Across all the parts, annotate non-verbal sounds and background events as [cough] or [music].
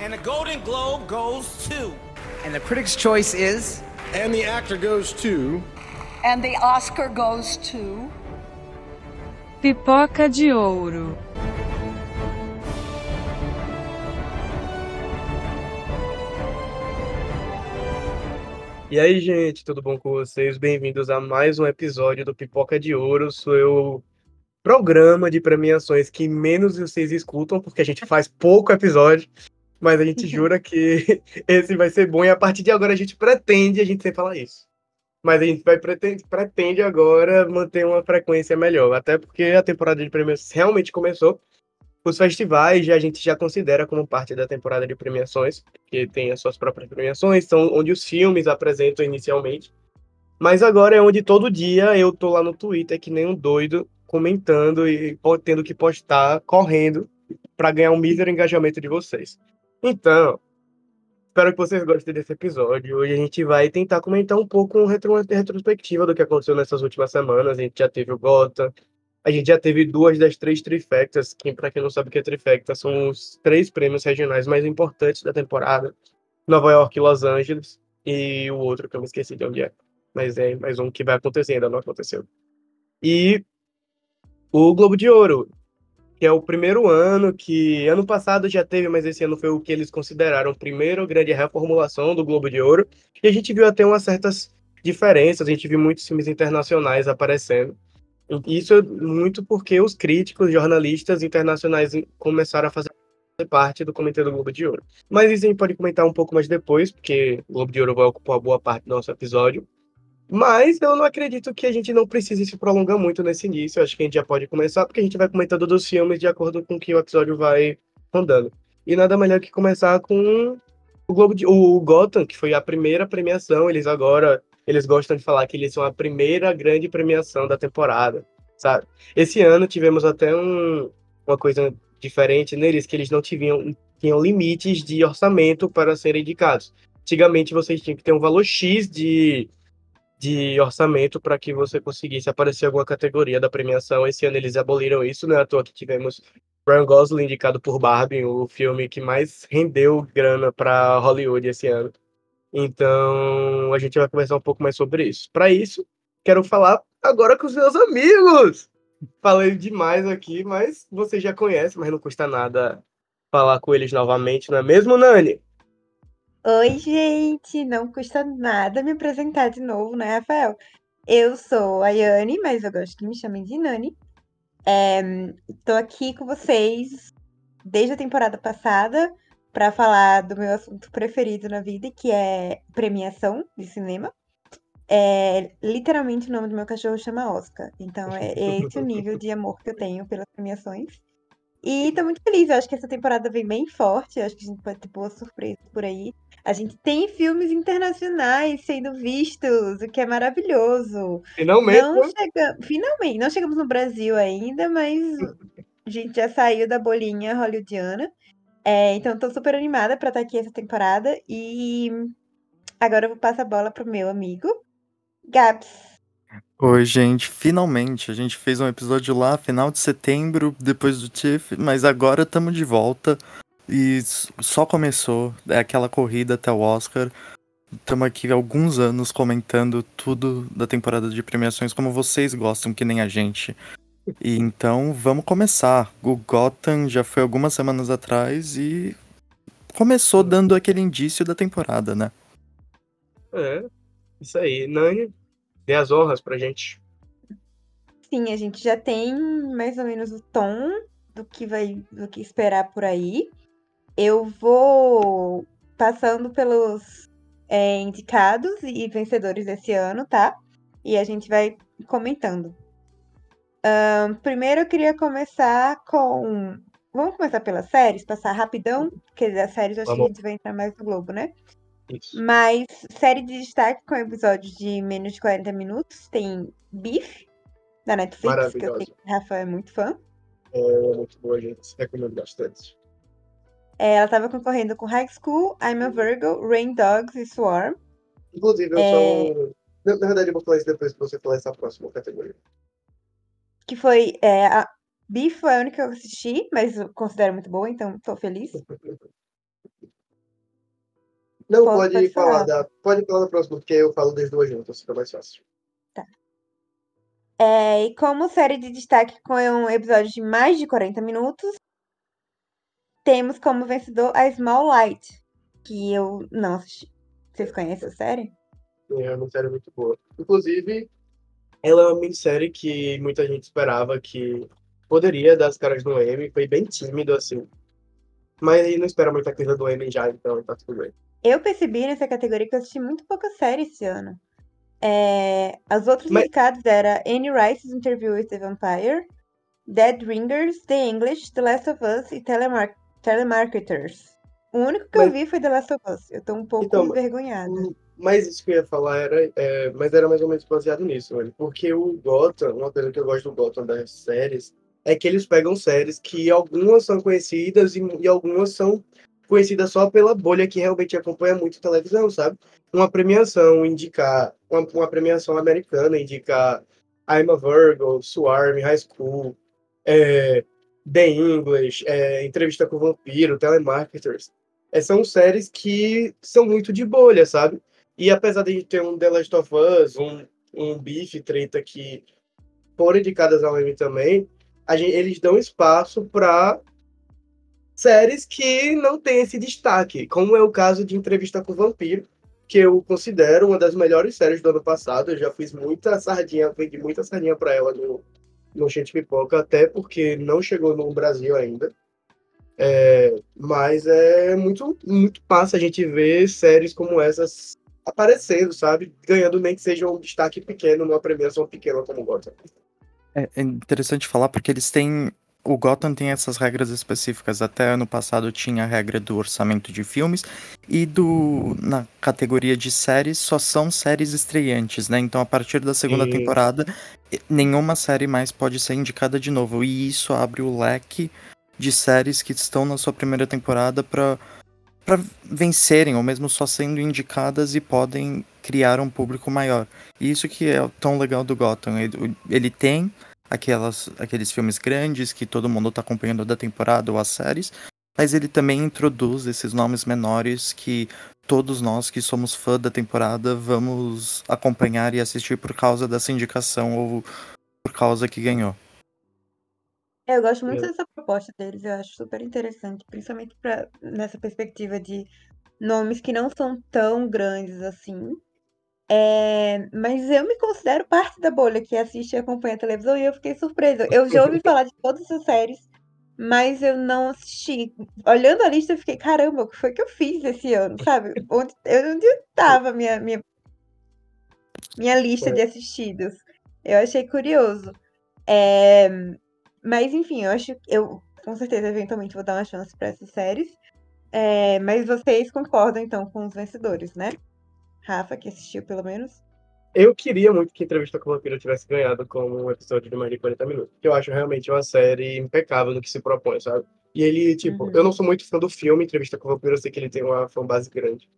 And the Golden Globe goes to. And the Critics' Choice is. And the actor goes to. And the Oscar goes to. Pipoca de Ouro. E aí, gente, tudo bom com vocês? Bem-vindos a mais um episódio do Pipoca de Ouro, seu programa de premiações que menos vocês escutam, porque a gente faz pouco episódio, mas a gente jura que [laughs] esse vai ser bom e a partir de agora a gente pretende, a gente sempre fala isso. Mas a gente vai pretende, pretende agora manter uma frequência melhor, até porque a temporada de premiações realmente começou os festivais já, a gente já considera como parte da temporada de premiações, que tem as suas próprias premiações, são onde os filmes apresentam inicialmente. Mas agora é onde todo dia eu tô lá no Twitter que nem um doido, comentando e tendo que postar, correndo, para ganhar um mísero engajamento de vocês. Então, espero que vocês gostem desse episódio. Hoje a gente vai tentar comentar um pouco uma retrospectiva do que aconteceu nessas últimas semanas. A gente já teve o Gota, a gente já teve duas das três trifectas, que para quem não sabe o que é trifecta, são os três prêmios regionais mais importantes da temporada. Nova York e Los Angeles, e o outro que eu me esqueci de onde é. Mas é mais um que vai acontecer, ainda não aconteceu. E o Globo de Ouro, que é o primeiro ano que ano passado já teve, mas esse ano foi o que eles consideraram o primeiro grande reformulação do Globo de Ouro. E a gente viu até umas certas diferenças, a gente viu muitos filmes internacionais aparecendo. Isso muito porque os críticos, jornalistas internacionais começaram a fazer parte do Comitê do Globo de Ouro. Mas isso a gente pode comentar um pouco mais depois, porque o Globo de Ouro vai ocupar boa parte do nosso episódio. Mas eu não acredito que a gente não precise se prolongar muito nesse início. Acho que a gente já pode começar, porque a gente vai comentando dos filmes de acordo com que o episódio vai rodando. E nada melhor que começar com o Globo de, o Gotham, que foi a primeira premiação. Eles agora eles gostam de falar que eles são a primeira grande premiação da temporada, sabe? Esse ano tivemos até um, uma coisa diferente neles, que eles não tinham, tinham limites de orçamento para serem indicados. Antigamente vocês tinham que ter um valor X de, de orçamento para que você conseguisse aparecer alguma categoria da premiação. Esse ano eles aboliram isso, né? À toa que tivemos Ryan Gosling indicado por Barbie, o filme que mais rendeu grana para Hollywood esse ano. Então, a gente vai conversar um pouco mais sobre isso. Para isso, quero falar agora com os meus amigos. Falei demais aqui, mas você já conhece, mas não custa nada falar com eles novamente, não é mesmo, Nani? Oi, gente! Não custa nada me apresentar de novo, né, Rafael? Eu sou a Yane, mas eu gosto que me chamem de Nani. É, aqui com vocês desde a temporada passada para falar do meu assunto preferido na vida, que é premiação de cinema. É, literalmente o nome do meu cachorro chama Oscar. Então é esse o nível de amor que eu tenho pelas premiações. E tô muito feliz, eu acho que essa temporada vem bem forte, eu acho que a gente pode ter boas surpresas por aí. A gente tem filmes internacionais sendo vistos, o que é maravilhoso. Finalmente. Não chega... Finalmente, não chegamos no Brasil ainda, mas a gente já saiu da bolinha hollywoodiana. É, então, estou super animada para estar aqui essa temporada. E agora eu vou passar a bola pro meu amigo, Gabs. Oi, gente. Finalmente, a gente fez um episódio lá, final de setembro, depois do TIFF, mas agora estamos de volta. E só começou, é aquela corrida até o Oscar. Estamos aqui há alguns anos comentando tudo da temporada de premiações, como vocês gostam, que nem a gente. E então vamos começar. O Gotham já foi algumas semanas atrás e começou dando aquele indício da temporada, né? É, isso aí. Nani, dê as honras pra gente. Sim, a gente já tem mais ou menos o tom do que vai do que esperar por aí. Eu vou passando pelos é, indicados e vencedores desse ano, tá? E a gente vai comentando. Um, primeiro eu queria começar com. Vamos começar pelas séries, passar rapidão, porque das séries eu acho que a gente vai entrar mais no Globo, né? Isso. Mas série de destaque com episódios de menos de 40 minutos tem Beef, da Netflix, que eu sei que o Rafa é muito fã. É muito boa, gente. Recomendo bastante. É, ela estava concorrendo com High School, I'm a Virgo, Rain Dogs e Swarm. Inclusive, eu é... só. Na, na verdade, eu vou falar isso depois que você falar essa próxima categoria que foi é, a Beef foi a única que eu assisti, mas eu considero muito boa, então tô feliz. [laughs] Não, Pode- pode, falar, falar. da, pode falar da próxima, porque eu falo das duas juntas, fica mais fácil. É, e como série de destaque com um episódio de mais de 40 minutos, temos como vencedor a Small Light, que eu não assisti. Vocês conhecem a série? É uma série muito boa. Inclusive, ela é uma minissérie que muita gente esperava que poderia dar as caras no Emmy, foi bem tímido, assim. Mas aí não espera muita coisa do Emmy já, então tá tudo bem. Eu percebi nessa categoria que eu assisti muito pouca série esse ano. É, as outras Mas- indicadas eram Anne Rice's Interview with the Vampire, Dead Ringers, The English, The Last of Us e Telemar Telemarketers. O único que eu Mas- vi foi The Last of Us. Eu tô um pouco Então, envergonhada. Mas isso que eu ia falar era, é, mas era mais ou menos baseado nisso, velho. Porque o Gotham, uma coisa que eu gosto do Gotham das séries, é que eles pegam séries que algumas são conhecidas e, e algumas são conhecidas só pela bolha que realmente acompanha muito televisão, sabe? Uma premiação indicar, uma, uma premiação americana indicar I'm a Virgo, Swarm, High School, é, The English, é, Entrevista com o Vampiro, Telemarketers. É, são séries que são muito de bolha, sabe? E apesar de ter um The Last of Us, um, um Beef Treta que foram indicadas ao Emmy também, gente, eles dão espaço para séries que não têm esse destaque, como é o caso de Entrevista com o Vampiro, que eu considero uma das melhores séries do ano passado. Eu já fiz muita sardinha, vendi muita sardinha para ela no, no Gente Pipoca, até porque não chegou no Brasil ainda. É, mas é muito, muito massa a gente ver séries como essas aparecendo, sabe? Ganhando nem que seja um destaque pequeno numa premiação pequena como Gotham. É é interessante falar porque eles têm. O Gotham tem essas regras específicas. Até ano passado tinha a regra do orçamento de filmes e do na categoria de séries só são séries estreantes, né? Então a partir da segunda Sim. temporada nenhuma série mais pode ser indicada de novo e isso abre o leque de séries que estão na sua primeira temporada para para vencerem ou mesmo só sendo indicadas e podem criar um público maior. E isso que é tão legal do Gotham. Ele, ele tem aquelas, aqueles filmes grandes que todo mundo tá acompanhando da temporada ou as séries, mas ele também introduz esses nomes menores que todos nós que somos fã da temporada vamos acompanhar e assistir por causa dessa indicação ou por causa que ganhou. É, Eu gosto muito Eu- dessa proposta deles, eu acho super interessante, principalmente pra, nessa perspectiva de nomes que não são tão grandes assim. É, mas eu me considero parte da bolha que assiste e acompanha a televisão e eu fiquei surpresa. Eu já ouvi [laughs] falar de todas essas séries, mas eu não assisti. Olhando a lista, eu fiquei, caramba, o que foi que eu fiz esse ano, sabe? Onde, eu- onde estava minha, minha, minha lista de assistidos? Eu achei curioso. É, mas enfim, eu acho que eu com certeza eventualmente vou dar uma chance para essas séries. É, mas vocês concordam então com os vencedores, né? Rafa, que assistiu pelo menos. Eu queria muito que Entrevista com o Vampiro tivesse ganhado como um episódio de mais de 40 minutos. Eu acho realmente uma série impecável no que se propõe, sabe? E ele, tipo, Uhum. eu não sou muito fã do filme Entrevista com o Vampiro, eu sei que ele tem uma fanbase grande.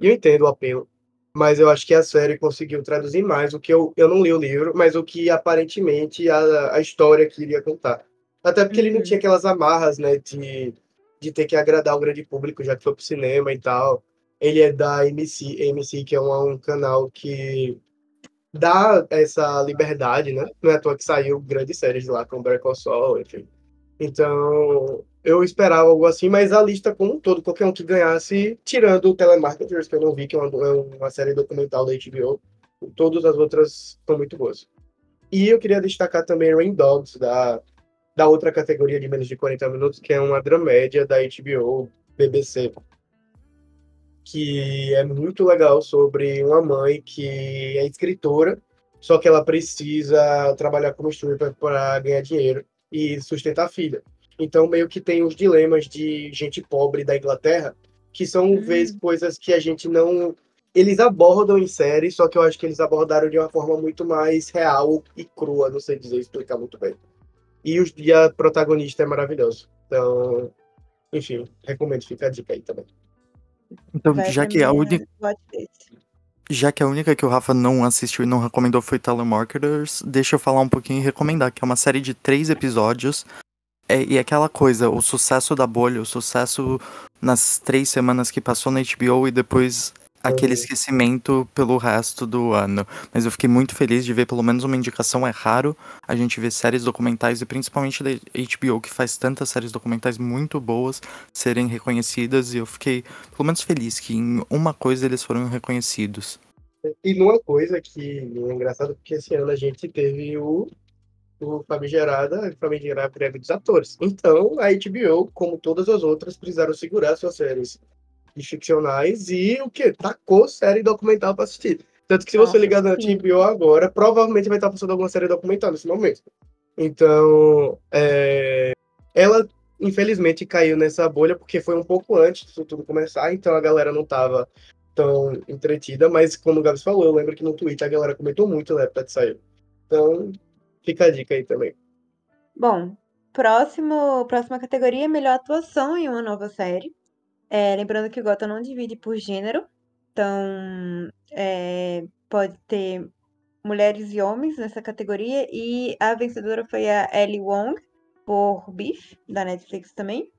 E eu entendo o apelo. Mas eu acho que a série conseguiu traduzir mais o que eu, eu não li o livro, mas o que aparentemente a, a história queria contar. Até porque ele não Uhum. tinha aquelas amarras, né, de, de ter que agradar o grande público, já que foi pro cinema e tal. Ele é da MC, MC que é um, um canal que dá essa liberdade, né? Não é à toa que saiu grandes séries lá, Better Call Saul, enfim. Então, eu esperava algo assim, mas a lista como um todo, qualquer um que ganhasse, tirando o Telemarketers, que eu não vi, que é uma, é uma série documental da HBO, todas as outras são muito boas. E eu queria destacar também Rain Dogs, da, da outra categoria de menos de 40 minutos, que é uma dramédia da HBO, BBC, que é muito legal sobre uma mãe que é escritora, só que ela precisa trabalhar como stripper para ganhar dinheiro e sustentar a filha. Então, meio que tem os dilemas de gente pobre da Inglaterra, que são, Hum. vezes, coisas que a gente não. Eles abordam em série, só que eu acho que eles abordaram de uma forma muito mais real e crua, não sei dizer, explicar muito bem. E, os, e a protagonista é maravilhosa. Então, enfim, recomendo, fica a dica aí também. Então, Vai já que a única. Já que a única que o Rafa não assistiu e não recomendou foi Telemarketers, deixa eu falar um pouquinho e recomendar, que é uma série de três episódios É, e aquela coisa, o sucesso da bolha, o sucesso nas três semanas que passou na HBO e depois aquele Uhum. esquecimento pelo resto do ano. Mas eu fiquei muito feliz de ver pelo menos uma indicação. É raro a gente ver séries documentais e principalmente da HBO, que faz tantas séries documentais muito boas, serem reconhecidas. E eu fiquei pelo menos feliz que em uma coisa eles foram reconhecidos. E numa coisa que é engraçado, porque esse ano a gente teve o, o famigerada, famigerada greve dos atores. Então, a HBO, como todas as outras, precisaram segurar suas séries ficcionais e o que? Tacou série documental pra assistir. Tanto que se você ligar na. HBO agora, provavelmente vai estar passando alguma série documental nesse momento. Então, é, ela infelizmente caiu nessa bolha porque foi um pouco antes disso tudo começar, então a galera não tava tão entretida, mas como o Gabs falou, eu lembro que no Twitter a galera comentou muito na época de sair. Então, fica a dica aí também. Bom, próximo, próxima categoria, melhor atuação em uma nova série. É, lembrando que o Gotham não divide por gênero, então é, pode ter mulheres e homens nessa categoria, e a vencedora foi a Ellie Wong, por Beef, da Netflix também.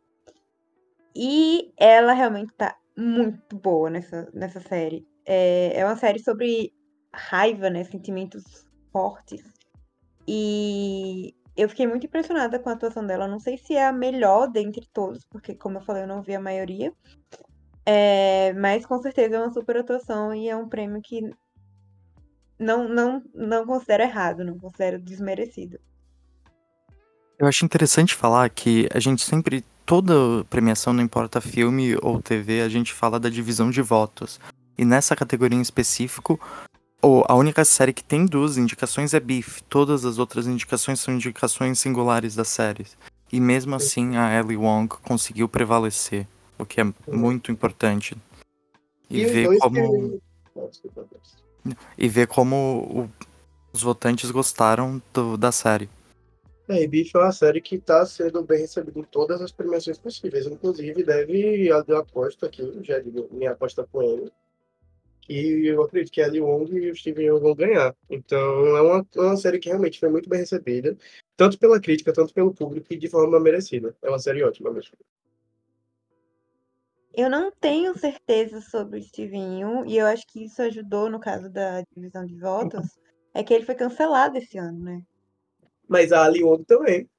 E ela realmente tá muito boa nessa, nessa série. É, é uma série sobre raiva, né? Sentimentos fortes. E eu fiquei muito impressionada com a atuação dela. Não sei se é a melhor dentre todos, porque, como eu falei, eu não vi a maioria. É, mas com certeza é uma super atuação e é um prêmio que não, não, não considero errado, não considero desmerecido. Eu acho interessante falar que a gente sempre, toda premiação, não importa filme ou TV, a gente fala da divisão de votos. E nessa categoria em específico, a única série que tem duas indicações é Beef. Todas as outras indicações são indicações singulares das séries. E mesmo assim a Ellie Wong conseguiu prevalecer, o que é muito importante. E, os ver como, que- e ver como o- os votantes gostaram do- da série. É, e Beef é uma série que está sendo bem recebida em todas as premiações possíveis. Inclusive, deve, eu aposto aqui, já digo, minha aposta com ele, que eu acredito que a Ellie Wong e o Steven Yeun vão ganhar. Então, é uma, é uma série que realmente foi muito bem recebida, tanto pela crítica, tanto pelo público, e de forma merecida. É uma série ótima mesmo. Eu não tenho certeza sobre o Steven Yeun, e eu acho que isso ajudou no caso da divisão de votos, é que ele foi cancelado esse ano, né? Mas a Ali Wong também.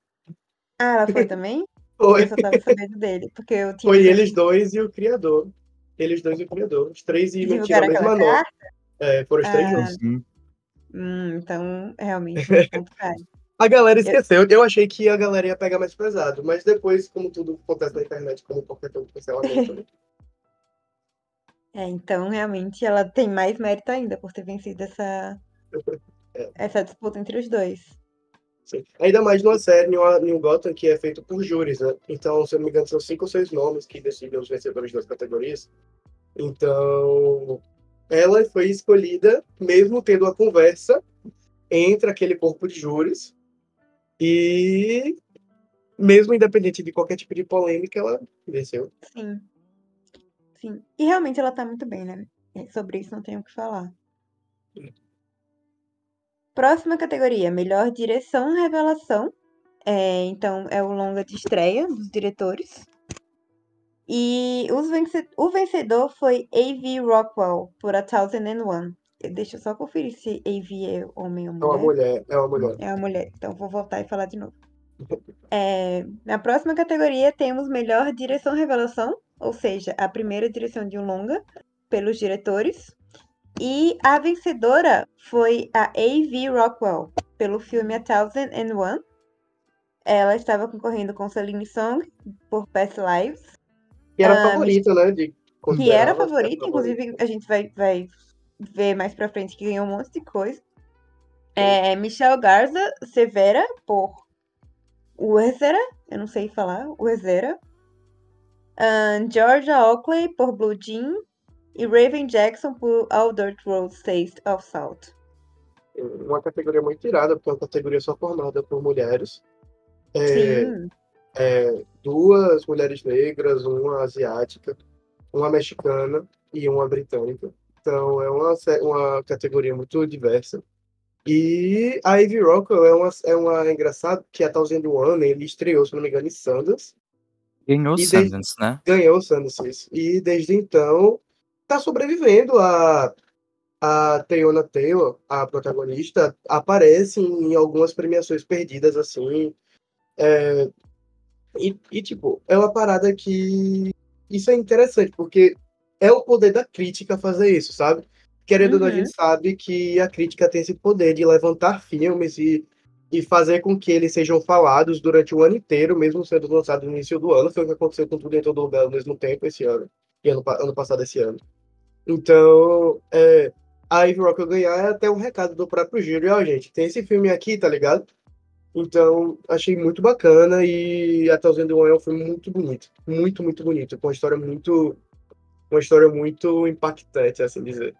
Ah, ela foi também? [laughs] Foi, Eu só tava sabendo dele, porque eu tinha foi eles dois e o criador. Eles dois e o criador. Os três e mentiram a mesma nota. É, foram os três Ah. juntos. Sim. Hum, então, realmente. [laughs] A galera esqueceu. Eu achei que a galera ia pegar mais pesado, mas depois, como tudo acontece na internet, como qualquer coisa cancelamento, né? [laughs] É, então, realmente, ela tem mais mérito ainda por ter vencido essa, [laughs] É. essa disputa entre os dois. Sim. Ainda mais numa série, numa- um Gotham que é feito por júris, né? Então, se eu não me engano, são cinco ou seis nomes que decidem os vencedores das categorias. Então, ela foi escolhida mesmo tendo uma conversa entre aquele corpo de júris e mesmo independente de qualquer tipo de polêmica, ela venceu. Sim. Sim. E realmente ela tá muito bem, né? É, Sobre isso não tenho o que falar. Próxima categoria, melhor direção revelação. É, então, é o longa de estreia dos diretores. E os vence- o vencedor foi A.V. Rockwell, por A Thousand and One. Deixa eu só conferir se A.V. é homem ou É uma mulher. mulher, é uma mulher. É uma mulher, então vou voltar e falar de novo. É, na próxima categoria temos melhor direção revelação, ou seja, a primeira direção de um longa pelos diretores. E a vencedora foi a A.V. Rockwell, pelo filme A Thousand and One. Ela estava concorrendo com Celine Song por Past Lives, E era a Ah, favorita, né? De que era favorita, inclusive a gente vai, vai ver mais pra frente que ganhou um monte de coisa. É, Michelle Garza Severa por Uezera, eu não sei falar, Uezera. Ahn, Georgia Oakley por Blue Jean e Raven Jackson por All Dirt Road Taste of Salt. uma categoria muito irada, porque é uma categoria só formada por mulheres. É, Sim, é, duas mulheres negras, uma asiática, uma mexicana e uma britânica. Então é uma, uma categoria muito diversa. E a Ivy Rockwell é uma, é uma engraçado que a Thousand One ele estreou, se não me engano, em Sundance. Ganhou E Sundance, né? Ganhou o Sundance, isso. E desde então tá sobrevivendo. A, a Teyona Taylor, a protagonista, aparece em algumas premiações perdidas, assim. É, e, e, tipo, é uma parada que. Isso é interessante, porque é o poder da crítica fazer isso, sabe? Querendo ou não, a Uhum. gente sabe que a crítica tem esse poder de levantar filmes e, e fazer com que eles sejam falados durante o ano inteiro, mesmo sendo lançados no início do ano. Foi o que aconteceu com tudo em todo lugar ao mesmo tempo esse ano. E ano, ano passado esse ano. Então, é, a Ivy Rock ganhar é até um recado do próprio Giro. E, ó, gente, tem esse filme aqui, tá ligado? Então, achei muito bacana e a Thousand One é um filme muito bonito. Muito, muito bonito. Com uma história muito. Uma história muito impactante, assim dizer.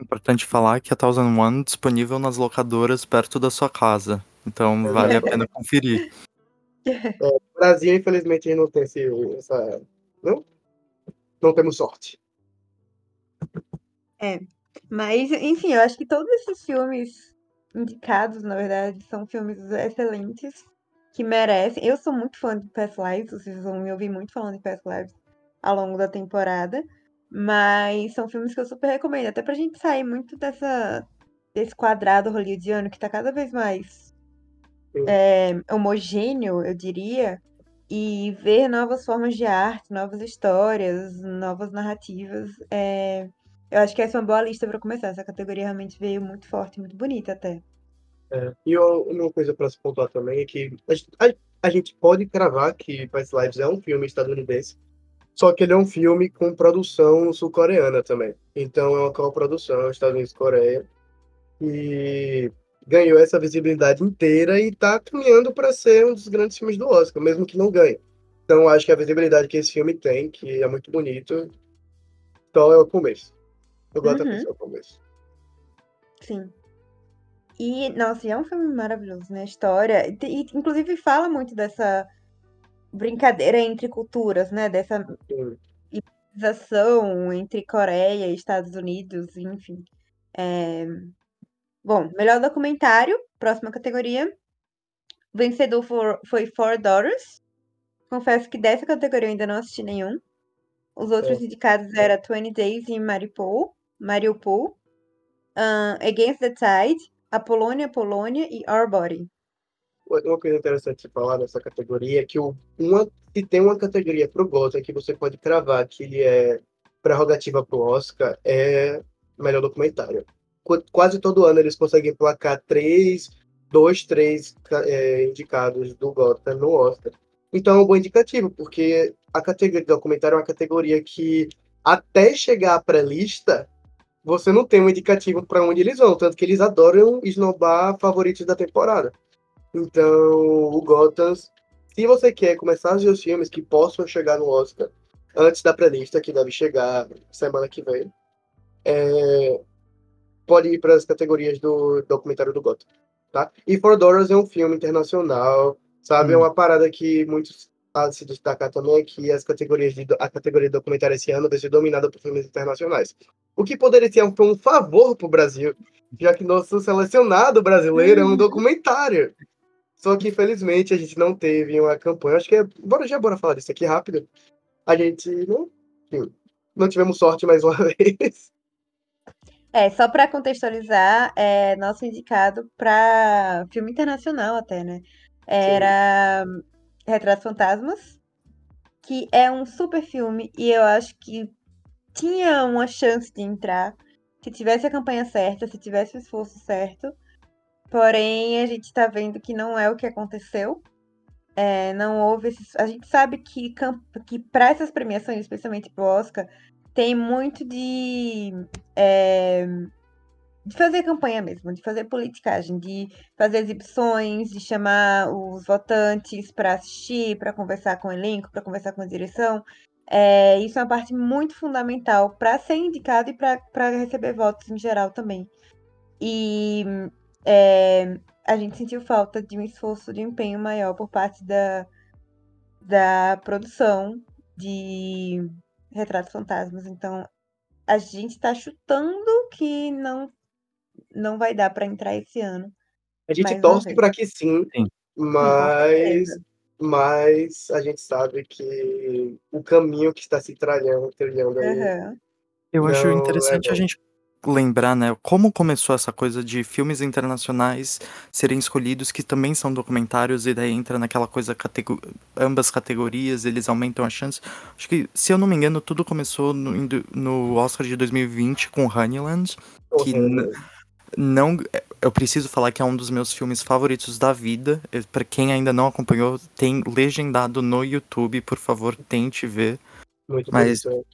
Importante falar que a Thousand One disponível nas locadoras perto da sua casa. Então vale a pena conferir. No Brasil, infelizmente, não tem esse, essa. Não? Não temos sorte. Mas, enfim, eu acho que todos esses filmes indicados, na verdade, são filmes excelentes que merecem. Eu sou muito fã de Past Lives, vocês vão me ouvir muito falando de Past Lives ao longo da temporada. Mas são filmes que eu super recomendo, até pra gente sair muito dessa, desse quadrado hollywoodiano que tá cada vez mais é, homogêneo, eu diria, e ver novas formas de arte, novas histórias, novas narrativas. é, eu acho que essa é uma boa lista pra começar. Essa categoria realmente veio muito forte, muito bonita até. É, E uma coisa para se pontuar também é que a, gente- a- a gente pode cravar que Past Lives é um filme estadunidense, só que ele é um filme com produção sul-coreana também. Então é uma coprodução Estados Unidos e ganhou essa visibilidade inteira e tá caminhando para ser um dos grandes filmes do Oscar, mesmo que não ganhe. Então acho que a visibilidade que esse filme tem, que é muito bonito, só é o começo. Eu gosto Uhum. da pessoa começo. Sim. E, nossa, e é um filme maravilhoso, né? A história. E, e, inclusive, fala muito dessa brincadeira entre culturas, né? Dessa Sim. rivalização entre Coreia e Estados Unidos, enfim. É, Bom, melhor documentário, próxima categoria. O vencedor for- foi Four Daughters. Confesso que dessa categoria eu ainda não assisti nenhum. Os outros indicados eram 20 Days em Mariupol, Mariupol, ahn, Against the Tide, Apolônia, Polônia e Our Body. Uma coisa interessante de falar nessa categoria é que o, uma, se tem uma categoria pro Gotham que você pode cravar que ele é prerrogativa pro Oscar, é melhor documentário. Qu- Quase todo ano eles conseguem placar três, dois, três é, indicados do Gotham no Oscar. Então é um bom indicativo, porque a categoria de documentário é uma categoria que até chegar à pré-lista, você não tem um indicativo para onde eles vão, tanto que eles adoram esnobar favoritos da temporada. Então, o Gotham, se você quer começar a ver os filmes que possam chegar no Oscar antes da pré-lista, que deve chegar semana que vem, é, pode ir para as categorias do documentário do Gotham, tá? E For Dollars é um filme internacional, sabe? É Hum. uma parada que muitos a se destacar também é que as categorias de, a categoria de documentário esse ano vai ser dominada por filmes internacionais. O que poderia ser um, um favor para o Brasil, já que nosso selecionado brasileiro é um documentário. Só que, infelizmente, a gente não teve uma campanha. Acho que é. Bora já bora falar disso aqui rápido. A gente não, enfim, não tivemos sorte mais uma [laughs] vez. É, só pra contextualizar, é nosso indicado pra filme internacional até, né? Era Retratos Fantasmas, que é um super filme e eu acho que tinha uma chance de entrar se tivesse a campanha certa, se tivesse o esforço certo. Porém, a gente tá vendo que não é o que aconteceu. É, não houve esses... A gente sabe que, que para essas premiações, especialmente pro Oscar, tem muito de, é, de fazer campanha mesmo, de fazer politicagem, de fazer exibições, de chamar os votantes para assistir, para conversar com o elenco, para conversar com a direção. É, isso é uma parte muito fundamental para ser indicado e para receber votos em geral também. E é, a gente sentiu falta de um esforço de empenho maior por parte da, da produção de Retratos Fantasmas. Então, a gente tá chutando que não não vai dar pra entrar esse ano. A gente torce para que sim, Sim. mas, mas a gente sabe que o caminho que está se trilhando, trilhando aí. Eu acho é interessante a bom. gente lembrar, né, como começou essa coisa de filmes internacionais serem escolhidos que também são documentários e daí entra naquela coisa catego- ambas categorias, eles aumentam a chance. Acho que, se eu não me engano, tudo começou no, no Oscar de 2020 com Honeyland, que correndo. Não eu preciso falar que é um dos meus filmes favoritos da vida. Pra quem ainda não acompanhou, tem legendado no YouTube, por favor, tente ver. muito mas- bonito.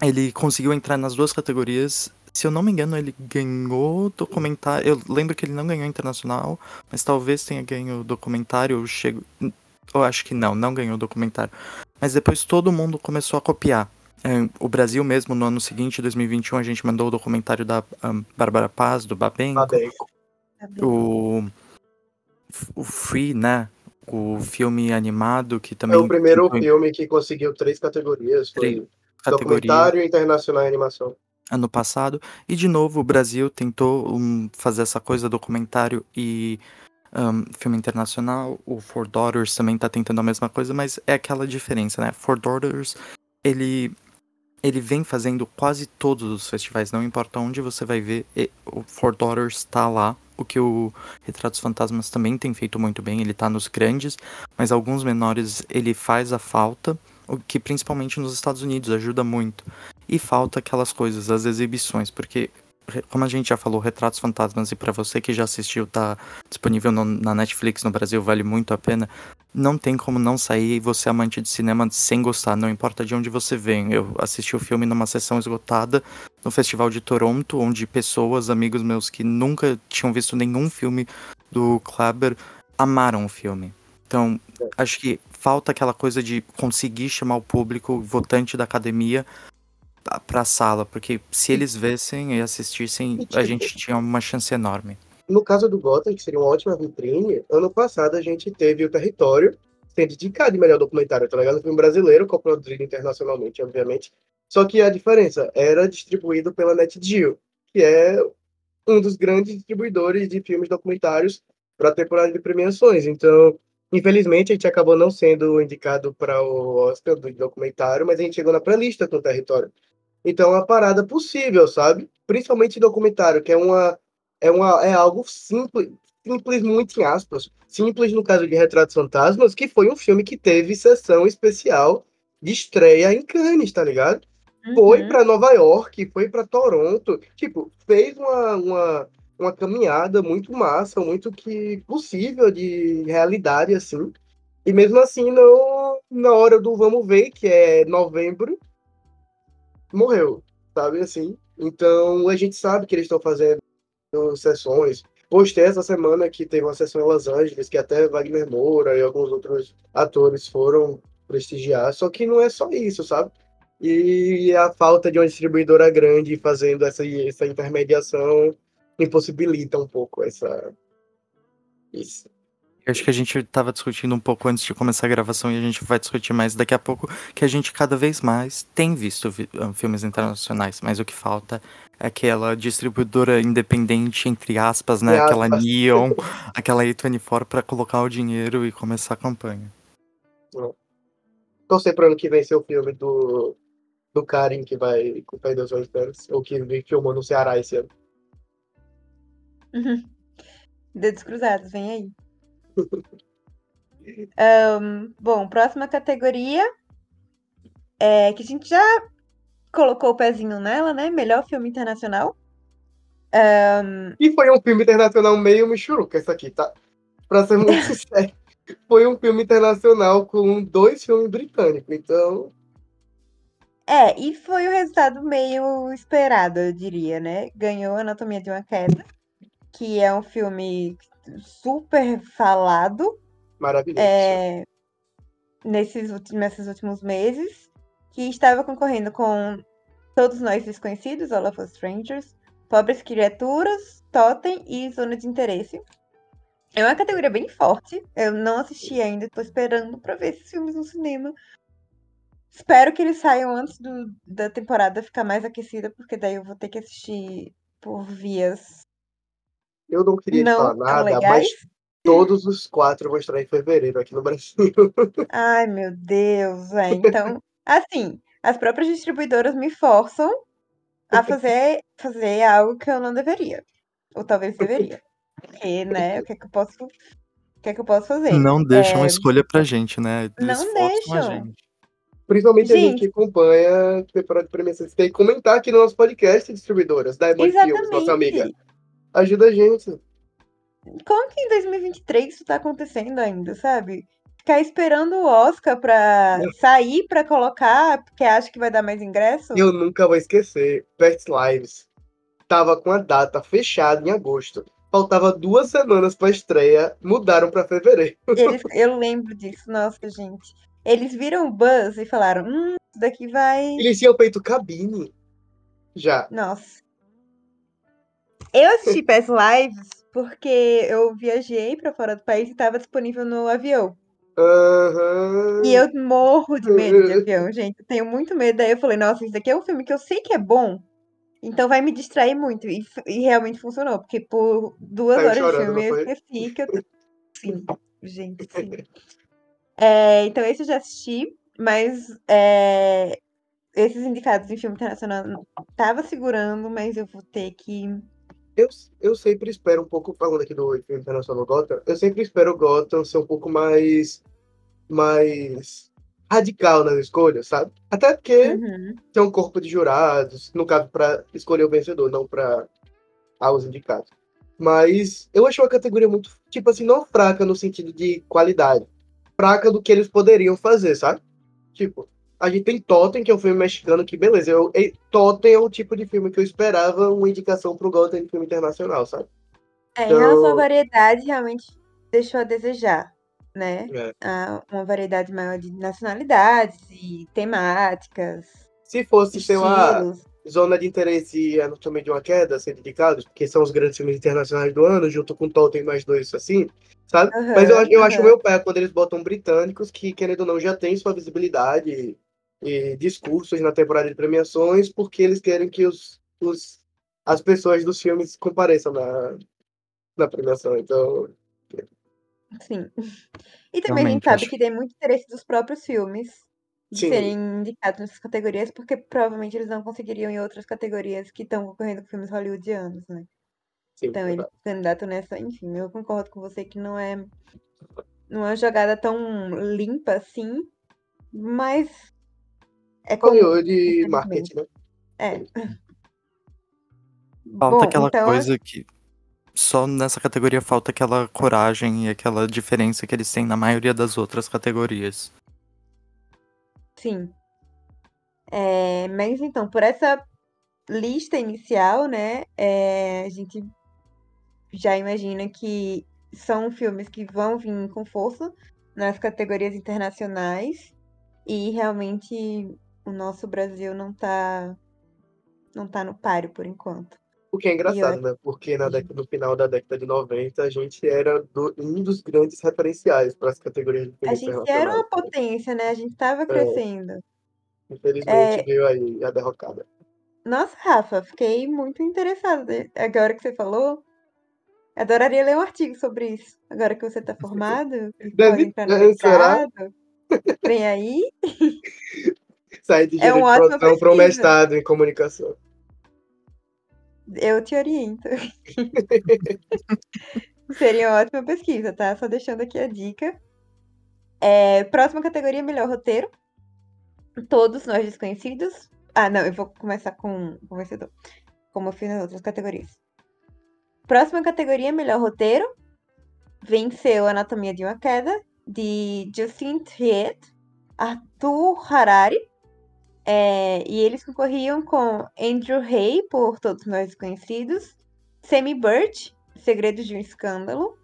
Ele conseguiu entrar nas duas categorias. Se eu não me engano, ele ganhou documentário. Eu lembro que ele não ganhou internacional, mas talvez tenha ganho documentário. Eu chego. Eu acho que não, não ganhou documentário. Mas depois todo mundo começou a copiar. É, o Brasil mesmo, no ano seguinte, 2021, a gente mandou o documentário da ahn, Bárbara Paz, do Babenco. Babenco. O, o Free, né? O filme animado que É também. o primeiro em filme que conseguiu três categorias. Foi Três categoria documentário, internacional e animação. ano passado. E de novo, o Brasil tentou um, fazer essa coisa documentário e ahn, filme internacional. O Four Daughters também tá tentando a mesma coisa, mas é aquela diferença, né? Four Daughters, ele. Ele vem fazendo quase todos os festivais, não importa onde você vai ver, o Four Daughters tá lá. O que o Retratos Fantasmas também tem feito muito bem, ele tá nos grandes, mas alguns menores ele faz a falta, o que principalmente nos Estados Unidos ajuda muito. E falta aquelas coisas, as exibições, porque, como a gente já falou, Retratos Fantasmas, e pra você que já assistiu, tá disponível no- na Netflix no Brasil, vale muito a pena. Não tem como não sair e você, amante de cinema, sem gostar, não importa de onde você vem. Eu assisti o filme numa sessão esgotada no Festival de Toronto, onde pessoas, amigos meus que nunca tinham visto nenhum filme do Kleber, amaram o filme. Então, acho que falta aquela coisa de conseguir chamar o público votante da academia pra- pra sala, porque se eles vissem e assistissem, a gente tinha uma chance enorme. No caso do Gotham, que seria uma ótima vitrine, ano passado a gente teve o Território sendo indicado de melhor documentário, tá ligado? Filme brasileiro, coproduzido internacionalmente, obviamente. Só que a diferença era distribuído pela NetGeo, que é um dos grandes distribuidores de filmes documentários para a temporada de premiações. Então, infelizmente, a gente acabou não sendo indicado para o Oscar do documentário, mas a gente chegou na pré-lista com o Território. Então, é uma parada possível, sabe? Principalmente documentário, que é uma é, uma, é algo simples, simples muito em aspas, simples no caso de Retratos Fantasmas, que foi um filme que teve sessão especial de estreia em Cannes, tá ligado? Foi Uhum. pra Nova York, foi pra Toronto, tipo, fez uma, uma, uma caminhada muito massa, muito que possível de realidade, assim. E mesmo assim, não, na hora do vamos ver, que é novembro, morreu, sabe assim? Então, a gente sabe que eles estão fazendo sessões. Postei essa semana que teve uma sessão em Los Angeles, que até Wagner Moura e alguns outros atores foram prestigiar. Só que não é só isso, sabe? E a falta de uma distribuidora grande fazendo essa, essa intermediação impossibilita um pouco essa. Isso. Acho que a gente tava discutindo um pouco antes de começar a gravação e a gente vai discutir mais daqui a pouco, que a gente cada vez mais tem visto vi- ah, filmes internacionais, mas o que falta é aquela distribuidora independente, entre aspas, né? Entre Aquela aspas. Neon, [laughs] aquela A24 pra colocar o dinheiro e começar a campanha. Torcer pro ano que vem ser o filme do, do Karim que vai com Perdão Suas Esperas, ou que filmou no Ceará esse ano. Uhum. Dedos cruzados, vem aí. Ahn, bom, próxima categoria é que a gente já colocou o pezinho nela, né? Melhor filme internacional. Ahn, E foi um filme internacional meio michuruca, essa aqui, tá? Pra ser muito [laughs] sincero. Foi um filme internacional com dois filmes britânicos, então. é, e foi o resultado meio esperado, eu diria, né? Ganhou Anatomia de uma Queda, que é um filme super falado. Maravilhoso. é, nesses, nesses últimos meses, que estava concorrendo com Todos Nós Desconhecidos, All of Us Strangers, Pobres Criaturas, Totem e Zona de Interesse. É uma categoria bem forte. Eu não assisti ainda, estou esperando para ver esses filmes no cinema. Espero que eles saiam antes do- da temporada ficar mais aquecida, porque daí eu vou ter que assistir por vias Eu não queria não falar nada, mas todos os quatro vão estrear em fevereiro aqui no Brasil. [laughs] Ai, meu Deus, é. Então, assim, as próprias distribuidoras me forçam a fazer, fazer algo que eu não deveria. Ou talvez deveria. Porque, né, o que é que eu posso, o que é que eu posso fazer? Não deixam É, escolha pra gente, né? Eles Não deixam. gente. Principalmente a gente que Gente. acompanha a temporada de premiação. Você tem que comentar aqui no nosso podcast, distribuidoras, da Emon Filmes, nossa amiga. Ajuda a gente. Como que em 2023 isso tá acontecendo ainda, sabe? Ficar esperando o Oscar pra sair pra colocar, porque acha que vai dar mais ingresso? Eu nunca vou esquecer. Pets Lives tava com a data fechada em agosto. Faltava duas semanas pra estreia, mudaram pra fevereiro. Eles, [laughs] eu lembro disso, nossa, gente. Eles viram o Buzz e falaram: hum, isso daqui vai. Eles tinham feito cabine. Já. Nossa. Eu assisti Past Lives porque eu viajei pra fora do país e tava disponível no avião. Aham. E eu morro de medo de avião, gente. Eu tenho muito medo. Daí eu falei, nossa, isso aqui é um filme que eu sei que é bom. Então vai me distrair muito. E, e realmente funcionou. Porque por duas Saiu horas de chorando, filme não eu esqueci que eu. Sim, gente, sim. [laughs] É, então esse eu já assisti, mas é, esses indicados em filme internacional tava segurando, mas eu vou ter que. Eu, eu sempre espero um pouco, falando aqui do internacional Gotham, eu sempre espero o Gotham ser um pouco mais, mais radical nas escolhas, sabe? Até porque Uhum. tem um corpo de jurados, no caso, para escolher o vencedor, não para os indicados. Mas eu acho uma categoria muito, tipo assim, não fraca no sentido de qualidade. Fraca do que eles poderiam fazer, sabe? Tipo, a gente tem Totem, que é um filme mexicano, que beleza. Eu, e- Totem é o tipo de filme que eu esperava uma indicação pro Gotham de filme internacional, sabe? É, em relação à Então- variedade, realmente deixou a desejar, né? É. Ah, uma variedade maior de nacionalidades e temáticas, Se fosse, sei lá. Zona de Interesse e Anatomia de uma Queda ser indicados, porque são os grandes filmes internacionais do ano, junto com Totem mais dois, assim, sabe? Aham, Mas eu, acho- eu acho aham. meu pé quando eles botam britânicos, que, querendo ou não, já tem sua visibilidade e discursos na temporada de premiações, porque eles querem que os, os, as pessoas dos filmes compareçam na, na premiação. Então, Sim. E também a Realmente, gente sabe acho- que tem muito interesse dos próprios filmes de Sim. serem indicados nessas categorias, porque provavelmente eles não conseguiriam em outras categorias que estão concorrendo com filmes hollywoodianos, né? sim, Então ele verdade. candidato nessa, enfim, eu concordo com você que não é não é uma jogada tão limpa assim, mas é comum, Hollywood e infelizmente. marketing, né? É. Falta Bom, aquela então coisa que. Só nessa categoria falta aquela coragem e aquela diferença que eles têm na maioria das outras categorias. Sim. É, mas então, por essa lista inicial, né, é, a gente já imagina que são filmes que vão vir com força nas categorias internacionais e realmente o nosso Brasil não tá não tá no páreo por enquanto. O que é engraçado, né? Porque na década, no final da década de 90, a gente era do- um dos grandes referenciais para as categorias de A gente era uma potência, né? A gente tava crescendo. Infelizmente, É, veio aí a derrocada. Nossa, Rafa, fiquei muito interessada agora que você falou. Adoraria ler um artigo sobre isso. Agora que você está [laughs] formado, pode Deve, entrar no é, será? Vem aí. [laughs] Sair de É uma de ótima produção para um mestrado em comunicação. Eu te oriento. [laughs] Seria uma ótima pesquisa, tá? Só deixando aqui a dica. É, próxima categoria, melhor roteiro. Todos nós desconhecidos. Ah, não, eu vou começar com o vencedor. Como eu fiz nas outras categorias. Próxima categoria, melhor roteiro. Venceu Anatomia de uma Queda, de Justin Triet, Arthur Harari. É, e eles concorriam com Andrew Hay, por Todos Nós Desconhecidos, Sammy Birch, Segredos de um Escândalo,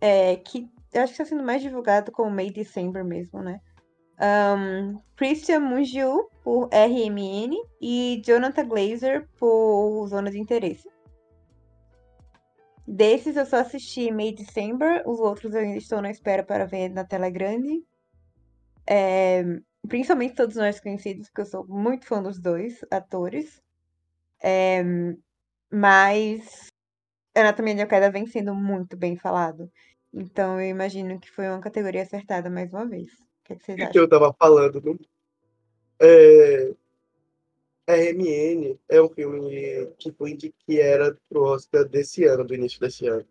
é, que eu acho que está sendo mais divulgado como May December mesmo, né? Um, Christian Mungiu, por RMN, e Jonathan Glazer, por Zona de Interesse. Desses eu só assisti May December, os outros eu ainda estou na espera para ver na tela grande. É, principalmente todos nós conhecidos, porque eu sou muito fã dos dois atores. É, Mas Anatomia de Queda vem sendo muito bem falado. Então eu imagino que foi uma categoria acertada mais uma vez. O que, é que vocês que acham? eu tava falando, né? É... RMN é um filme que foi de- que era pro Oscar desse ano, do início desse ano.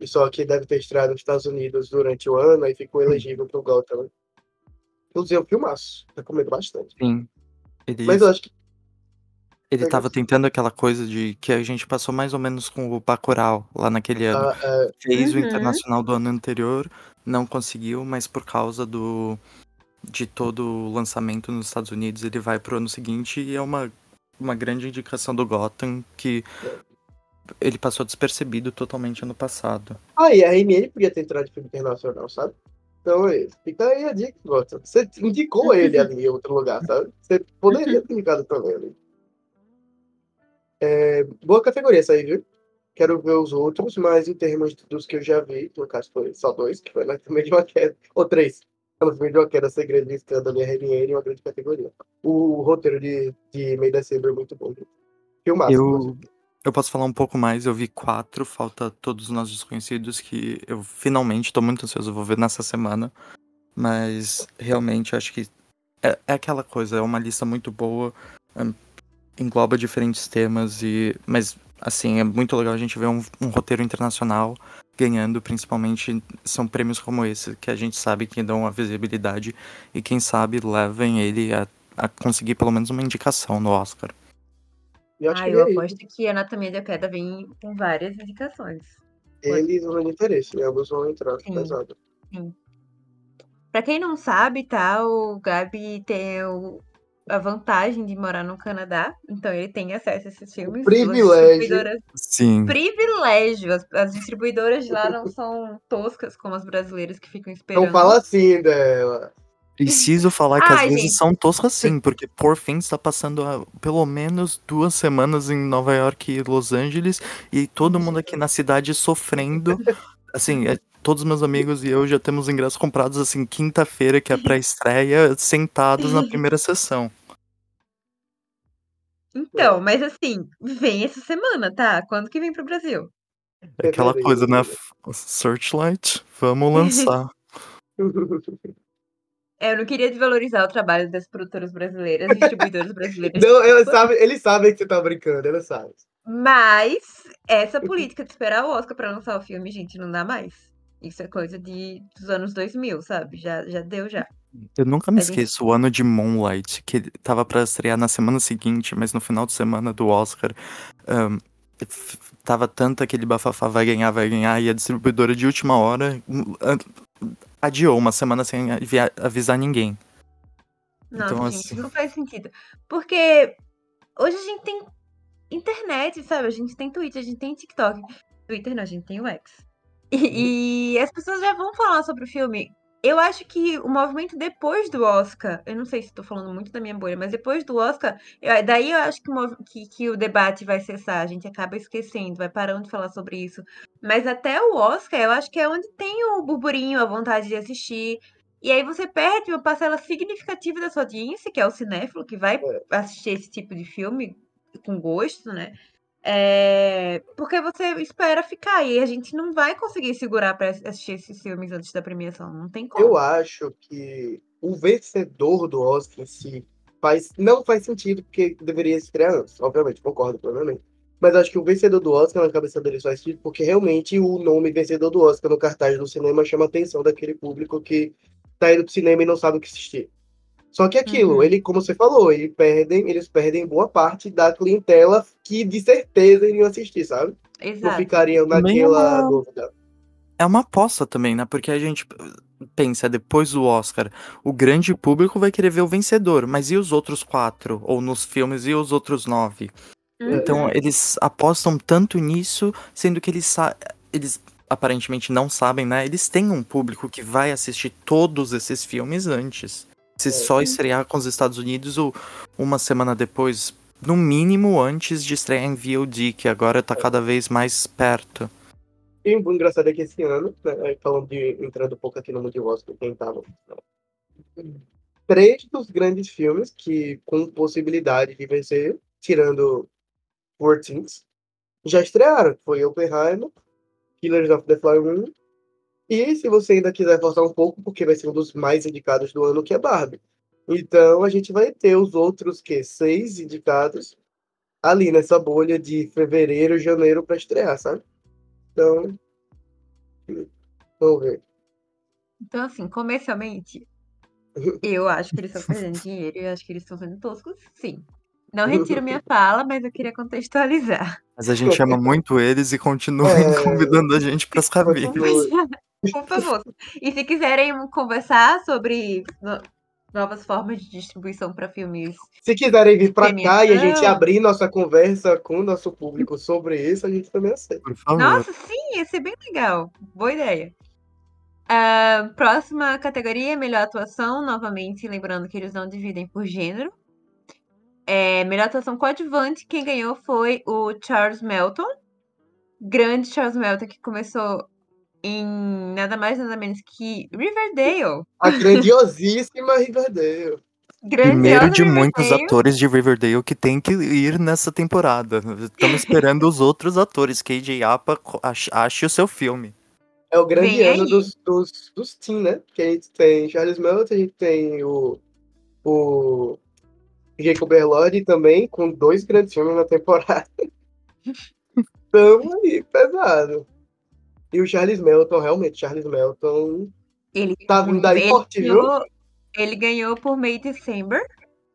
E só que deve ter estreado nos Estados Unidos durante o ano e ficou elegível pro Gotham. Inclusive, é um filmaço. Recomendo bastante. Sim. Ele, Mas eu acho que ele Pega tava tentando aquela coisa de que a gente passou mais ou menos com o Bacurau lá naquele ano. ah, é, Fez o Uhum. internacional do ano anterior, não conseguiu, mas por causa do de todo o lançamento nos Estados Unidos, ele vai pro ano seguinte e é uma, uma grande indicação do Gotham que ele passou despercebido totalmente ano passado. Ah, e a RMN podia ter entrado de filme internacional, sabe? Então, é isso. fica aí a dica. Você indicou ele ali em outro lugar, sabe? Você poderia ter indicado também ali. É, boa categoria essa aí, viu? Quero ver os outros, mas em termos dos que eu já vi, no caso foi só dois, que foi na também de uma queda, ou três. No filme de uma queda, Segredo e Escândalo e RMN, uma grande categoria. O roteiro de, de May December é muito bom. Filmaço. Eu. Eu posso falar um pouco mais, eu vi quatro, falta todos nós desconhecidos que eu finalmente tô muito ansioso, vou ver nessa semana. Mas realmente acho que é, é aquela coisa, é uma lista muito boa, hum, engloba diferentes temas e. Mas assim, é muito legal a gente ver um, um roteiro internacional ganhando, principalmente são prêmios como esse, que a gente sabe que dão a visibilidade e quem sabe levem ele a, a conseguir pelo menos uma indicação no Oscar. Eu acho Ah, que eu ele- aposto que Anatomia de uma Queda vem com várias indicações. eles vão de interesse, né? Alguns vão entrar Sim. pesado. Pra quem não sabe, tá? O Gabi tem o- a vantagem de morar no Canadá, então ele tem acesso a esses filmes. privilégio. As distribuidoras- Sim. Privilégio. As, as distribuidoras de lá não são toscas como as brasileiras que ficam esperando. Não fala assim dela. Preciso falar que às Ai, vezes gente. são toscas sim, porque por fim está passando há pelo menos duas semanas em Nova York e Los Angeles e todo mundo aqui na cidade sofrendo. Assim, é, todos meus amigos e eu já temos ingressos comprados assim quinta-feira, que é pra estreia, sentados na primeira sessão. Então, mas assim, vem essa semana, tá? Quando que vem pro Brasil? É aquela coisa, né? Searchlight, vamos lançar. [laughs] É, eu não queria desvalorizar o trabalho das produtoras brasileiras, [laughs] distribuidoras brasileiras. Não, ele sabe, ele sabe que você tá brincando, ele sabe. Mas essa [laughs] política de esperar o Oscar pra lançar o filme, gente, não dá mais. Isso é coisa de, dos anos 2000, sabe? Já, já deu, já. Eu nunca me A gente- esqueço o ano de Moonlight, que tava pra estrear na semana seguinte, mas no final de semana do Oscar, f- tava tanto aquele bafafá vai ganhar, vai ganhar, e a distribuidora de última hora hum, adiou uma semana sem avisar ninguém. Nossa, Então, gente, assim- não faz sentido. Porque hoje a gente tem internet, sabe? A gente tem Twitter, a gente tem TikTok. Twitter não, a gente tem o X. E, e as pessoas já vão falar sobre o filme. Eu acho que o movimento depois do Oscar, eu não sei se tô falando muito da minha bolha, mas depois do Oscar, eu- daí eu acho que o, que- que o debate vai cessar. A gente acaba esquecendo, vai parando de falar sobre isso. Mas até o Oscar, eu acho que é onde tem o burburinho, a vontade de assistir. E aí você perde uma parcela significativa da sua audiência, que é o cinéfilo, que vai assistir esse tipo de filme com gosto, né? É, Porque você espera ficar e a gente não vai conseguir segurar para assistir esses filmes antes da premiação, não tem como. Eu acho que o vencedor do Oscar em si faz, não faz sentido, porque deveria estrear antes, obviamente, concordo plenamente. Mas acho que o vencedor do Oscar na cabeça dele faz sentido, porque realmente o nome vencedor do Oscar no cartaz do cinema chama a atenção daquele público que tá indo pro cinema e não sabe o que assistir. Só que aquilo, Uhum. ele, como você falou, ele perdem, eles perdem boa parte da clientela que de certeza iriam assistir, sabe? Não Exato. ficariam Também é naquela uma- dúvida. É uma aposta também, né? Porque a gente pensa, depois do Oscar, o grande público vai querer ver o vencedor, mas e os outros quatro? Ou nos filmes, e os outros nove? Uhum. Então, eles apostam tanto nisso, sendo que eles, sa- eles aparentemente não sabem, né? Eles têm um público que vai assistir todos esses filmes antes. Se só estrear com os Estados Unidos ou uma semana depois, no mínimo antes de estrear em VOD, que agora tá cada vez mais perto. E o engraçado é que esse ano, né, falando de entrando um pouco aqui no mundo de Oscar, quem tava. Três dos grandes filmes que com possibilidade de vencer, tirando Poor Things, já estrearam. Foi Oppenheimer, Killers of the Flower Moon. E se você ainda quiser forçar um pouco, porque vai ser um dos mais indicados do ano, que é Barbie. Então a gente vai ter os outros que seis indicados ali nessa bolha de fevereiro, janeiro para estrear, sabe? Então, vamos ver. Então, assim, comercialmente, [laughs] eu acho que eles estão perdendo dinheiro e eu acho que eles estão sendo toscos, sim. Não retiro minha fala, mas eu queria contextualizar. Mas a gente ama muito eles e continuem É. [laughs] convidando a gente para as cabines. Por favor. E se quiserem conversar sobre no- novas formas de distribuição para filmes, Se quiserem vir para cá e a gente abrir nossa conversa com o nosso público sobre isso, a gente também aceita. Por favor. nossa, sim, ia ser bem legal. Boa ideia. Ah, próxima categoria, melhor atuação. Novamente, lembrando que eles não dividem por gênero. É, melhor atuação coadjuvante, quem ganhou foi o Charles Melton. Grande Charles Melton, que começou em nada mais nada menos que Riverdale. A grandiosíssima Riverdale. Primeiro de Grandiosa muitos Riverdale. atores de Riverdale que tem que ir nessa temporada. Estamos [laughs] esperando os outros atores. KJ Apa ache o seu filme. É o grande Vem ano dos, dos, dos teen, né? Que a gente tem Charles Melton, a gente tem o, o Jacob Elordi também, com dois grandes filmes na temporada. [laughs] Tamo aí, pesado. E o Charles Melton, realmente, Charles Melton Ele tá vindo aí ele forte, viu? ganhou, ele ganhou por May December.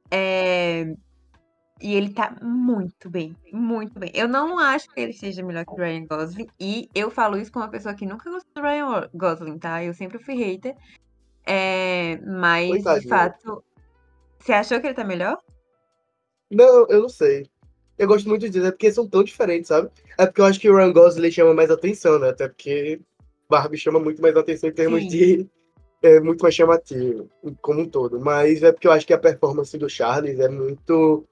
é, E ele tá muito bem, muito bem. Eu não acho que ele seja melhor que o Ryan Gosling. E eu falo isso com uma pessoa que nunca gostou do Ryan Gosling, tá? Eu sempre fui hater. É, Mas, de Coitadinho. fato, você achou que ele tá melhor? Não, eu não sei. Eu gosto muito disso, é porque são tão diferentes, sabe? É porque eu acho que o Ryan Gosling chama mais atenção, né? Até porque Barbie chama muito mais atenção em termos Sim. de. É muito mais chamativo, como um todo. Mas é porque eu acho que a performance do Charles é muito.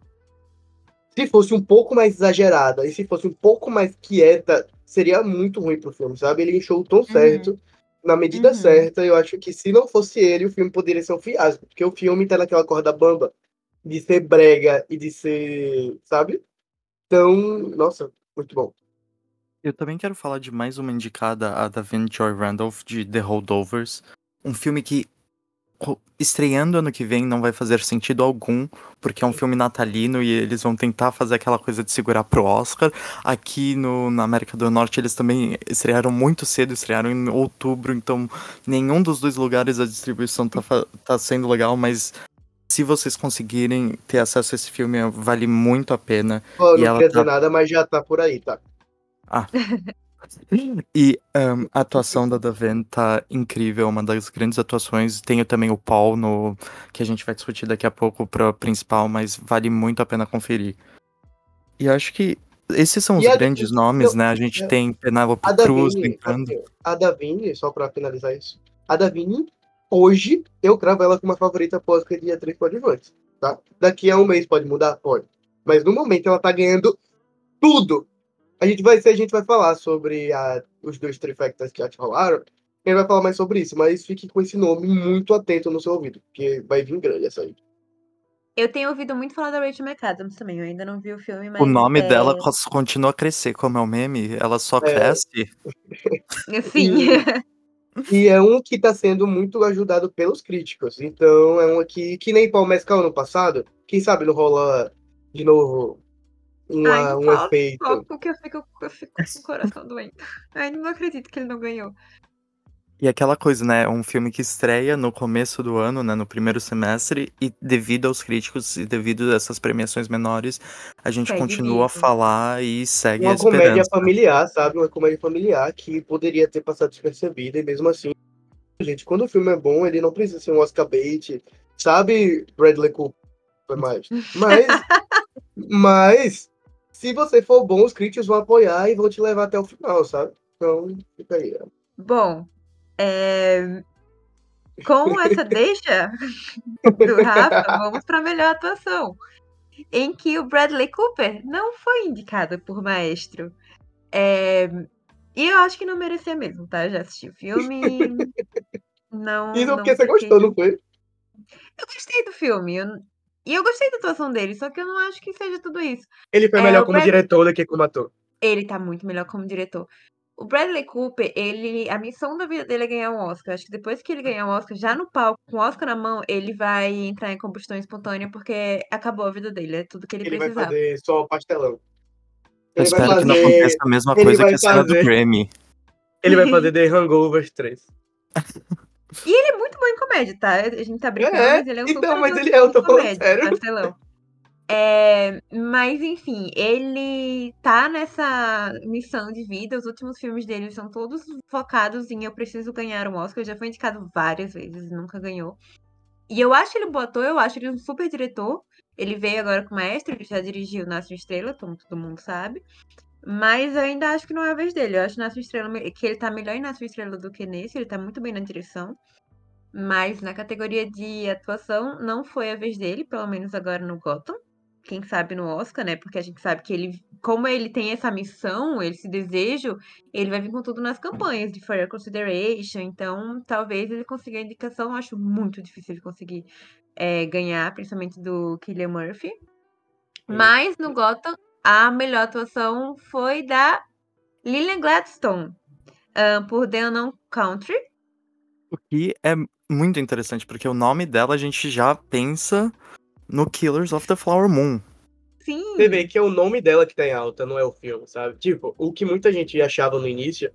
Se fosse um pouco mais exagerada e se fosse um pouco mais quieta, seria muito ruim pro filme, sabe? Ele encheu o tom certo, na medida Uhum. certa. Eu acho que se não fosse ele, o filme poderia ser um fiasco. Porque o filme tá naquela corda bamba de ser brega e de ser. Sabe? Então, nossa, muito bom. Eu também quero falar de mais uma indicada, a da Vin Joy Randolph, de The Holdovers. Um filme que, estreando ano que vem, não vai fazer sentido algum, porque é um filme natalino e eles vão tentar fazer aquela coisa de segurar pro Oscar. Aqui no, na América do Norte, eles também estrearam muito cedo, estrearam em outubro, então nenhum dos dois lugares a distribuição tá, tá sendo legal, mas se vocês conseguirem ter acesso a esse filme, vale muito a pena. E não quer dizer tá- nada, mas já tá por aí, tá? [laughs] E ahn, a atuação da Daven tá incrível, uma das grandes atuações. Tenho também o Paul, no, que a gente vai discutir daqui a pouco para principal, mas vale muito a pena conferir. E acho que esses são os E a grandes nomes, eu- né? A gente é- tem Penélope A Cruz assim, a Davine, só pra finalizar isso, a Davine, hoje, eu cravo ela como uma favorita pós de atriz coadjuvante, tá? Daqui a um mês pode mudar? Pode. Mas no momento ela tá ganhando tudo. A gente vai, se a gente vai falar sobre a- os dois trifectas que já te rolaram, a gente vai falar mais sobre isso, mas fique com esse nome muito atento no seu ouvido, porque vai vir grande essa aí. Eu tenho ouvido muito falar da Rachel McAdams também. Eu ainda não vi o filme, mas. O nome é, dela continua a crescer, como é o meme, ela só É. cresce. Sim. [laughs] E é um que tá sendo muito ajudado pelos críticos. Então é um aqui que nem Paul Mescal no passado. Quem sabe não rola de novo uma- Ai, um fala efeito. Porque eu fico, eu fico com o coração doente. Ai, não acredito que ele não ganhou. E aquela coisa, né? É um filme que estreia no começo do ano, né? No primeiro semestre, e devido aos críticos e devido a essas premiações menores, a gente Segue continua a vivo. falar e segue a Uma comédia esperança. familiar, sabe? Uma comédia familiar que poderia ter passado despercebida e mesmo assim. Gente, quando o filme é bom, ele não precisa ser um Oscar bait. Sabe, Bradley Cooper? Foi mais. Mas, [laughs] mas, se você for bom, os críticos vão apoiar e vão te levar até o final, sabe? Então, fica aí. Bom, é, com essa deixa do Rafa, vamos para a melhor atuação. Em que o Bradley Cooper não foi indicado por Maestro. É, E eu acho que não merecia mesmo, tá? Eu já assisti o filme. Não. Isso não porque você gostou, não foi? Eu gostei do filme. eu- E eu gostei da atuação dele, só que eu não acho que seja tudo isso. Ele foi É, melhor o como Brad- diretor do que como ator. Ele tá muito melhor como diretor. O Bradley Cooper, ele, a missão da vida dele é ganhar um Oscar. Acho que depois que ele ganhar um Oscar, já no palco, com o Oscar na mão, ele vai entrar em combustão espontânea porque acabou a vida dele, é tudo que ele, Ele vai precisava. fazer só o pastelão. Eu Ele vai espero que não fazer- aconteça a mesma ele coisa vai que a cena do fazer- Grammy. Ele vai fazer The Hangovers 3. E ele é muito bom em comédia, tá? A gente tá brincando, É, mas ele é um então, super mas ele é, eu tô falando sério. pastelão. É, mas enfim, ele tá nessa missão de vida. Os últimos filmes dele são todos focados em eu preciso ganhar um Oscar. Já foi indicado várias vezes, nunca ganhou. E eu acho ele um bom ator, eu acho ele um super diretor. Ele veio agora com o Maestro, ele já dirigiu Nasce Estrela, como todo mundo sabe. Mas eu ainda acho que não é a vez dele. Eu acho Nasce Estrela que ele tá melhor em Nasce Estrela do que nesse, ele tá muito bem na direção. Mas na categoria de atuação, não foi a vez dele, pelo menos agora no Gotham. Quem sabe no Oscar, né? Porque a gente sabe que ele, como ele tem essa missão, esse desejo, ele vai vir com tudo nas campanhas de Your Consideration. Então, talvez ele consiga a indicação. Eu acho muito difícil ele conseguir é, ganhar, principalmente do Killian Murphy. Mas no Gotham, a melhor atuação foi da Lillian Gladstone, por The Unknown Country. O que é muito interessante, porque o nome dela a gente já pensa no Killers of the Flower Moon. Sim. Você vê que é o nome dela que tá em alta, não é o filme, sabe? Tipo, o que muita gente achava no início,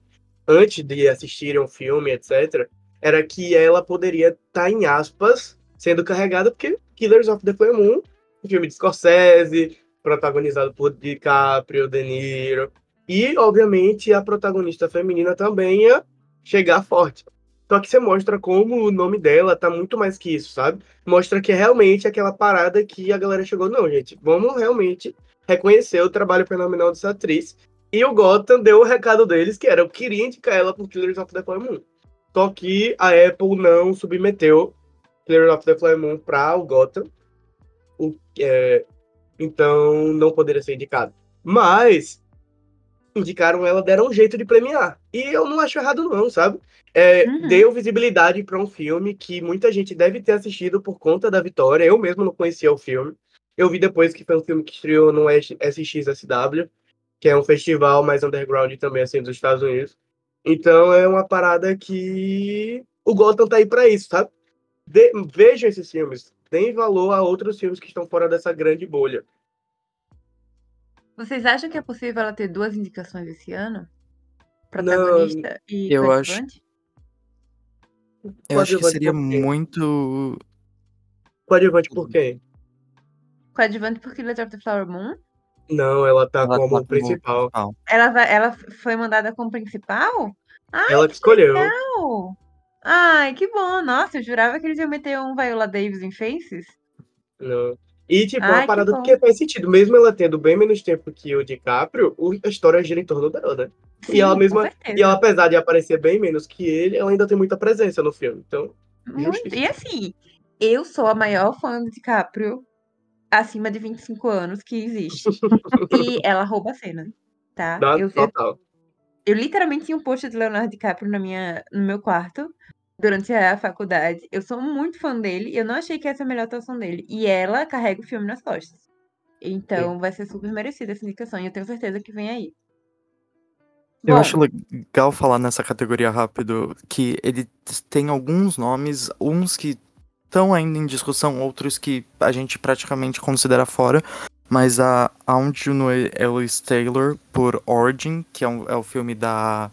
antes de assistirem o filme, etc., era que ela poderia estar, em aspas, sendo carregada, porque Killers of the Flower Moon, um filme de Scorsese, protagonizado por DiCaprio, De Niro, e, obviamente, a protagonista feminina também ia chegar forte. Só que você mostra como o nome dela tá muito mais que isso, sabe? Mostra que é realmente aquela parada que a galera chegou, não, gente, vamos realmente reconhecer o trabalho fenomenal dessa atriz. E o Gotham deu o recado deles, que era, eu queria indicar ela por Killers of the Flower Moon. Só que a Apple não submeteu Killers of the Flower Moon pra o Gotham. O, é, então não poderia ser indicado. Mas indicaram ela, deram um jeito de premiar. E eu não acho errado não, sabe? É, Uhum. Deu visibilidade para um filme que muita gente deve ter assistido por conta da vitória. Eu mesmo não conhecia o filme. Eu vi depois que foi um filme que estreou no SXSW, que é um festival mais underground também, assim, dos Estados Unidos. Então é uma parada que o Gotham tá aí para isso, sabe? De- Vejam esses filmes. Deem valor a outros filmes que estão fora dessa grande bolha. Vocês acham que é possível ela ter duas indicações esse ano? Protagonista e eu acho- coadjuvante? Eu acho que seria muito. Coadjuvante por quê? Coadjuvante por Killers of the Flower Moon? Não, ela tá Ela como tá principal. Ela, vai, ela foi mandada como principal? Ai, Ela que escolheu. legal! Ai, que bom! Nossa, eu jurava que eles iam meter um Viola Davis em Faces. Não. E, tipo, Ai, uma que parada bom. que faz sentido. Mesmo ela tendo bem menos tempo que o DiCaprio, a história gira em torno dela, né? Sim, ela com mesma-. E ela, apesar de aparecer bem menos que ele, ela ainda tem muita presença no filme. Então, Muito. E assim, eu sou a maior fã do DiCaprio acima de 25 anos que existe. e [laughs] ela rouba a cena, tá? Eu, eu, total. eu literalmente tinha um pôster de Leonardo DiCaprio na minha, no meu quarto durante a faculdade. Eu sou muito fã dele e eu não achei que essa é a melhor atuação dele. E ela carrega o filme nas costas. Então vai ser super merecida essa indicação e eu tenho certeza que vem aí. Eu Bom, acho legal falar nessa categoria rápido que ele tem alguns nomes, uns que estão ainda em discussão, outros que a gente praticamente considera fora. Mas a Aunjuno Ellis Taylor por Origin, que é, um- é o filme da.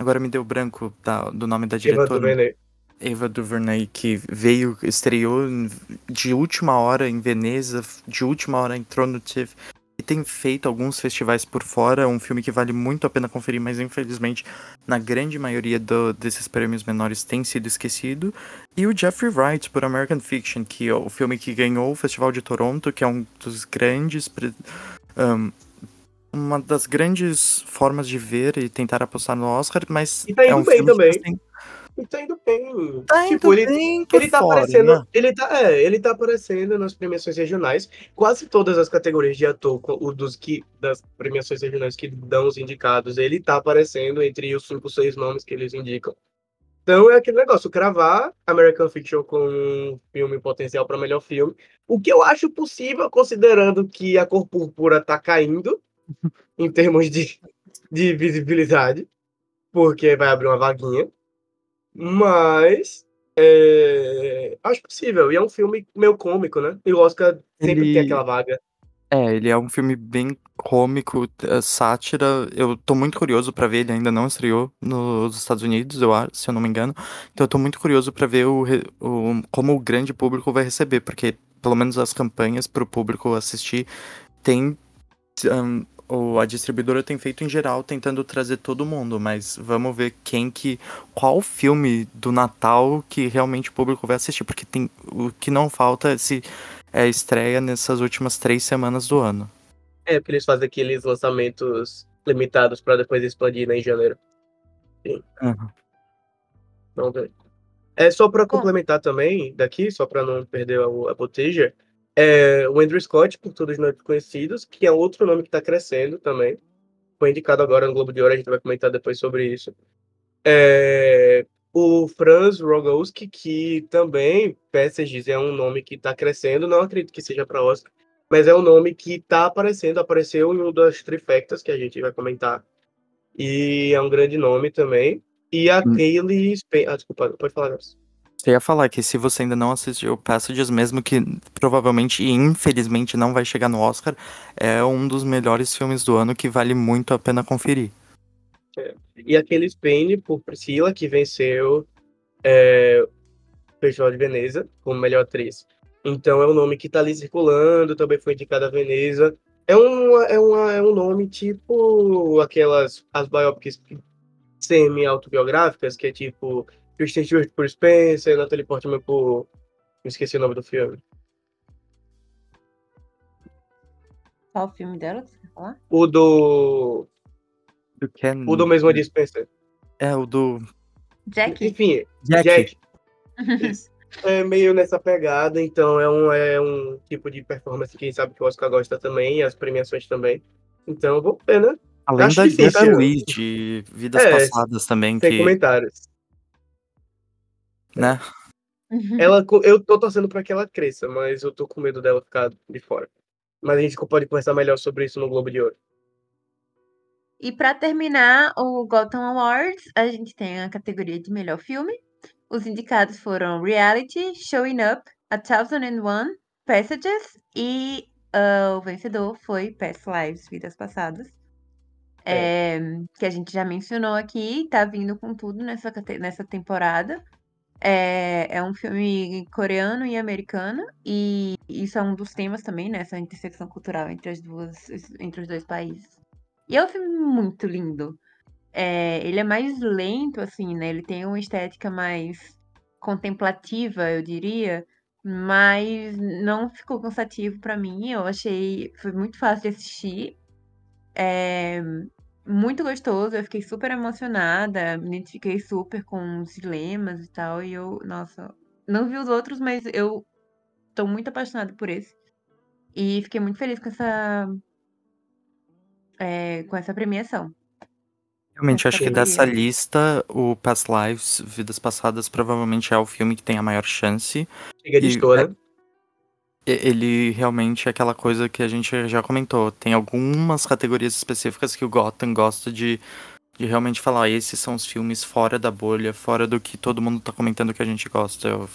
Agora me deu branco da- do nome da Eva diretora. DuVernay. Eva DuVernay, que veio, estreou em- de última hora em Veneza, de última hora no TIFF e tem feito alguns festivais por fora. Um filme que vale muito a pena conferir, mas infelizmente na grande maioria do- desses prêmios menores tem sido esquecido. E o Jeffrey Wright por American Fiction, que é o filme que ganhou o Festival de Toronto, que é um dos grandes. um, uma das grandes formas de ver e tentar apostar no Oscar, mas E tá é indo um bem filme também. tem E tá indo bem. Tá tipo, indo ele, bem ele tá fora, aparecendo. né? Ele tá, é, ele tá aparecendo nas premiações regionais. Quase todas as categorias de ator, o dos que, das premiações regionais que dão os indicados, ele tá aparecendo entre os cinco, seis nomes que eles indicam. Então é aquele negócio, cravar American Fiction com um filme potencial para melhor filme. O que eu acho possível, considerando que a cor púrpura tá caindo em termos de, de visibilidade, porque vai abrir uma vaguinha. Mas é, acho possível. E é um filme meio cômico, né? E o Oscar sempre Ele- tem aquela vaga. É, ele é um filme bem cômico, é, sátira. Eu tô muito curioso pra ver, ele ainda não estreou nos Estados Unidos, eu acho, se eu não me engano. Então eu tô muito curioso pra ver o, o- como o grande público vai receber, porque pelo menos as campanhas pro público assistir tem ahn, o- a distribuidora tem feito em geral tentando trazer todo mundo, mas vamos ver quem que qual filme do Natal que realmente o público vai assistir, porque tem o que não falta é se é estreia nessas últimas três semanas do ano. É, porque eles fazem aqueles lançamentos limitados pra depois expandir né, em janeiro. Vamos ver. É só pra complementar também daqui, só pra não perder a, a boteja. É, o Andrew Scott, por todos nós conhecidos, que é outro nome que tá crescendo também. Foi indicado agora no Globo de Ouro, a gente vai comentar depois sobre isso. É, o Franz Rogowski, que também, Passages, é um nome que tá crescendo, não acredito que seja pra Oscar, mas é um nome que tá aparecendo, apareceu em uma das trifectas que a gente vai comentar. E é um grande nome também. E a Hum. Kaylee Spen... Ah, desculpa, pode falar, Gabs. Eu ia falar que se você ainda não assistiu Passages, mesmo que provavelmente e infelizmente não vai chegar no Oscar, é um dos melhores filmes do ano que vale muito a pena conferir. E aquele Spain por Priscila, que venceu é, o Festival de Veneza como melhor atriz. Então é um nome que tá ali circulando, também foi indicada a Veneza. É, uma, é, uma, é um nome tipo aquelas as biopics semi-autobiográficas, que é tipo Kristen Stewart por Spencer, Natalie Portman por... Me esqueci o nome do filme. Qual o filme dela que você quer falar? O do... Do Ken... O do mesmo de Spencer. É, o do Jack? Enfim, Jack. Jack. [laughs] É meio nessa pegada, então é um, é um tipo de performance que a gente sabe que o Oscar gosta também, e as premiações também. Então, vamos ver, né? Além Acho da difícil. Jennifer Lee de Vidas É, Passadas também, Sem que, comentários. Né? Ela, eu tô torcendo pra que ela cresça, mas eu tô com medo dela ficar de fora. Mas a gente pode conversar melhor sobre isso no Globo de Ouro. E pra terminar o Gotham Awards, a gente tem a categoria de melhor filme. Os indicados foram Reality, Showing Up, A Thousand and One, Passages e ah, o vencedor foi Past Lives, Vidas Passadas. É, que a gente já mencionou aqui, tá vindo com tudo nessa, nessa temporada. É, é um filme coreano e americano, e isso é um dos temas também, né? Essa intersecção cultural entre, as duas, entre os dois países. E é um filme muito lindo. É, ele é mais lento, assim, né? Ele tem uma estética mais contemplativa, eu diria, mas não ficou cansativo pra mim. Eu achei, foi muito fácil de assistir. É, muito gostoso, eu fiquei super emocionada, me identifiquei super com os dilemas e tal, e eu, nossa, não vi os outros, mas eu tô muito apaixonada por esse. E fiquei muito feliz com essa é, com essa premiação. Realmente, acho que dessa lista, o Past Lives, Vidas Passadas, provavelmente é o filme que tem a maior chance. Chega de E- história. Ele realmente é aquela coisa que a gente já comentou. Tem algumas categorias específicas que o Gotham gosta de, de realmente falar. "Ah, Esses são os filmes fora da bolha, fora do que todo mundo tá comentando que a gente gosta. Eu,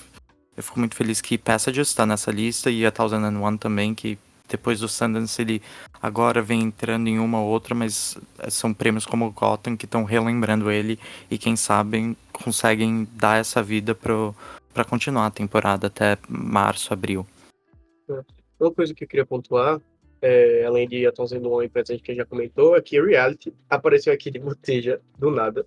eu fico muito feliz que Passages tá nessa lista e a Thousand and One também, que depois do Sundance ele agora vem entrando em uma ou outra, mas eh, são prêmios como o Gotham que estão relembrando ele e quem sabe conseguem dar essa vida pro, pra continuar a temporada até março, abril. Uma coisa que eu queria pontuar, é, além de Atom Sendo Um e presente que a já comentou, é que Reality apareceu aqui de boteja, do nada.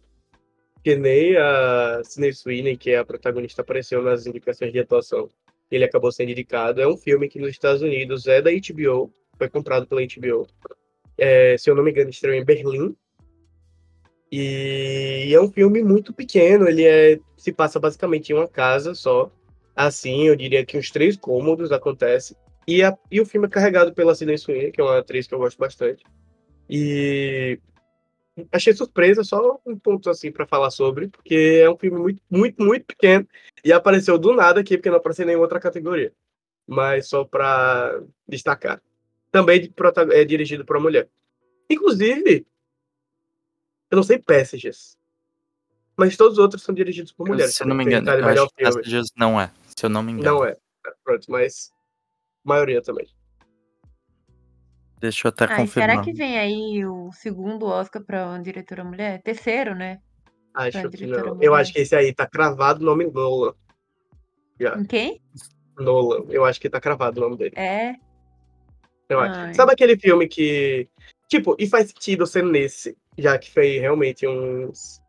Que nem a Sidney Sweeney, que é a protagonista, apareceu nas indicações de atuação. Ele acabou sendo indicado. É um filme que nos Estados Unidos é da HBO, foi comprado pela HBO. É, se eu não me engano, estreou em Berlim. E é um filme muito pequeno, ele é, se passa basicamente em uma casa só. Assim, eu diria que uns três cômodos acontece. E, a- e o filme é carregado pela Sidney Sweeney, que é uma atriz que eu gosto bastante. E achei surpresa, só um ponto assim para falar sobre, porque é um filme muito, muito, muito pequeno e apareceu do nada aqui, porque não apareceu em nenhuma outra categoria. Mas só para destacar. Também é dirigido por uma mulher. Inclusive, eu não sei Passages. Mas todos os outros são dirigidos por mulheres. Se não me também, engano, tem eu acho que. Passages não é. Se eu não me engano. Não é. Pronto, mas maioria também. Deixa eu até Ai, confirmar. será que vem aí o segundo Oscar pra uma diretora mulher? Terceiro, né? Acho que não. Eu mulher. acho que esse aí tá cravado o nome Nolan. Já. Em quem? Nolan. Eu acho que tá cravado o nome dele. É. Eu acho. Ai. Sabe aquele filme que. Tipo, e faz sentido ser nesse, já que foi realmente uns.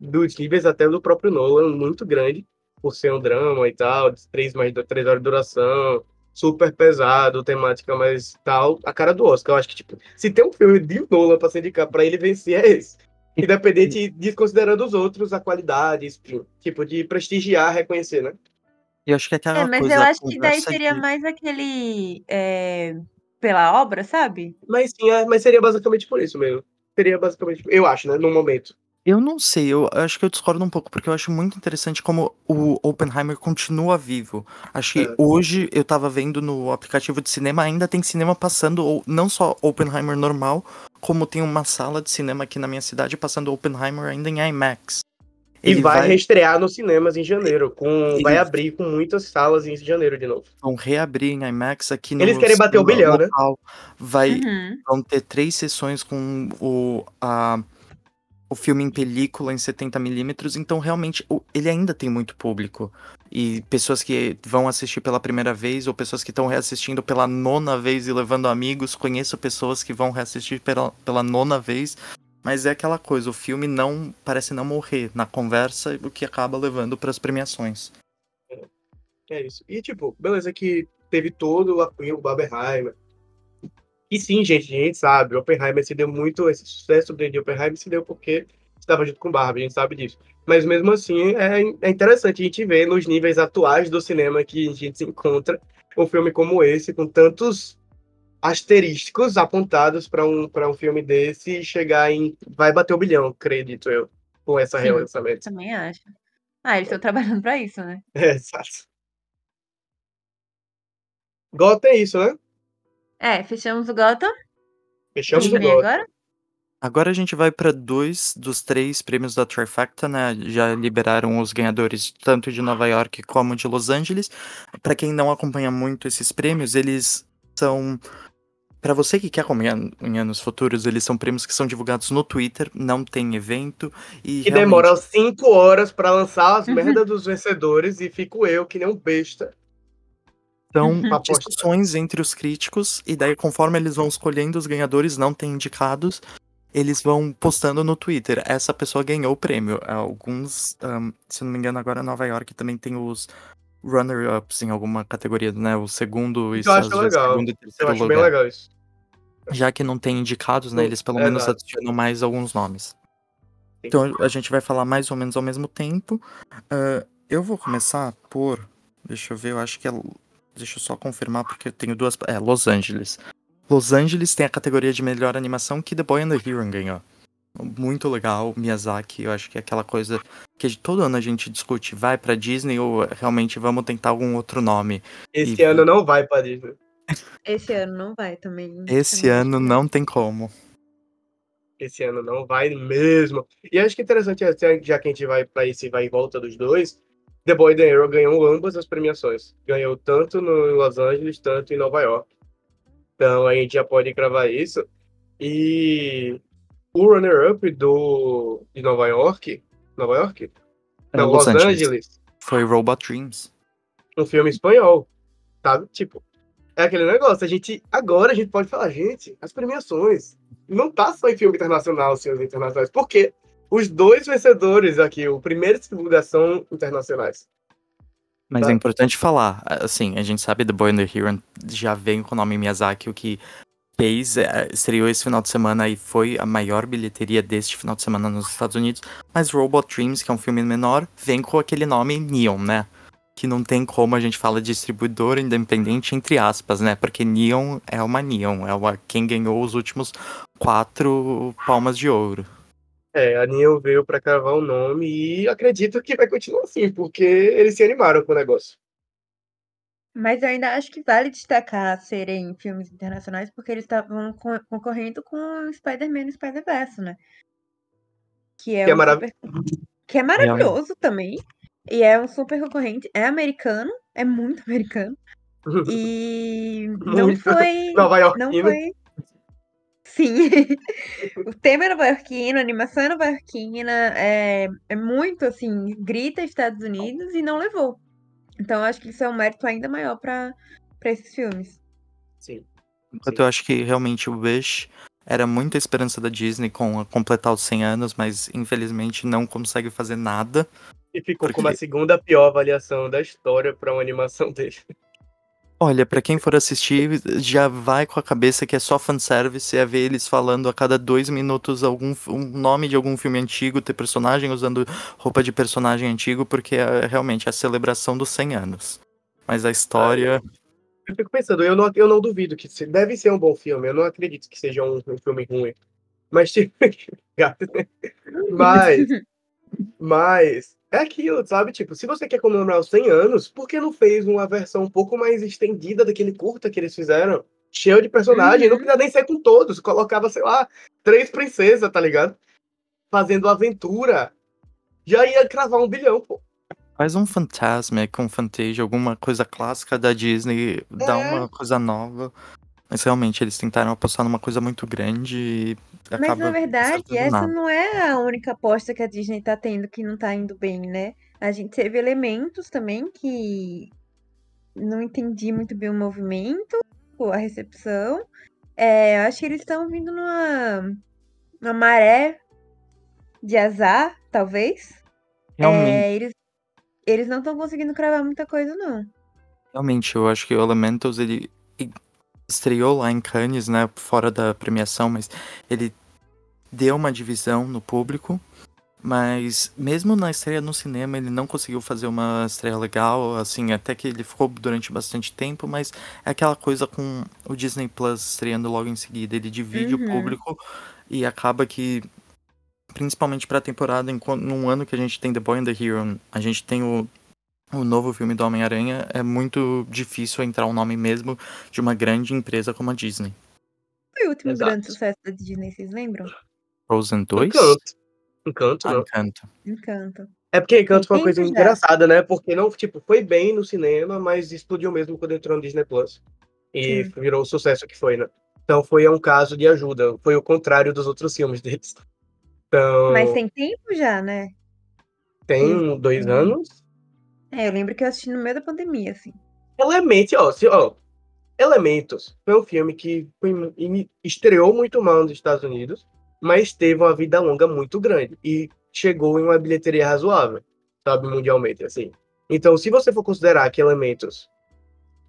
Dos níveis até do próprio Nolan, muito grande, por ser um drama e tal, de três, mais de três horas de duração, super pesado, temática mais tal, a cara do Oscar. Eu acho que, tipo, se tem um filme de Nolan pra se indicar pra ele vencer, é esse. Independente, [laughs] desconsiderando os outros, a qualidade, enfim, tipo, de prestigiar, reconhecer, né? E eu acho que é aquela É, mas coisa. eu acho que daí seria de- mais aquele. é, pela obra, sabe? Mas sim, é- mas seria basicamente por isso mesmo. Seria basicamente, eu acho, né, no momento. Eu não sei, eu acho que eu discordo um pouco, porque eu acho muito interessante como o Oppenheimer continua vivo. Acho que É. hoje eu tava vendo no aplicativo de cinema, ainda tem cinema passando, ou não só Oppenheimer normal, como tem uma sala de cinema aqui na minha cidade passando Oppenheimer ainda em IMAX. E vai, vai, reestrear nos cinemas em janeiro. Com, Ele- Vai abrir com muitas salas em janeiro de novo. vão reabrir em IMAX aqui no Eles querem bater o bilhão, né? local. Vai, Uhum. vão ter três sessões com o, a, o filme em película em 70mm, então realmente o- ele ainda tem muito público. E pessoas que vão assistir pela primeira vez, ou pessoas que estão reassistindo pela nona vez e levando amigos. Conheço pessoas que vão reassistir pela, pela nona vez. Mas é aquela coisa, o filme não parece não morrer na conversa, o que acaba levando para as premiações. É isso. E, tipo, beleza que teve todo o apoio do Barbenheimer. E sim, gente, a gente sabe, o Oppenheimer se deu muito, esse sucesso de Oppenheimer se deu porque estava junto com o Barbie, a gente sabe disso. Mas mesmo assim, é, é interessante a gente ver nos níveis atuais do cinema que a gente se encontra um filme como esse, com tantos asterísticos apontados para um, pra um filme desse e chegar em. Vai bater o bilhão, acredito eu, com essa relançamento. Também acho. Ah, eles estão trabalhando pra isso, né? É, [laughs] exato. Gotham é isso, né? É, fechamos o Gotham. Fechamos o Gotham. agora? Agora a gente vai para dois dos três prêmios da Trifecta, né? Já liberaram os ganhadores tanto de Nova York como de Los Angeles. Para quem não acompanha muito esses prêmios, eles são para você que quer acompanhar em anos futuros, eles são prêmios que são divulgados no Twitter, não tem evento e Que realmente- demora cinco horas pra lançar as [laughs] merdas dos vencedores e fico eu, que nem um besta. São Uhum. Aposta. discussões entre os críticos, e daí, conforme eles vão escolhendo os ganhadores não tem indicados, eles vão postando no Twitter. Essa pessoa ganhou o prêmio. Alguns, ahn, se não me engano, agora Nova York também tem os runner-ups em alguma categoria, né? O segundo e eu acho legal. segundo e Eu terceiro acho bem lugar. legal isso. Já que não tem indicados, né? Eles pelo menos exato. adicionam mais alguns nomes. Então a gente vai falar mais ou menos ao mesmo tempo. Ah, eu vou começar por. Deixa eu ver, eu acho que é. Deixa eu só confirmar, porque eu tenho duas. É, Los Angeles. Los Angeles tem a categoria de melhor animação que The Boy and the Heron ganhou. Muito legal, Miyazaki. Eu acho que é aquela coisa que todo ano a gente discute: vai pra Disney ou realmente vamos tentar algum outro nome? Esse E- ano não vai pra Disney. Esse ano não vai também. Esse também ano não tem como. Esse ano não vai mesmo. E acho que é interessante, até já que a gente vai pra esse vai e volta dos dois, The Boy and the Hero ganhou ambas as premiações. Ganhou tanto no em Los Angeles, tanto em Nova York. Então a gente já pode cravar isso. E o runner-up do de Nova York, Nova York? É, Não, Los Los Angeles. Angeles, Foi Robot Dreams. um filme espanhol, sabe? Tipo, é aquele negócio, a gente, agora a gente pode falar, gente, as premiações, não tá só em filme internacional, senhores internacionais, porque os dois vencedores aqui, o primeiro e o segundo, são internacionais. Mas Tá. é importante falar, assim, a gente sabe The Boy and the Heron já vem com o nome Miyazaki, o que fez, é, estreou esse final de semana e foi a maior bilheteria deste final de semana nos Estados Unidos. Mas Robot Dreams, que é um filme menor, vem com aquele nome Neon, né? Que não tem como a gente fala distribuidor independente, entre aspas, né? Porque Neon é uma Neon, é uma, quem ganhou os últimos quatro palmas de ouro. É, a Neon veio pra cravar o nome e acredito que vai continuar assim, porque eles se animaram com o negócio. Mas eu ainda acho que vale destacar serem filmes internacionais, porque eles estavam co- concorrendo com o Spider-Man e o Spider-Verse, né? Que é, Que é um marav- super... que é maravilhoso também. E é um super concorrente. É americano, é muito [laughs] americano. [laughs] E não foi. Nova Não Yorkino. foi. Sim. o tema é nova-iorquino, a animação é nova-iorquina, é, é muito assim, grita Estados Unidos e não levou. Então eu acho que isso é um mérito ainda maior pra pra esses filmes. Sim. Enquanto eu acho que realmente o Wish era muita esperança da Disney com a completar os 100 anos, mas infelizmente não consegue fazer nada. E ficou Porque- como a segunda pior avaliação da história pra uma animação [laughs] dele. Olha, pra quem for assistir, já vai com a cabeça que é só fanservice, é ver eles falando a cada dois minutos algum um nome de algum filme antigo, ter personagem usando roupa de personagem antigo, porque é realmente a celebração dos 100 anos. Mas a história. Eu fico pensando, eu não, eu não duvido que deve ser um bom filme. Eu não acredito que seja um, um filme ruim. Mas, [laughs] tipo, [laughs] [laughs] mas, mas, é aquilo, sabe? Tipo, se você quer comemorar os 100 anos, por que não fez uma versão um pouco mais estendida daquele curta que eles fizeram? Cheio de personagem, não Uhum. precisa nem ser com todos. Colocava, sei lá, três princesas, tá ligado? Fazendo aventura. Já ia cravar um bilhão, pô. Faz um Fantasmic, um Fantasia, alguma coisa clássica da Disney, dá É. uma coisa nova. Mas realmente eles tentaram apostar numa coisa muito grande e Mas na verdade, essa nada. não é a única aposta que a Disney tá tendo que não tá indo bem, né? A gente teve elementos também que não entendi muito bem o movimento, ou a recepção. É, acho que eles estão vindo numa, numa maré de azar, talvez. Realmente, É, eles, eles não estão conseguindo cravar muita coisa, não. realmente, eu acho que o Elementals, ele estreou lá em Cannes, né, fora da premiação, mas ele deu uma divisão no público, mas mesmo na estreia no cinema, ele não conseguiu fazer uma estreia legal, assim, até que ele ficou durante bastante tempo, mas é aquela coisa com o Disney Plus estreando logo em seguida, ele divide o Uhum. público e acaba que principalmente pra temporada, enquanto num ano que a gente tem The Boy and the Hero, a gente tem o, o novo filme do Homem-Aranha, é muito difícil entrar um nome mesmo de uma grande empresa como a Disney. Foi o último Exato. grande sucesso da Disney, vocês lembram? Frozen 2? Encanto. Encanto, Ah, não. Encanto. Encanto. É porque Encanto foi uma coisa já. engraçada, né? Porque não, tipo, foi bem no cinema, mas explodiu mesmo quando entrou no Disney Plus. E Sim. virou o sucesso que foi, né? Então foi um caso de ajuda. Foi o contrário dos outros filmes deles. Então, Mas tem tempo já, né? tem dois anos. É, eu lembro que eu assisti no meio da pandemia, assim. Elementos, ó, se- ó, Elementos foi um filme que foi- estreou muito mal nos Estados Unidos, mas teve uma vida longa muito grande e chegou em uma bilheteria razoável, sabe, mundialmente, assim. Então, se você for considerar que Elementos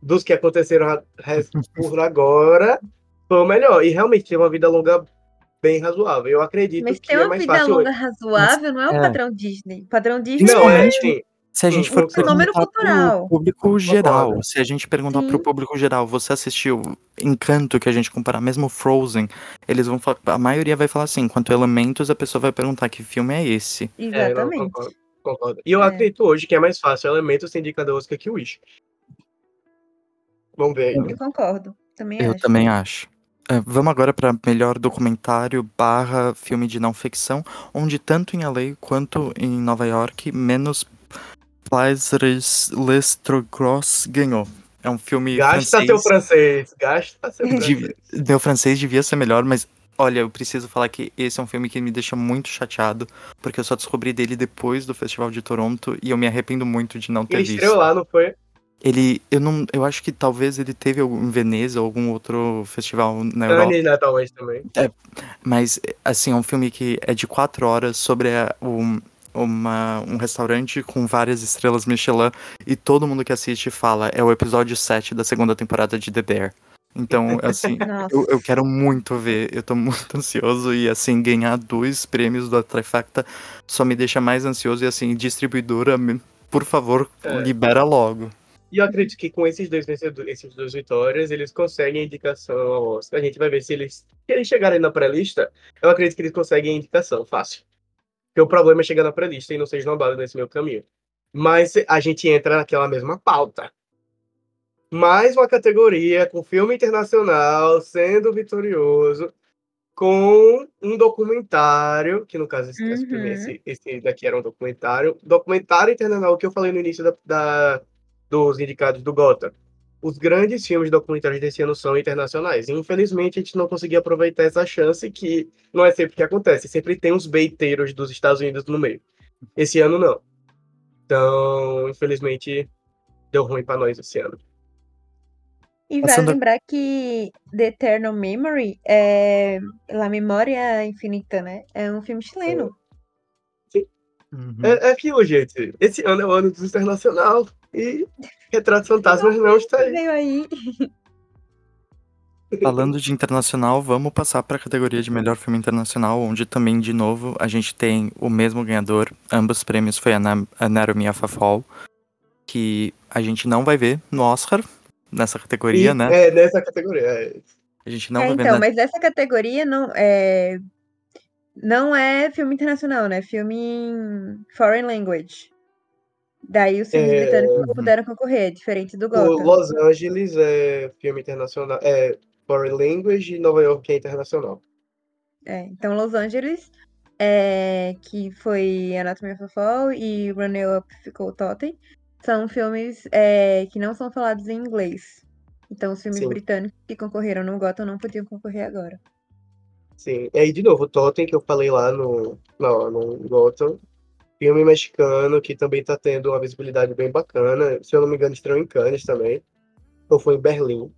dos que aconteceram por [laughs] agora foi o melhor e realmente teve uma vida longa bem razoável. Eu acredito Mas que ter é uma mais vida fácil. longa razoável não é o é. padrão Disney. O padrão Disney Não, é é sim. Se a gente Um for fenômeno perguntar cultural. pro público geral, se a gente perguntar Sim. pro público geral, você assistiu Encanto, que a gente comparar mesmo Frozen, eles vão falar, a maioria vai falar assim, quanto Elementos, a pessoa vai perguntar que filme é esse. É, não, Exatamente. concordo, concordo. E eu É. acredito hoje que é mais fácil Elementos ser indicado ao Oscar que o Wish. Vamos ver aí. Eu concordo. Também Eu acho. também acho. É, vamos agora para melhor documentário barra filme de não ficção, onde tanto em LA quanto em Nova York, menos Plaisres Lestrogross ganhou. É um filme Gasta francês. seu francês. Gasta seu francês. Devia- Meu francês devia ser melhor, mas olha, eu preciso falar que esse é um filme que me deixa muito chateado, porque eu só descobri dele depois do Festival de Toronto e eu me arrependo muito de não ter Ele visto. estreou lá, não foi? Ele, eu não, eu acho que talvez ele teve algum- em Veneza ou algum outro festival na Europa. Anne, né, talvez também. Mas, assim, é um filme que é de quatro horas sobre a- um, uma- um restaurante com várias estrelas Michelin e todo mundo que assiste fala é o episódio 7 da segunda temporada de The Bear. Então, assim, [laughs] eu, eu quero muito ver, eu tô muito ansioso e, assim, ganhar dois prêmios da Trifecta só me deixa mais ansioso e, assim, distribuidora, por favor, É. libera logo. E eu acredito que com esses dois vencedores, esses duas vitórias, eles conseguem a indicação ao Oscar. A gente vai ver se eles, se eles chegarem na pré-lista. Eu acredito que eles conseguem a indicação, fácil. Porque o problema é chegar na pré-lista e não ser esnobado nesse meu caminho. Mas a gente entra naquela mesma pauta. mais uma categoria com filme internacional sendo vitorioso com um documentário, que no caso esse, Uhum. esse, esse daqui era um documentário, documentário internacional que eu falei no início da, da- dos indicados do Gota. Os grandes filmes documentários desse ano são internacionais. E, infelizmente, a gente não conseguiu aproveitar essa chance, que não é sempre que acontece. Sempre tem uns beiteiros dos Estados Unidos no meio. Esse ano, não. Então, infelizmente, deu ruim pra nós esse ano. E vale Passando- lembrar que The Eternal Memory é La Memória Infinita, né? É um filme chileno. Uhum. É, é aquilo, gente. Esse ano é o ano dos internacional e Retratos Fantasmas não está aí. Veio aí. [laughs] Falando de internacional, vamos passar para a categoria de melhor filme internacional, onde também, de novo, a gente tem o mesmo ganhador. Ambos prêmios foi Ana- Anatomy of a Fall, que a gente não vai ver no Oscar, nessa categoria, E- né? É, nessa categoria. é. A gente não É, vai ver então, na... mas essa categoria não é. Não é filme internacional, né? Filme em foreign language. Daí os filmes É, britânicos não uhum. puderam concorrer, diferente do O Gotham. Los Angeles é filme internacional, é foreign language e Nova York é internacional. É, então, Los Angeles, é, que foi Anatomy of a Fall e Runner Up ficou Totem, são filmes é, que não são falados em inglês. Então, os filmes Sim. britânicos que concorreram no Gotham não podiam concorrer agora. Sim. E aí, de novo, o Totem, que eu falei lá no, no, no Gotham, filme mexicano que também tá tendo uma visibilidade bem bacana. Se eu não me engano, estreou em Cannes também, ou foi em Berlim.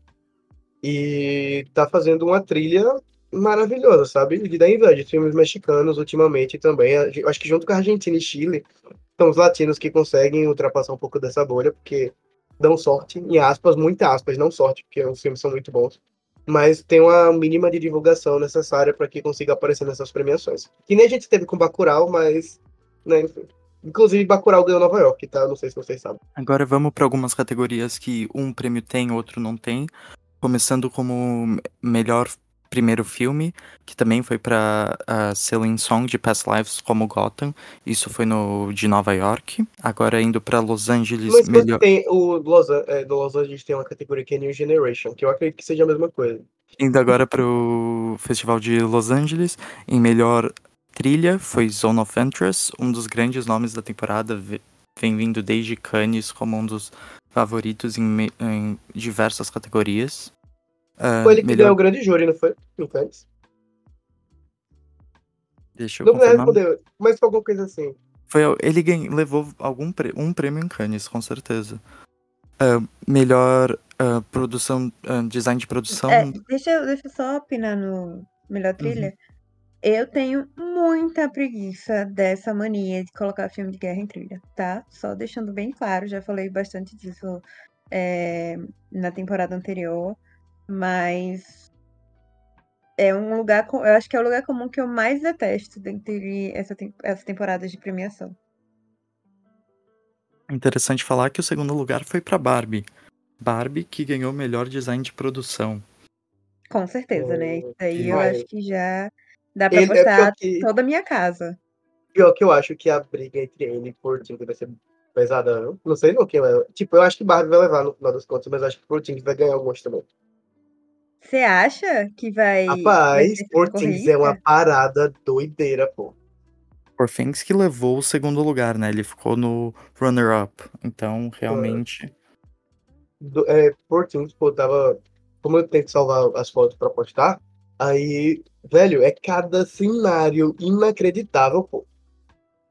E tá fazendo uma trilha maravilhosa, sabe? De dar inveja. Filmes mexicanos ultimamente também. Acho que junto com a Argentina e Chile, são os latinos que conseguem ultrapassar um pouco dessa bolha, porque dão sorte, em aspas, muita aspas, não sorte, porque os filmes são muito bons. Mas tem uma mínima de divulgação necessária para que consiga aparecer nessas premiações. Que nem a gente teve com Bacurau, mas. Né, enfim. Inclusive, Bacurau ganhou Nova York, tá? Não sei se vocês sabem. Agora vamos para algumas categorias que um prêmio tem, outro não tem. Começando como me- melhor primeiro filme, que também foi para a Selling Song de Past Lives como Gotham. Isso foi no de Nova York. Agora indo para Los Angeles, Mas melhor tem o Los, é, do Los Angeles tem uma categoria que é New Generation, que eu acredito que seja a mesma coisa. indo agora para o Festival de Los Angeles, em melhor trilha foi Zone of Interest, um dos grandes nomes da temporada, ve- vem vindo desde Cannes como um dos favoritos em, em diversas categorias. Ah, Foi ele que melhor- ganhou o grande júri, não foi? Não foi? Deixa eu Não confirmar. respondeu, mas foi alguma coisa assim. Foi, ele ganhou, levou algum um prêmio em Cannes, com certeza. Ah, melhor ah, produção, design de produção. É, deixa, eu- deixa eu só opinar no melhor trilha. Eu tenho muita preguiça dessa mania de colocar filme de guerra em trilha, tá? Só deixando bem claro, já falei bastante disso é, na temporada anterior, mas é um lugar, eu acho que é o lugar comum que eu mais detesto dentre essa, essa temporada de premiação. Interessante falar que o segundo lugar foi pra Barbie. Barbie que ganhou melhor design de produção. Com certeza, né? Isso aí eu acho que já dá pra Ele- é pior postar que- toda a minha casa. Pior que eu acho que a briga entre ele e Portinho vai ser pesada. Não, não sei não quem vai. Tipo, eu acho que Barbie vai levar no final das contas, mas acho que Portinho vai ganhar alguns também. Você acha que vai. Rapaz, Portinho é uma parada doideira, pô. Por Things que levou o segundo lugar, né? Ele ficou no runner-up. Então, realmente. Do, é, Portinho, pô, tava. Como eu tenho que salvar as fotos pra postar, aí, velho, é cada cenário inacreditável, pô.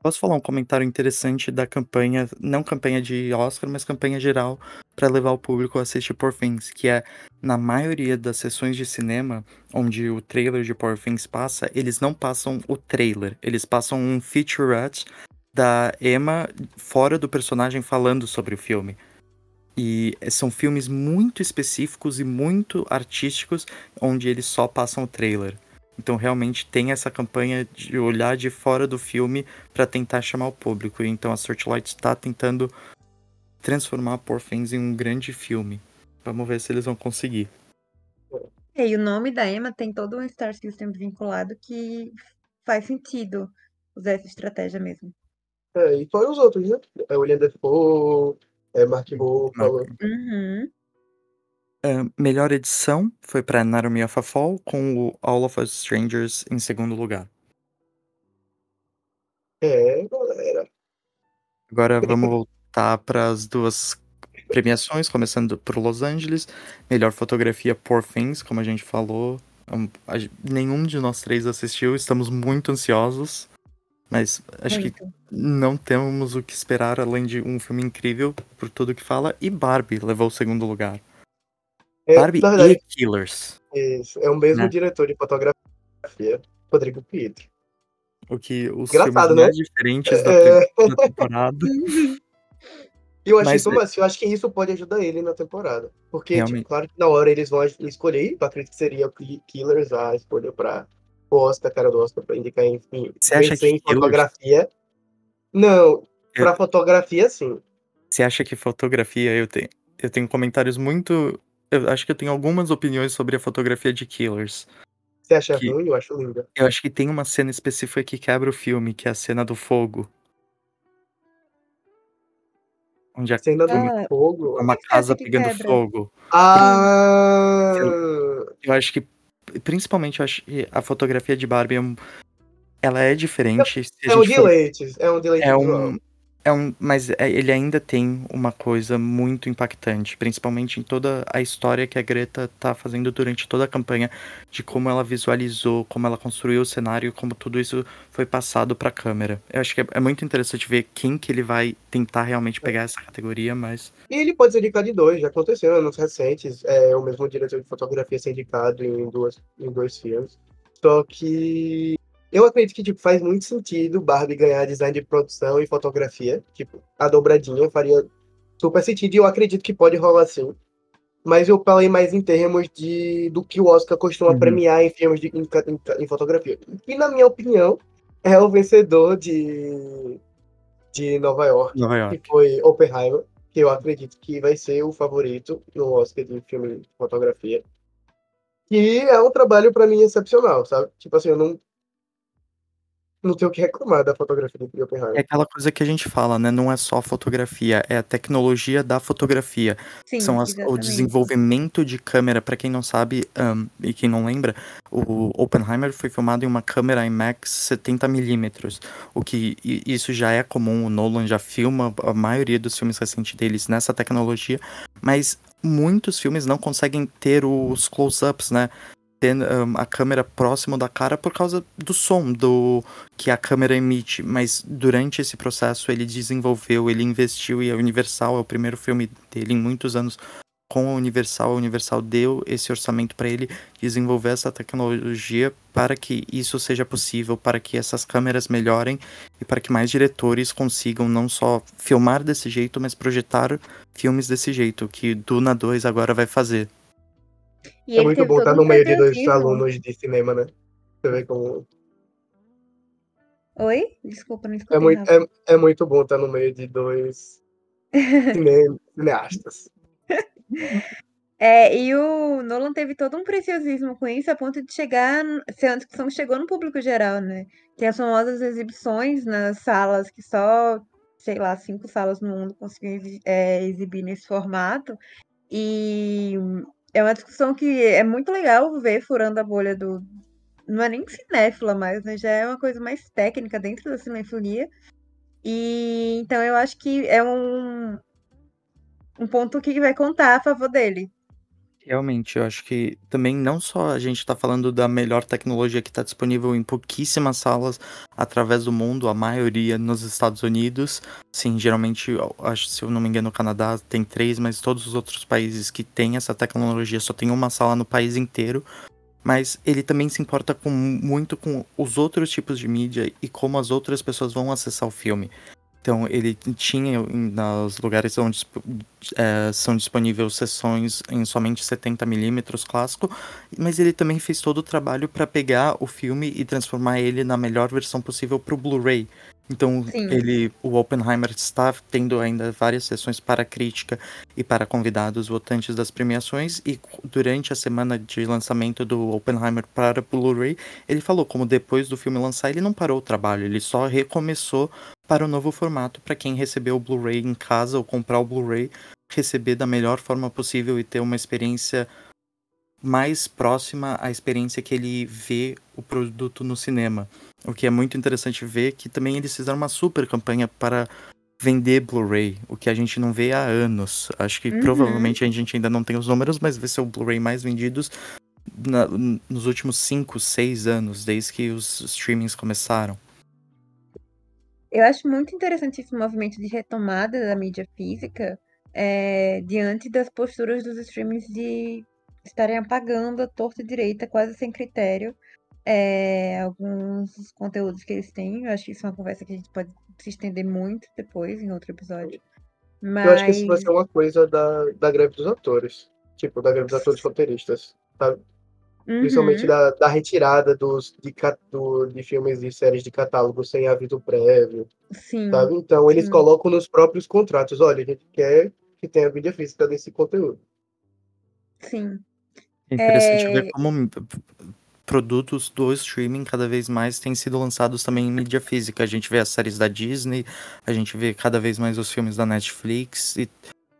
Posso falar um comentário interessante da campanha, não campanha de Oscar, mas campanha geral, para levar o público a assistir Por Things, que é na maioria das sessões de cinema onde o trailer de Por Things passa, eles não passam o trailer, eles passam um featurette da Emma fora do personagem falando sobre o filme. E são filmes muito específicos e muito artísticos onde eles só passam o trailer. Então realmente tem essa campanha de olhar de fora do filme para tentar chamar o público. Então a Searchlight está tentando transformar Poor Things em um grande filme. Vamos ver se eles vão conseguir. É, E o nome da Emma tem todo um Star System vinculado que faz sentido usar essa estratégia mesmo. É, e fora os outros, né? É William Defoe, é Mark Ruffalo. Uhum. Melhor edição foi para Anatomy of a Fall, com o All of Us Strangers em segundo lugar. É, galera. Agora vamos voltar para as duas premiações, começando por Los Angeles. Melhor fotografia Poor Things, como a gente falou. Um, a, nenhum de nós três assistiu, estamos muito ansiosos. Mas acho muito. que não temos o que esperar além de um filme incrível por tudo que fala. E Barbie levou o segundo lugar. É, Barbie verdade, e Killers. Isso, é o mesmo né? diretor de fotografia, Rodrigo Pietro. O que os Engraçado, filmes né? mais diferentes da, é... da temporada. [laughs] eu acho, isso, mas eu acho que isso pode ajudar ele na temporada. Porque, tipo, claro que na hora eles vão escolher, acredito que seria o Killers a escolha pra o Oscar, cara do Oscar, pra indicar, enfim. Você acha que em fotografia? Não, pra eu... fotografia, sim. Você acha que fotografia eu tenho? Eu tenho comentários muito eu acho que eu tenho algumas opiniões sobre a fotografia de Killers. Você acha que... ruim? Eu acho linda. Eu acho que tem uma cena específica que quebra o filme, que é a cena do fogo. Onde a cena do ah, fogo? Uma casa pegando quebra. fogo. Ah! Eu, eu, acho que, principalmente, eu acho que a fotografia de Barbie é um, ela é diferente. É, é um deleite. É um deleite. É um, é um, mas é, ele ainda tem uma coisa muito impactante, principalmente em toda a história que a Greta tá fazendo durante toda a campanha, de como ela visualizou, como ela construiu o cenário, como tudo isso foi passado para a câmera. Eu acho que é, é, muito interessante ver quem que ele vai tentar realmente pegar essa categoria, mas... E ele pode ser indicado em dois, já aconteceu anos recentes, é o mesmo diretor de fotografia ser indicado em, duas, em dois filmes. Só que eu acredito que tipo, faz muito sentido Barbie ganhar design de produção e fotografia. Tipo, a dobradinha faria super sentido e eu acredito que pode rolar sim. Mas eu falei mais em termos de do que o Oscar costuma uhum. premiar em filmes de em, em, em, fotografia. E na minha opinião, é o vencedor de, de Nova York, Nova York, que foi Oppenheimer, que eu acredito que vai ser o favorito no Oscar de filme de fotografia. E é um trabalho para mim excepcional, sabe? Tipo assim, eu não não tenho o que reclamar da fotografia do Oppenheimer. É aquela coisa que a gente fala, né? Não é só fotografia, é a tecnologia da fotografia. Sim, São as, o desenvolvimento de câmera. Para quem não sabe um, e quem não lembra, o Oppenheimer foi filmado em uma câmera IMAX 70mm. O que isso já é comum. O Nolan já filma a maioria dos filmes recentes deles nessa tecnologia, mas muitos filmes não conseguem ter os close-ups, né? Ter um, a câmera próximo da cara por causa do som do que a câmera emite, mas durante esse processo ele desenvolveu, ele investiu e a Universal é o primeiro filme dele em muitos anos com a Universal, a Universal deu esse orçamento para ele desenvolver essa tecnologia para que isso seja possível, para que essas câmeras melhorem e para que mais diretores consigam não só filmar desse jeito, mas projetar filmes desse jeito, que Duna 2 agora vai fazer. E é muito bom estar no meio de dois alunos de cinema, né? Você vê como. Oi? Desculpa, não escutei. É muito, é, é muito bom estar no meio de dois [laughs] cine... cineastas. [laughs] É, e o Nolan teve todo um preciosismo com isso, a ponto de chegar, ser uma discussão que chegou no público geral, né? Tem as famosas exibições nas salas que só, sei lá, cinco salas no mundo conseguiam é, exibir nesse formato. E é uma discussão que é muito legal ver furando a bolha do. Não é nem cinéfila mais, né? Já é uma coisa mais técnica dentro da cinefilia. E então eu acho que é um, um ponto que vai contar a favor dele. Realmente, eu acho que também não só a gente está falando da melhor tecnologia que está disponível em pouquíssimas salas através do mundo, a maioria nos Estados Unidos. Sim, geralmente, acho se eu não me engano, no Canadá tem três, mas todos os outros países que têm essa tecnologia só tem uma sala no país inteiro. Mas ele também se importa com, muito com os outros tipos de mídia e como as outras pessoas vão acessar o filme. Então ele tinha nos lugares onde é, são disponíveis sessões em somente 70mm clássico, mas ele também fez todo o trabalho para pegar o filme e transformar ele na melhor versão possível para o Blu-ray. Então Sim. ele, o Oppenheimer está tendo ainda várias sessões para crítica e para convidados votantes das premiações e durante a semana de lançamento do Oppenheimer para Blu-ray, ele falou como depois do filme lançar ele não parou o trabalho, ele só recomeçou para o novo formato para quem recebeu o Blu-ray em casa ou comprar o Blu-ray receber da melhor forma possível e ter uma experiência mais próxima à experiência que ele vê o produto no cinema. O que é muito interessante ver que também eles fizeram uma super campanha para vender Blu-ray, o que a gente não vê há anos. Acho que Uhum. provavelmente a gente ainda não tem os números, mas vai ser o Blu-ray mais vendidos na- nos últimos 5, 6 anos, desde que os streamings começaram. Eu acho muito interessante esse movimento de retomada da mídia física é, diante das posturas dos streamings de estarem apagando a torta e direita, quase sem critério, é, alguns dos conteúdos que eles têm. Eu acho que isso é uma conversa que a gente pode se estender muito depois, em outro episódio. Mas Eu acho que isso vai ser uma coisa da, da greve dos atores. Tipo, da greve dos atores roteiristas. Sabe? Principalmente Uhum, da, da retirada dos, de, do- de filmes e séries de catálogo sem aviso prévio. sim, Sabe? Então, eles sim. colocam nos próprios contratos: olha, a gente quer que tenha mídia física desse conteúdo. sim. É interessante É, ver como produtos do streaming cada vez mais têm sido lançados também em mídia física. A gente vê as séries da Disney, a gente vê cada vez mais os filmes da Netflix e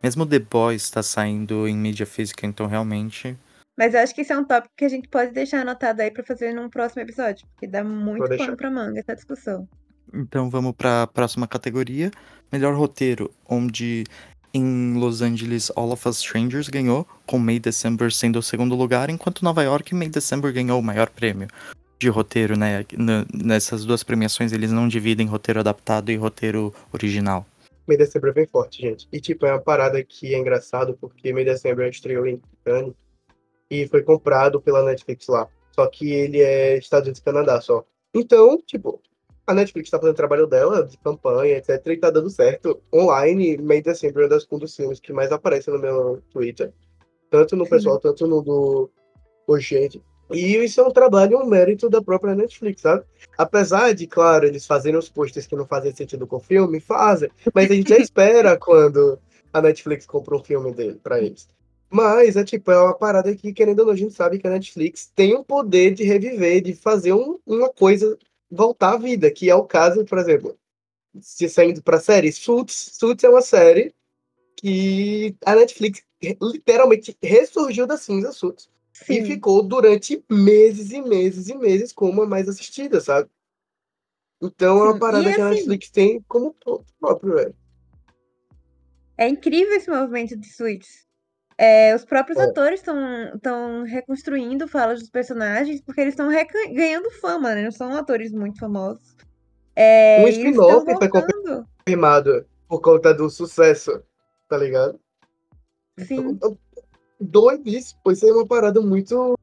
mesmo The Boys está saindo em mídia física, então realmente Mas eu acho que esse é um tópico que a gente pode deixar anotado aí pra fazer num próximo episódio, porque dá muito pano pra manga essa discussão. Então vamos para a próxima categoria, melhor roteiro, onde em Los Angeles All of Us Strangers ganhou, com May December sendo o segundo lugar, enquanto Nova York May December ganhou o maior prêmio de roteiro, né? Nessas duas premiações eles não dividem roteiro adaptado e roteiro original. May December é bem forte, gente. E, tipo, é uma parada que é engraçado, porque May December estreou em Cannes e foi comprado pela Netflix lá. Só que ele é Estados Unidos e Canadá só. Então, tipo, a Netflix tá fazendo o trabalho dela, de campanha, etc, e tá dando certo. Online, December é um das- um dos filmes que mais aparece no meu Twitter. Tanto no pessoal, tanto no do Gente. E isso é um trabalho, um mérito da própria Netflix, sabe? Apesar de, claro, eles fazerem os posters que não fazem sentido com o filme, fazem. Mas a gente já [laughs] espera quando a Netflix compra um filme dele pra eles. Mas é tipo, é uma parada que, querendo ou não, a gente sabe que a Netflix tem o poder de reviver, de fazer um- uma coisa voltar à vida, que é o caso, por exemplo, se saindo pra série, Suits. Suits é uma série que a Netflix literalmente ressurgiu da cinza, Suits. E Sim. ficou durante meses e meses e meses como a mais assistida, sabe? Então é uma Sim, parada e que a assim- Netflix tem como próprio, velho. É incrível esse movimento de suítes. É, os próprios É. atores estão reconstruindo falas dos personagens porque eles estão ganhando fama, né? Não são atores muito famosos. É, Um spin-off foi. Confirmado por conta do sucesso, tá ligado? Sim, Doidíssimo, pois é uma parada muito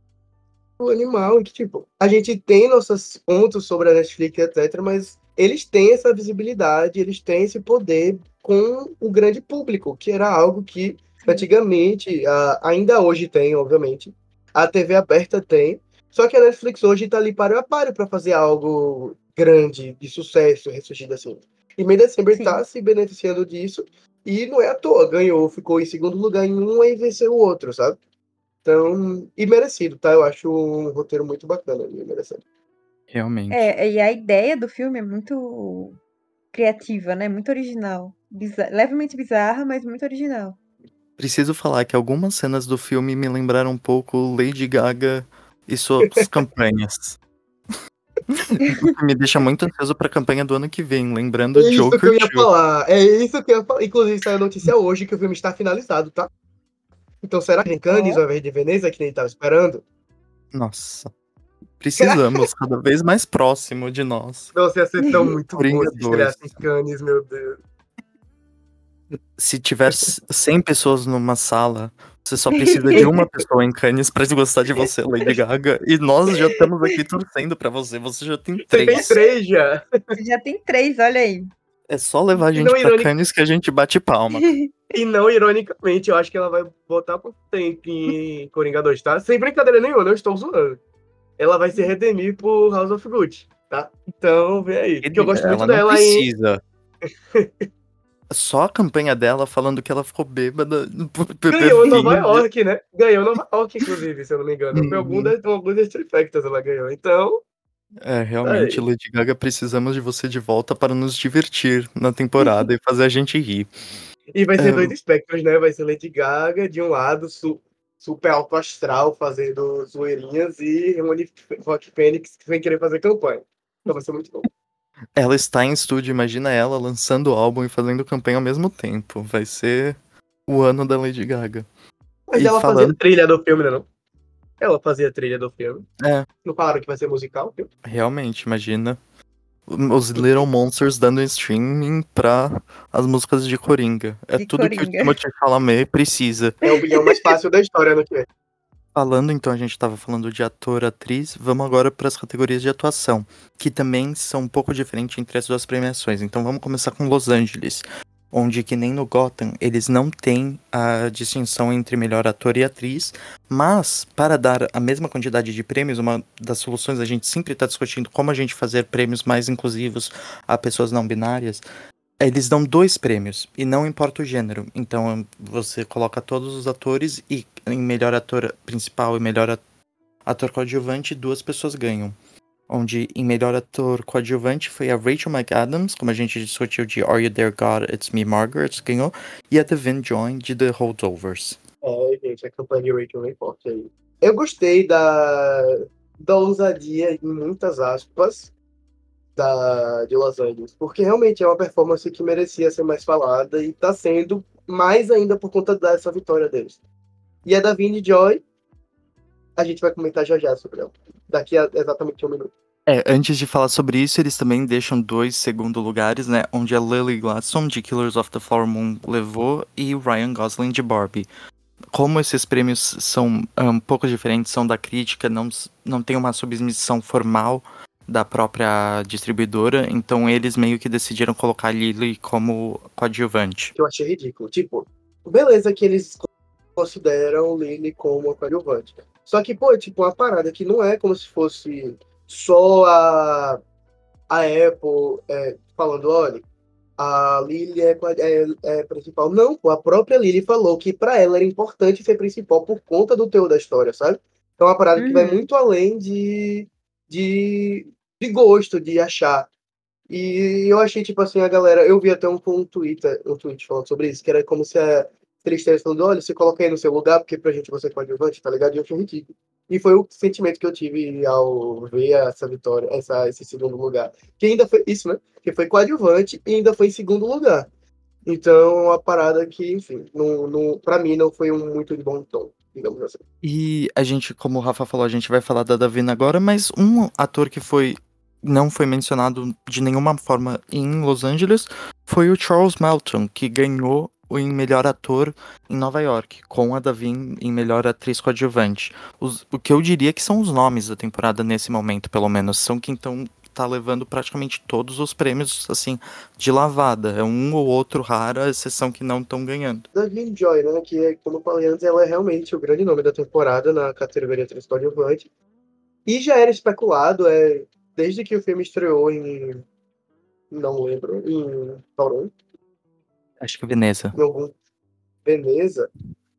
animal, que tipo, a gente tem nossos pontos sobre a Netflix, etc, mas eles têm essa visibilidade, eles têm esse poder com o grande público, que era algo que antigamente, a- ainda hoje tem, obviamente, a TV aberta tem, só que a Netflix hoje tá ali para a páreo para fazer algo grande, de sucesso, ressurgido assim. E May December Sim. tá se beneficiando disso, e não é à toa, ganhou, ficou em segundo lugar em um e venceu o outro, sabe? Então, e merecido, tá? Eu acho um roteiro muito bacana ali, merecido. Realmente. é, e a ideia do filme é muito criativa, né? Muito original. Biza- levemente bizarra, mas muito original. Preciso falar que algumas cenas do filme me lembraram um pouco Lady Gaga e suas [laughs] campanhas. Me deixa muito ansioso pra campanha do ano que vem, lembrando É isso Joker que eu ia 2. falar, é isso que eu ia falar. Inclusive, saiu a notícia hoje que o filme está finalizado, tá? Então, será que em Cannes, ao invés de Veneza, que nem tava esperando? Nossa. Precisamos cada vez mais próximo de nós. Nossa, ia ser tão muito bom se estreasse em Cannes, meu Deus. Se tiver [laughs] 100 pessoas numa sala, você só precisa de uma pessoa em Cannes pra gostar de você, Lady Gaga. E nós já estamos aqui torcendo pra você. Você já tem Você tem três. três já. Você já tem três, olha aí. É só levar a gente não pra irônico- Cannes que a gente bate palma. E não, ironicamente, eu acho que ela vai botar por tempo em Coringa 2, tá? Sem brincadeira nenhuma, não estou zoando. Ela vai se redimir por House of Good, tá? Então, vê aí. Porque eu gosto ela muito não dela em. [laughs] Só a campanha dela falando que ela ficou bêbada. [laughs] Ganhou Nova. York, né? Ganhou Nova York, inclusive, se eu não me engano. Foi algum Uhum. das, algum das trifectas ela ganhou. Então, É, realmente, Aí. Lady Gaga, precisamos de você de volta para nos divertir na temporada e fazer a gente rir. E vai ser É. dois espectros, né? Vai ser Lady Gaga, de um lado, su- super alto astral, fazendo zoeirinhas, e Rony Rock Fênix sem querer fazer campanha. Então vai ser muito bom. Ela está em estúdio, imagina ela lançando o álbum e fazendo campanha ao mesmo tempo. Vai ser o ano da Lady Gaga. Mas E ela fazia falando- trilha do filme, né? Não? Ela fazia trilha do filme. É. Não falaram que vai ser musical? viu? Realmente, imagina os Little Monsters dando streaming pra as músicas de Coringa. É De tudo que o Coringa. Timothée Chalamet precisa. É o bilhão mais fácil da história que é. Falando, então, a gente tava falando de ator, atriz, vamos agora para as categorias de atuação, que também são um pouco diferentes entre as duas premiações. Então vamos começar com Los Angeles, onde que nem no Gotham, eles não têm a distinção entre melhor ator e atriz, mas para dar a mesma quantidade de prêmios, uma das soluções a gente sempre está discutindo como a gente fazer prêmios mais inclusivos a pessoas não binárias. Eles dão dois prêmios e não importa o gênero. Então você coloca todos os atores e em melhor ator principal e melhor at- ator coadjuvante, duas pessoas ganham. Onde em melhor ator coadjuvante foi a Rachel McAdams, como a gente discutiu de Are You There God? It's Me Margaret, ganhou, e a Devin Joy de The Holdovers. É, gente, a campanha de Rachel vem forte aí. Eu gostei da, da ousadia, em muitas aspas, da, de Los Angeles, porque realmente é uma performance que merecia ser mais falada e tá sendo mais ainda por conta dessa vitória deles. E a da Vini Joy, a gente vai comentar já já sobre ela, daqui a exatamente um minuto. É, antes de falar sobre isso, eles também deixam dois segundo lugares, né? Onde a Lily Gladstone de Killers of the Flower Moon levou e o Ryan Gosling de Barbie. Como esses prêmios são um pouco diferentes, são da crítica, não, não tem uma submissão formal da própria distribuidora, então eles meio que decidiram colocar a Lily como coadjuvante. eu achei ridículo. Tipo, beleza que eles consideram Lily como coadjuvante. Só que, pô, tipo, uma parada que não é como se fosse só a, a Apple é, falando, olha, a Lily é, é, é principal. Não, pô, a própria Lily falou que pra ela era importante ser principal por conta do teor da história, sabe? Então é uma parada que vai Uhum. muito além de, de, de gosto, de achar. E eu achei, tipo assim, a galera. Eu vi até um, um Twitter, um tweet falando sobre isso, que era como se a tristeza falando, olha, se coloca aí no seu lugar, porque pra gente você é coadjuvante, tá ligado? E eu achei ridículo. E foi o sentimento que eu tive ao ver essa vitória, essa, esse segundo lugar. Que ainda foi isso, né? Que foi coadjuvante e ainda foi em segundo lugar. Então, a parada que, enfim, não, não, pra mim não foi um muito de bom tom, assim. E a gente, como o Rafa falou, a gente vai falar da Davina agora, mas um ator que foi não foi mencionado de nenhuma forma em Los Angeles foi o Charles Melton, que ganhou em melhor ator em Nova York, com a Davin em melhor atriz coadjuvante. Os- o que eu diria que são os nomes da temporada nesse momento, pelo menos, são quem estão tá levando praticamente todos os prêmios assim de lavada. É um ou outro raro, a exceção que não estão ganhando. da Vin Joy, né? Que, é, como eu falei antes, ela é realmente o grande nome da temporada na categoria atriz coadjuvante. E já era especulado, é, desde que o filme estreou em. Não lembro, em Toronto, Acho que Veneza. em algum. Veneza,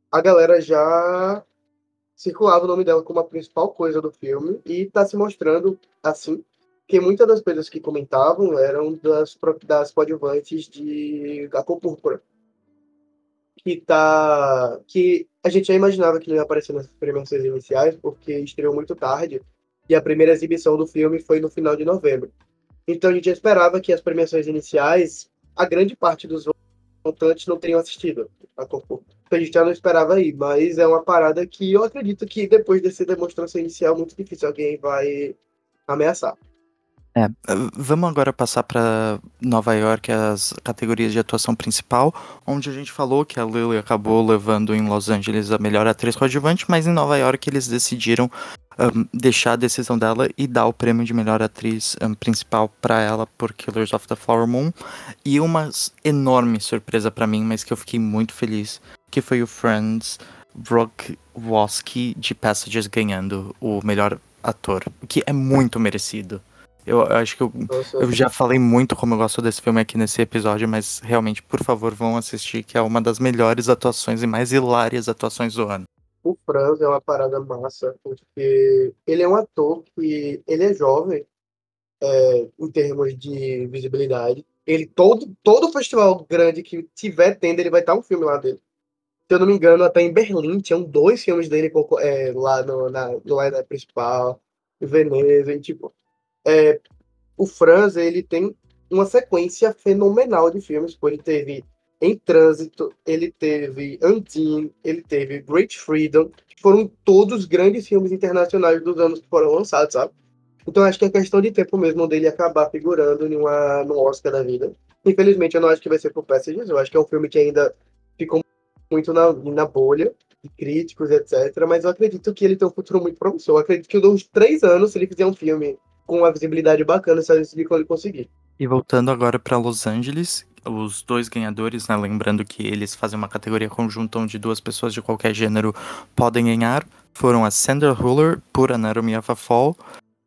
a galera já circulava o nome dela como a principal coisa do filme e tá se mostrando assim. Porque muitas das coisas que comentavam eram das, das coadjuvantes de A Cor Púrpura. Que tá. Que a gente já imaginava que ele ia aparecer nas premiações iniciais, porque estreou muito tarde. E a primeira exibição do filme foi no final de novembro. Então a gente esperava que as premiações iniciais, a grande parte dos votantes não teriam assistido a Púrpura. Então a gente já não esperava aí, mas é uma parada que eu acredito que depois dessa demonstração inicial, muito difícil alguém vai ameaçar. É, uh, vamos agora passar para Nova York, as categorias de atuação principal, onde a gente falou que a Lily acabou levando em Los Angeles a melhor atriz coadjuvante, mas em Nova York eles decidiram um, deixar a decisão dela e dar o prêmio de melhor atriz um, principal para ela por Killers of the Flower Moon. E uma enorme surpresa para mim, mas que eu fiquei muito feliz, que foi o Friends Brock Woski de Passages ganhando o melhor ator, o que é muito merecido. Eu eu acho que eu, eu já falei muito como eu gosto desse filme aqui nesse episódio, mas realmente, por favor, vão assistir, que é uma das melhores atuações e mais hilárias atuações do ano. o Franz é uma parada massa, porque ele é um ator que ele é jovem é, em termos de visibilidade. Ele, todo, todo festival grande que tiver tendo, ele vai estar um filme lá dele. Se eu não me engano, até em Berlim tinham dois filmes dele é, lá no, na, no principal, em Veneza, e tipo. É, o Franz, ele tem uma sequência fenomenal de filmes, pô, ele teve Em Trânsito, ele teve Undine, ele teve Great Freedom, que foram todos grandes filmes internacionais dos anos que foram lançados, sabe? Então acho que é questão de tempo mesmo dele acabar figurando em uma, no Oscar da vida. Infelizmente eu não acho que vai ser por Passages, eu acho que é um filme que ainda ficou muito na, na bolha de críticos, etc. Mas eu acredito que ele tem um futuro muito promissor. Eu acredito que uns três anos, se ele fizer um filme com uma visibilidade bacana, se ele conseguir. E voltando agora para Los Angeles, os dois ganhadores, né, lembrando que eles fazem uma categoria conjunta onde duas pessoas de qualquer gênero podem ganhar, foram a Sandra Huller por Anatomy of a Fall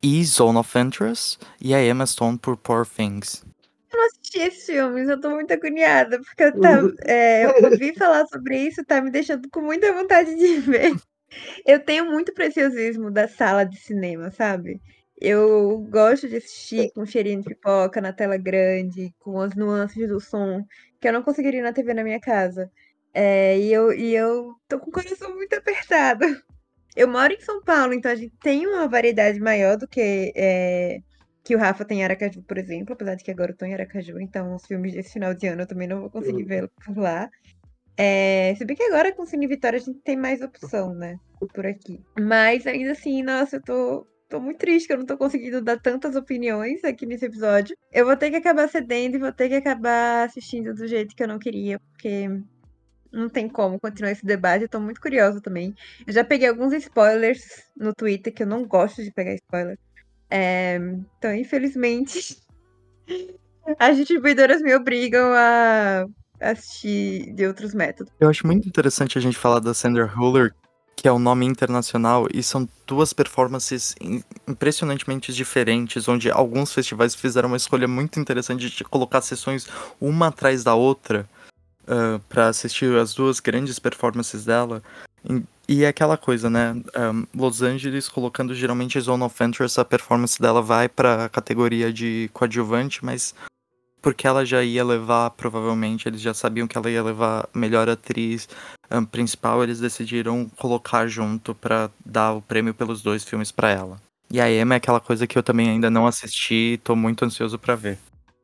e Zone of Interest e a Emma Stone por Poor Things. Eu não assisti esses filmes, eu tô muito agoniada, porque eu, tá, é, eu ouvi [laughs] falar sobre isso, tá me deixando com muita vontade de [laughs] ver. Eu tenho muito preciosismo da sala de cinema, sabe? Eu gosto de assistir com cheirinho de pipoca na tela grande, com as nuances do som, que eu não conseguiria na TV na minha casa. É, e, eu, e eu tô com o coração muito apertado. [laughs] Eu moro em São Paulo, então a gente tem uma variedade maior do que é, que o Rafa tem em Aracaju, por exemplo, apesar de que agora eu tô em Aracaju, então os filmes desse final de ano eu também não vou conseguir ver por lá. É, se bem que agora com Cine Vitória a gente tem mais opção, né? Por aqui. Mas ainda assim, nossa, eu tô, tô muito triste que eu não tô conseguindo dar tantas opiniões aqui nesse episódio. Eu vou ter que acabar cedendo e vou ter que acabar assistindo do jeito que eu não queria, porque não tem como continuar esse debate. Eu tô muito curiosa também. Eu já peguei alguns spoilers no Twitter, que eu não gosto de pegar spoiler. É, então, infelizmente, [laughs] as distribuidoras me obrigam a assistir de outros métodos. Eu acho muito interessante a gente falar da Sandra Huller, que é o nome internacional, e são duas performances impressionantemente diferentes, onde alguns festivais fizeram uma escolha muito interessante de colocar sessões uma atrás da outra uh, ah, para assistir as duas grandes performances dela. E é aquela coisa, né? Um, Los Angeles colocando geralmente Zone of Interest, a performance dela vai para a categoria de coadjuvante, mas porque ela já ia levar, provavelmente, eles já sabiam que ela ia levar melhor atriz um, principal, eles decidiram colocar junto para dar o prêmio pelos dois filmes para ela. E a Emma é aquela coisa que eu também ainda não assisti, tô muito ansioso para ver.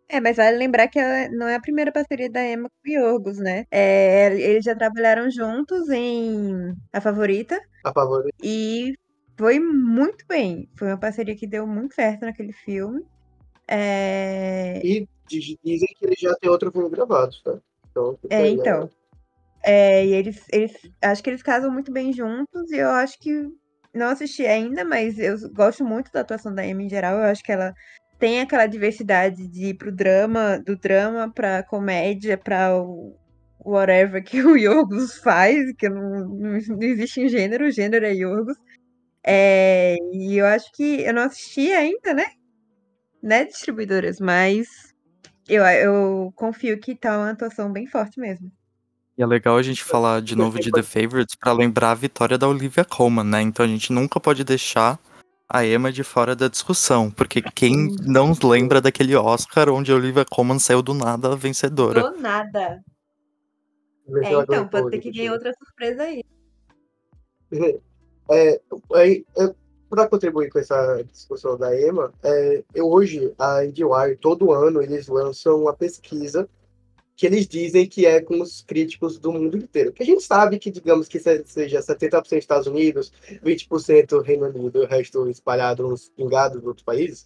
É, mas vale lembrar que ela não é a primeira parceria da Emma com o Yorgos, né? É, eles já trabalharam juntos em A Favorita. A Favorita. E foi muito bem. Foi uma parceria que deu muito certo naquele filme. É... E dizem que eles já têm outro filme gravado, tá? Então, é, então. É, e eles, eles. Acho que eles casam muito bem juntos e eu acho que. Não assisti ainda, mas eu gosto muito da atuação da Emma em geral. Eu acho que ela tem aquela diversidade de ir pro drama, do drama pra comédia, pra o whatever que [laughs] o Yorgos faz, que não, não, não existe em gênero, o gênero é Yorgos. É, e eu acho que eu não assisti ainda, né? Né, distribuidoras, mas eu, eu confio que tá uma atuação bem forte mesmo. E é legal a gente falar de novo de The Favorites para lembrar a vitória da Olivia Colman, né? Então a gente nunca pode deixar a Emma de fora da discussão, porque quem não lembra daquele Oscar onde a Olivia Colman saiu do nada vencedora? Do nada. É, então, pode ter que ganhar outra surpresa aí. [laughs] É, é, é, para contribuir com essa discussão da Emma, é, hoje a IndieWire, todo ano, eles lançam uma pesquisa que eles dizem que é com os críticos do mundo inteiro. Que a gente sabe que, digamos que seja 70% Estados Unidos, 20% Reino Unido o resto espalhado nos pingados de outros países.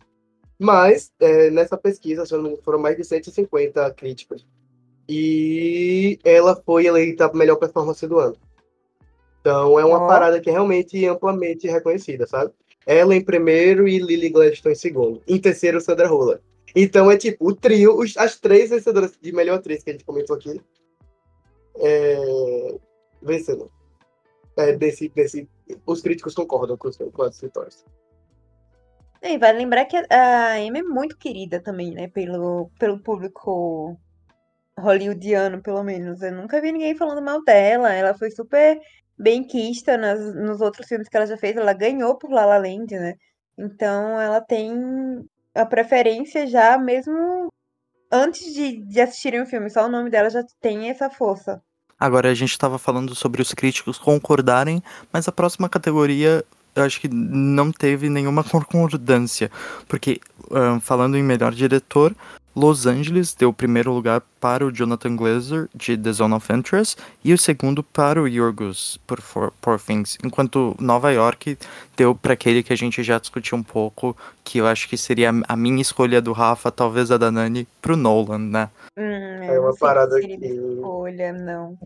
Mas, é, nessa pesquisa, foram mais de 150 críticos. E ela foi eleita a melhor performance do ano. Então, é uma oh. parada que é realmente amplamente reconhecida, sabe? Ela em primeiro e Lily Gladstone em segundo. Em terceiro, Sandra Roller. Então é tipo, o trio, os, as três vencedoras de melhor atriz que a gente comentou aqui, é, vencendo. É, desse, desse, os críticos concordam com, com as vitórias. E vale lembrar que a Emma é muito querida também, né? Pelo, pelo público hollywoodiano, pelo menos. Eu nunca vi ninguém falando mal dela. Ela foi super bem quista nas, nos outros filmes que ela já fez. Ela ganhou por La La Land, né? Então ela tem a preferência já, mesmo antes de, de assistirem o filme, só o nome dela já tem essa força. Agora a gente estava falando sobre os críticos concordarem, mas a próxima categoria eu acho que não teve nenhuma concordância, porque falando em melhor diretor, Los Angeles deu o primeiro lugar para o Jonathan Glazer, de The Zone of Interest, e o segundo para o Yorgos, por Poor Things, enquanto Nova York deu para aquele que a gente já discutiu um pouco, que eu acho que seria a minha escolha do Rafa, talvez a da Nani, pro Nolan, né? Hum, é uma parada que... Escolha, não.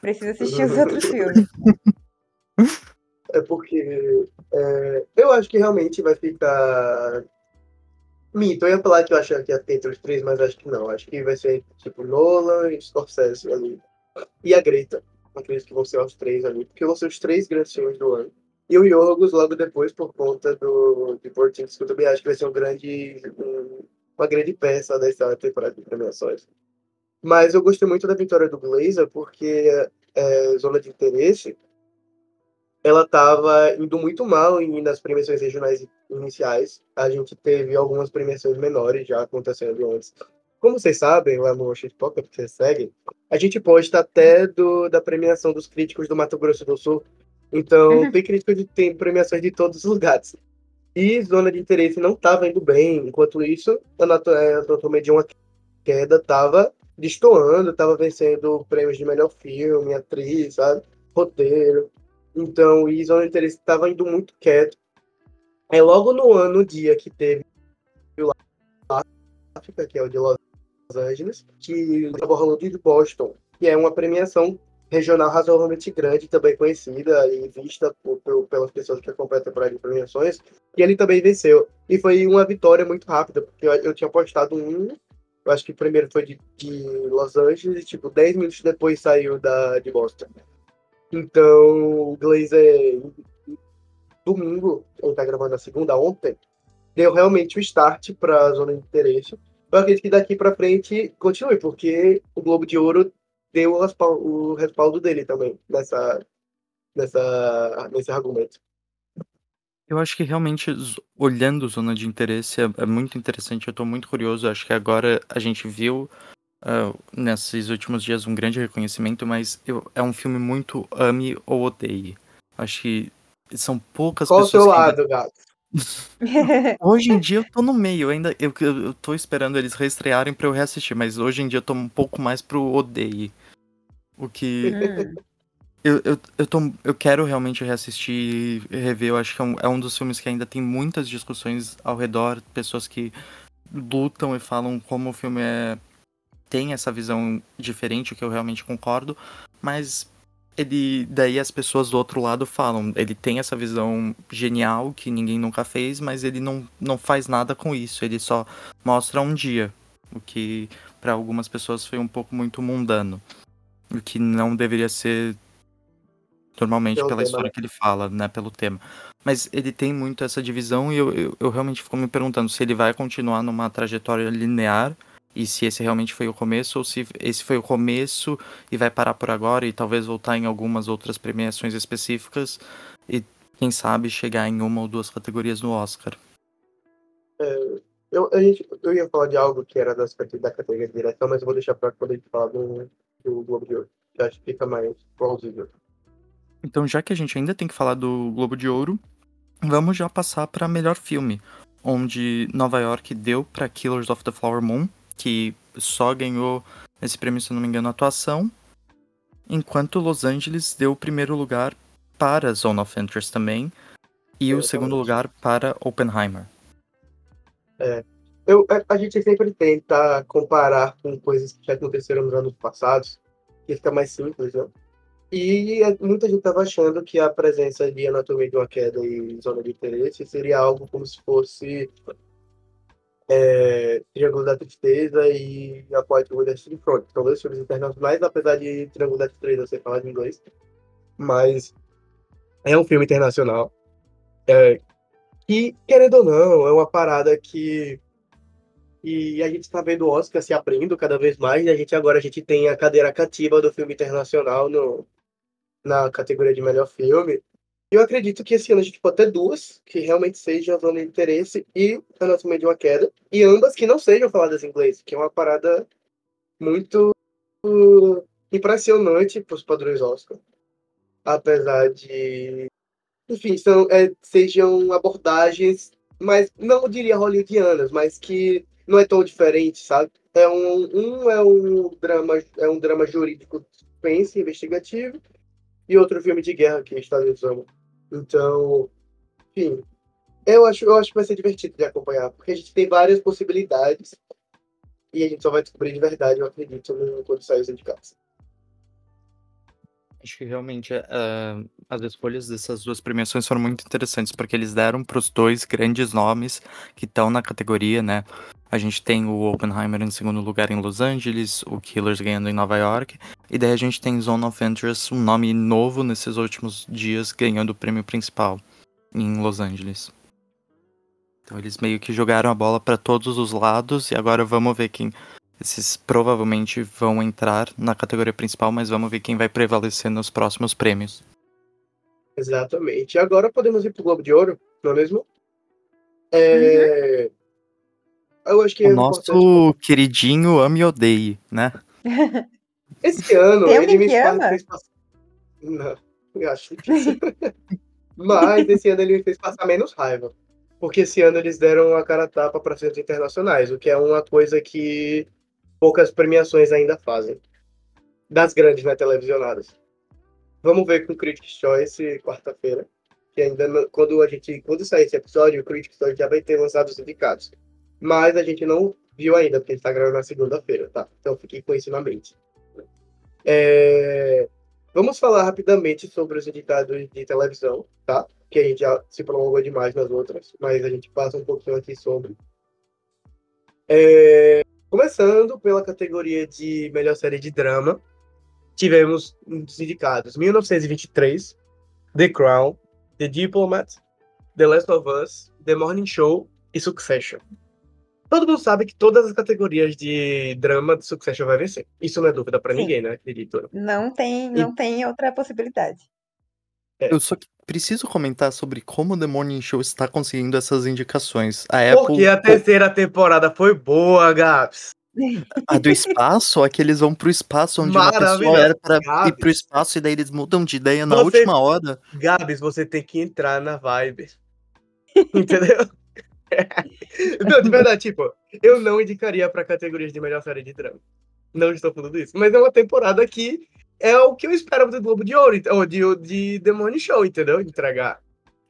Precisa assistir os [laughs] outros filmes. É porque é, eu acho que realmente vai ficar Mito, eu ia falar que eu achava que ia ter entre os três, mas acho que não. Acho que vai ser tipo Nolan e Scorsese ali. E a Greta. Acredito que vão ser os três ali, porque vão ser os três grandes filmes do ano. E o Yorgos logo depois, por conta do de Portings, que eu também acho que vai ser um grande, um, uma grande peça dessa temporada de premiações. Mas eu gostei muito da vitória do Glazer, porque é, Zona de Interesse ela estava indo muito mal nas premiações regionais iniciais. A gente teve algumas premiações menores já acontecendo antes. Como vocês sabem, lá no Shit Pocket que vocês seguem, a gente posta até do, da premiação dos críticos do Mato Grosso do Sul. Então, uhum. tem críticos de tem premiações de todos os lugares. E Zona de Interesse não estava indo bem. Enquanto isso, a Anatomia de uma Queda estava destoando, estava vencendo prêmios de melhor filme, atriz, sabe? roteiro. Então, o Zona Interesse estava indo muito quieto. É logo no ano, dia que teve o África, que é o de Los Angeles, que estava rolando de Boston, que é uma premiação regional razoavelmente grande, também conhecida e vista por, por, pelas pessoas que acompanham a temporada de premiações, e ele também venceu. E foi uma vitória muito rápida, porque eu, eu tinha postado um, eu acho que o primeiro foi de, de Los Angeles, e tipo, 10 minutos depois saiu da, de Boston. Então, o Glazer, domingo, ele tá gravando a segunda ontem, deu realmente o start para a zona de interesse. Eu acredito que daqui para frente continue, porque o Globo de Ouro deu o respaldo dele também nessa, nessa, nesse argumento. Eu acho que realmente, olhando zona de interesse, é, é muito interessante. Eu estou muito curioso. Acho que agora a gente viu uh, nesses últimos dias um grande reconhecimento, mas eu, é um filme muito ame ou odeie. Acho que são poucas Qual pessoas. Qual o seu lado, ainda... gato? [laughs] hoje em dia eu tô no meio, ainda eu, eu tô esperando eles reestrearem para eu reassistir, mas hoje em dia eu tô um pouco mais pro odeie. O que. Hum. Eu, eu, eu, tô, eu quero realmente reassistir e rever. Eu acho que é um, é um dos filmes que ainda tem muitas discussões ao redor, pessoas que lutam e falam como o filme é tem essa visão diferente, o que eu realmente concordo, mas ele daí as pessoas do outro lado falam, ele tem essa visão genial que ninguém nunca fez, mas ele não, não faz nada com isso, ele só mostra um dia, o que para algumas pessoas foi um pouco muito mundano, o que não deveria ser normalmente pelo pela tema. história que ele fala, né, pelo tema. Mas ele tem muito essa divisão e eu, eu, eu realmente fico me perguntando se ele vai continuar numa trajetória linear e se esse realmente foi o começo ou se esse foi o começo e vai parar por agora e talvez voltar em algumas outras premiações específicas e quem sabe chegar em uma ou duas categorias no Oscar. É, eu, a gente, eu ia falar de algo que era das, da categoria de direção, mas eu vou deixar para quando a gente falar do, do Globo de Ouro, que acho que fica mais plausível. Então, já que a gente ainda tem que falar do Globo de Ouro, vamos já passar para melhor filme, onde Nova York deu para Killers of the Flower Moon, que só ganhou esse prêmio, se não me engano, atuação, enquanto Los Angeles deu o primeiro lugar para Zone of Interest também, e o segundo lugar para Oppenheimer. É. Eu, a, a, gente sempre tenta comparar com coisas que já aconteceram nos anos passados, que fica mais simples, né? E é, muita gente estava achando que a presença de Anatomia de uma Queda e Zona de Interesse seria algo como se fosse é, Triângulo da Tristeza e A Poet with Destiny Front. São dois filmes internacionais, apesar de Triângulo da Tristeza ser falado em inglês. Mas é um filme internacional. É, que, querendo ou não, é uma parada que e a gente está vendo o Oscar se abrindo cada vez mais, e a gente agora a gente tem a cadeira cativa do filme internacional no, na categoria de melhor filme. Eu acredito que esse ano a gente pode ter duas que realmente sejam zona de interesse e Anatomia de uma Queda, e ambas que não sejam faladas em inglês, que é uma parada muito impressionante para os padrões Oscar. Apesar de. Enfim, são, é, sejam abordagens, mas não diria hollywoodianas, mas que não é tão diferente, sabe? É um, um é um drama, é um drama jurídico suspense, investigativo, e outro filme de guerra que os Estados Unidos amam. Então, enfim, eu acho, eu acho que vai ser divertido de acompanhar, porque a gente tem várias possibilidades e a gente só vai descobrir de verdade, eu acredito, quando sair os indicados. Acho que realmente uh, as escolhas dessas duas premiações foram muito interessantes, porque eles deram para os dois grandes nomes que estão na categoria, né? A gente tem o Oppenheimer em segundo lugar em Los Angeles, o Killers ganhando em Nova York, e daí a gente tem Zone of Interest, um nome novo nesses últimos dias, ganhando o prêmio principal em Los Angeles. Então eles meio que jogaram a bola para todos os lados, e agora vamos ver quem esses provavelmente vão entrar na categoria principal, mas vamos ver quem vai prevalecer nos próximos prêmios. Exatamente. Agora podemos ir pro Globo de Ouro, não é mesmo? É... Uhum. Eu acho que o é nosso queridinho ame e odeie, né? [laughs] Esse ano ele me fez passar. Não, eu acho difícil. [laughs] Mas esse ano ele me fez passar menos raiva. Porque esse ano eles deram a cara tapa para filmes internacionais, o que é uma coisa que poucas premiações ainda fazem. Das grandes, né, televisionadas. Vamos ver com o Critics' Choice quarta-feira. Que ainda quando a gente quando sair esse episódio, o Critics' Choice já vai ter lançado os indicados. Mas a gente não viu ainda, porque a gente tá gravando na segunda-feira, tá? Então fiquei com isso na mente. É... Vamos falar rapidamente sobre os indicados de televisão, tá? Que a gente já se prolongou demais nas outras, mas a gente passa um pouquinho aqui sobre. É... Começando pela categoria de melhor série de drama, tivemos os indicados 1923, The Crown, The Diplomat, The Last of Us, The Morning Show e Succession. Todo mundo sabe que todas as categorias de drama de Succession vai vencer. Isso não é dúvida para ninguém, né, acredito. Não tem, não e... tem outra possibilidade. É. Eu só preciso comentar sobre como The Morning Show está conseguindo essas indicações. A Apple... Porque a terceira temporada foi boa, Gaps. A do espaço, é que eles vão pro espaço onde uma pessoa era pra Gabs. ir pro espaço e daí eles mudam de ideia na você... última hora. Gabs, você tem que entrar na vibe. [laughs] Entendeu? [laughs] não, de verdade, tipo, eu não indicaria pra categorias de melhor série de drama. Não estou falando isso. Mas é uma temporada que é o que eu esperava do Globo de Ouro, ou de, de The Show, entendeu? Entregar.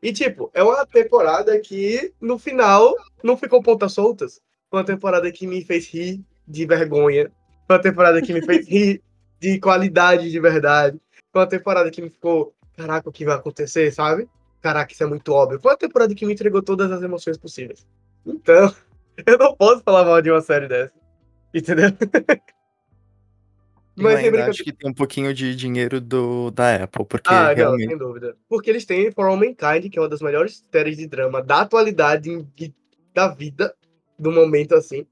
E, tipo, é uma temporada que, no final, não ficou pontas soltas. Foi uma temporada que me fez rir de vergonha. Foi uma temporada que me fez [laughs] rir de qualidade de verdade. Foi uma temporada que me ficou, caraca, o que vai acontecer, sabe? Caraca, isso é muito óbvio. Foi uma temporada que me entregou todas as emoções possíveis. Então, [laughs] eu não posso falar mal de uma série dessa. Entendeu? [laughs] Mas ainda acho que tem um pouquinho de dinheiro do, da Apple, porque ah, realmente... não, sem dúvida. Porque eles têm For All Mankind, que é uma das melhores séries de drama da atualidade, da vida, do momento, assim.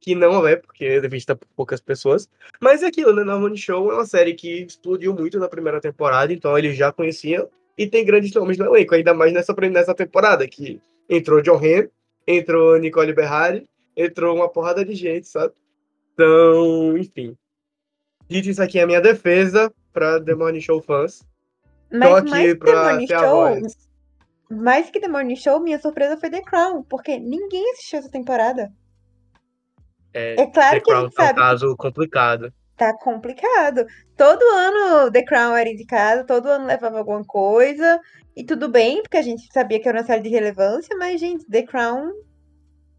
Que não é, porque é vista por poucas pessoas. Mas é aquilo, né? Norman Show é uma série que explodiu muito na primeira temporada, então eles já conheciam. E tem grandes nomes no elenco, ainda mais nessa, nessa temporada, que entrou John Hamm, entrou Nicole Berrari, entrou uma porrada de gente, sabe? Então, enfim. Dito isso aqui é a minha defesa para The Morning Show fãs. Mas Tô aqui mais pra The Show, mais que The Morning Show, minha surpresa foi The Crown, porque ninguém assistiu essa temporada. É, é claro The que Crown a gente tá sabe. um caso complicado. Tá complicado. Todo ano The Crown era indicado, todo ano levava alguma coisa. E tudo bem, porque a gente sabia que era uma série de relevância, mas, gente, The Crown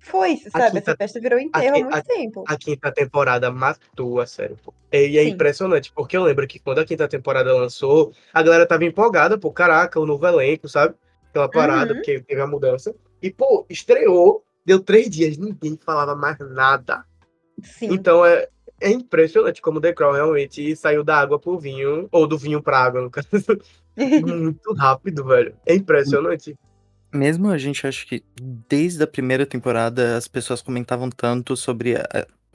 foi, sabe? Quinta, Essa festa virou enterro há muito a, tempo. A quinta temporada matou a série, pô. E é Sim. impressionante, porque eu lembro que quando a quinta temporada lançou, a galera tava empolgada, pô, caraca, o novo elenco, sabe? Aquela parada, uhum. porque teve a mudança. E, pô, estreou, deu três dias, ninguém falava mais nada. Sim. Então é, é impressionante como The Crown realmente saiu da água pro vinho, ou do vinho pra água, no caso. [laughs] Muito rápido, velho. É impressionante mesmo a gente acha que desde a primeira temporada as pessoas comentavam tanto sobre a,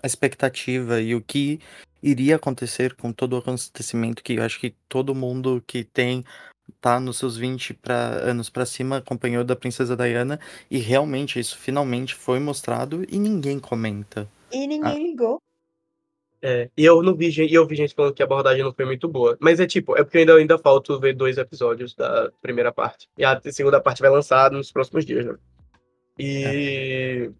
a expectativa e o que iria acontecer com todo o acontecimento que eu acho que todo mundo que tem tá nos seus 20 pra, anos pra cima, acompanhou da Princesa Diana, e realmente isso finalmente foi mostrado e ninguém comenta. E ninguém ligou. É, e eu não vi gente, e eu vi gente falando que a abordagem não foi muito boa. Mas é tipo, é porque ainda, ainda falta ver dois episódios da primeira parte. E a segunda parte vai lançar nos próximos dias, né? E.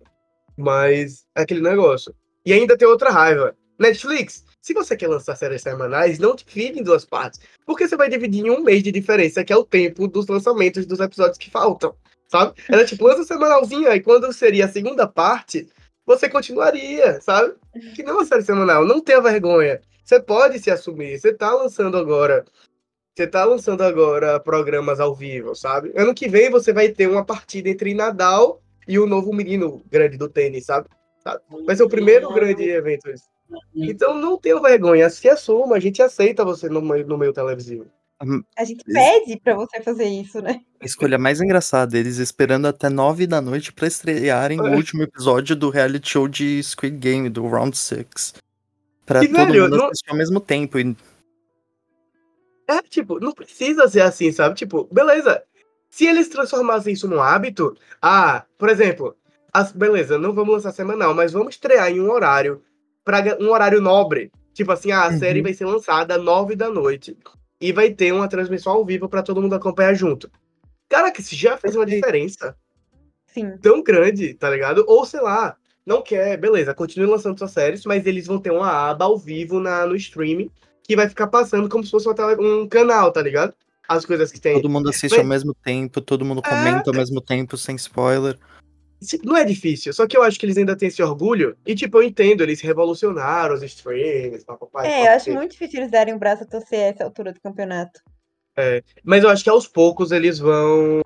Mas é aquele negócio. E ainda tem outra raiva. Netflix, se você quer lançar séries semanais, não divide em duas partes. Porque você vai dividir em um mês de diferença, que é o tempo dos lançamentos dos episódios que faltam. Sabe? Ela tipo, lança semanalzinho, aí quando seria a segunda parte, você continuaria, sabe? Que não é uma série semanal, não tenha vergonha. Você pode se assumir, você tá lançando agora. Você tá lançando agora programas ao vivo, sabe? Ano que vem você vai ter uma partida entre Nadal e o novo menino grande do tênis, sabe? Sabe? Vai ser o primeiro grande evento. isso. Então não tenha vergonha, se assuma, a gente aceita você no meio, no meio televisivo. A gente pede pra você fazer isso, né? A escolha mais engraçada, eles esperando até nove da noite pra estrearem o [laughs] último episódio do reality show de Squid Game, do Round 6. Pra E, todo velho, mundo não- assistir ao mesmo tempo. E É, tipo, não precisa ser assim, sabe? Tipo, beleza. Se eles transformassem isso num hábito, ah, por exemplo, as, beleza, não vamos lançar semanal, mas vamos estrear em um horário, pra, um horário nobre. Tipo assim, ah, a Uhum. série vai ser lançada às nove da noite. E vai ter uma transmissão ao vivo pra todo mundo acompanhar junto. Cara, que isso já fez uma diferença Sim. tão grande, tá ligado? Ou sei lá, não quer, beleza, continue lançando suas séries, mas eles vão ter uma aba ao vivo na, no streaming que vai ficar passando como se fosse uma tele- um canal, tá ligado? As coisas que tem. todo mundo assiste Mas- ao mesmo tempo, todo mundo comenta ao mesmo tempo, sem spoiler. Não é difícil, só que eu acho que eles ainda têm esse orgulho. E, tipo, eu entendo, eles revolucionaram os streams, papapá. e É, eu acho muito difícil eles darem o braço a torcer a essa altura do campeonato. Mas eu acho que aos poucos eles vão.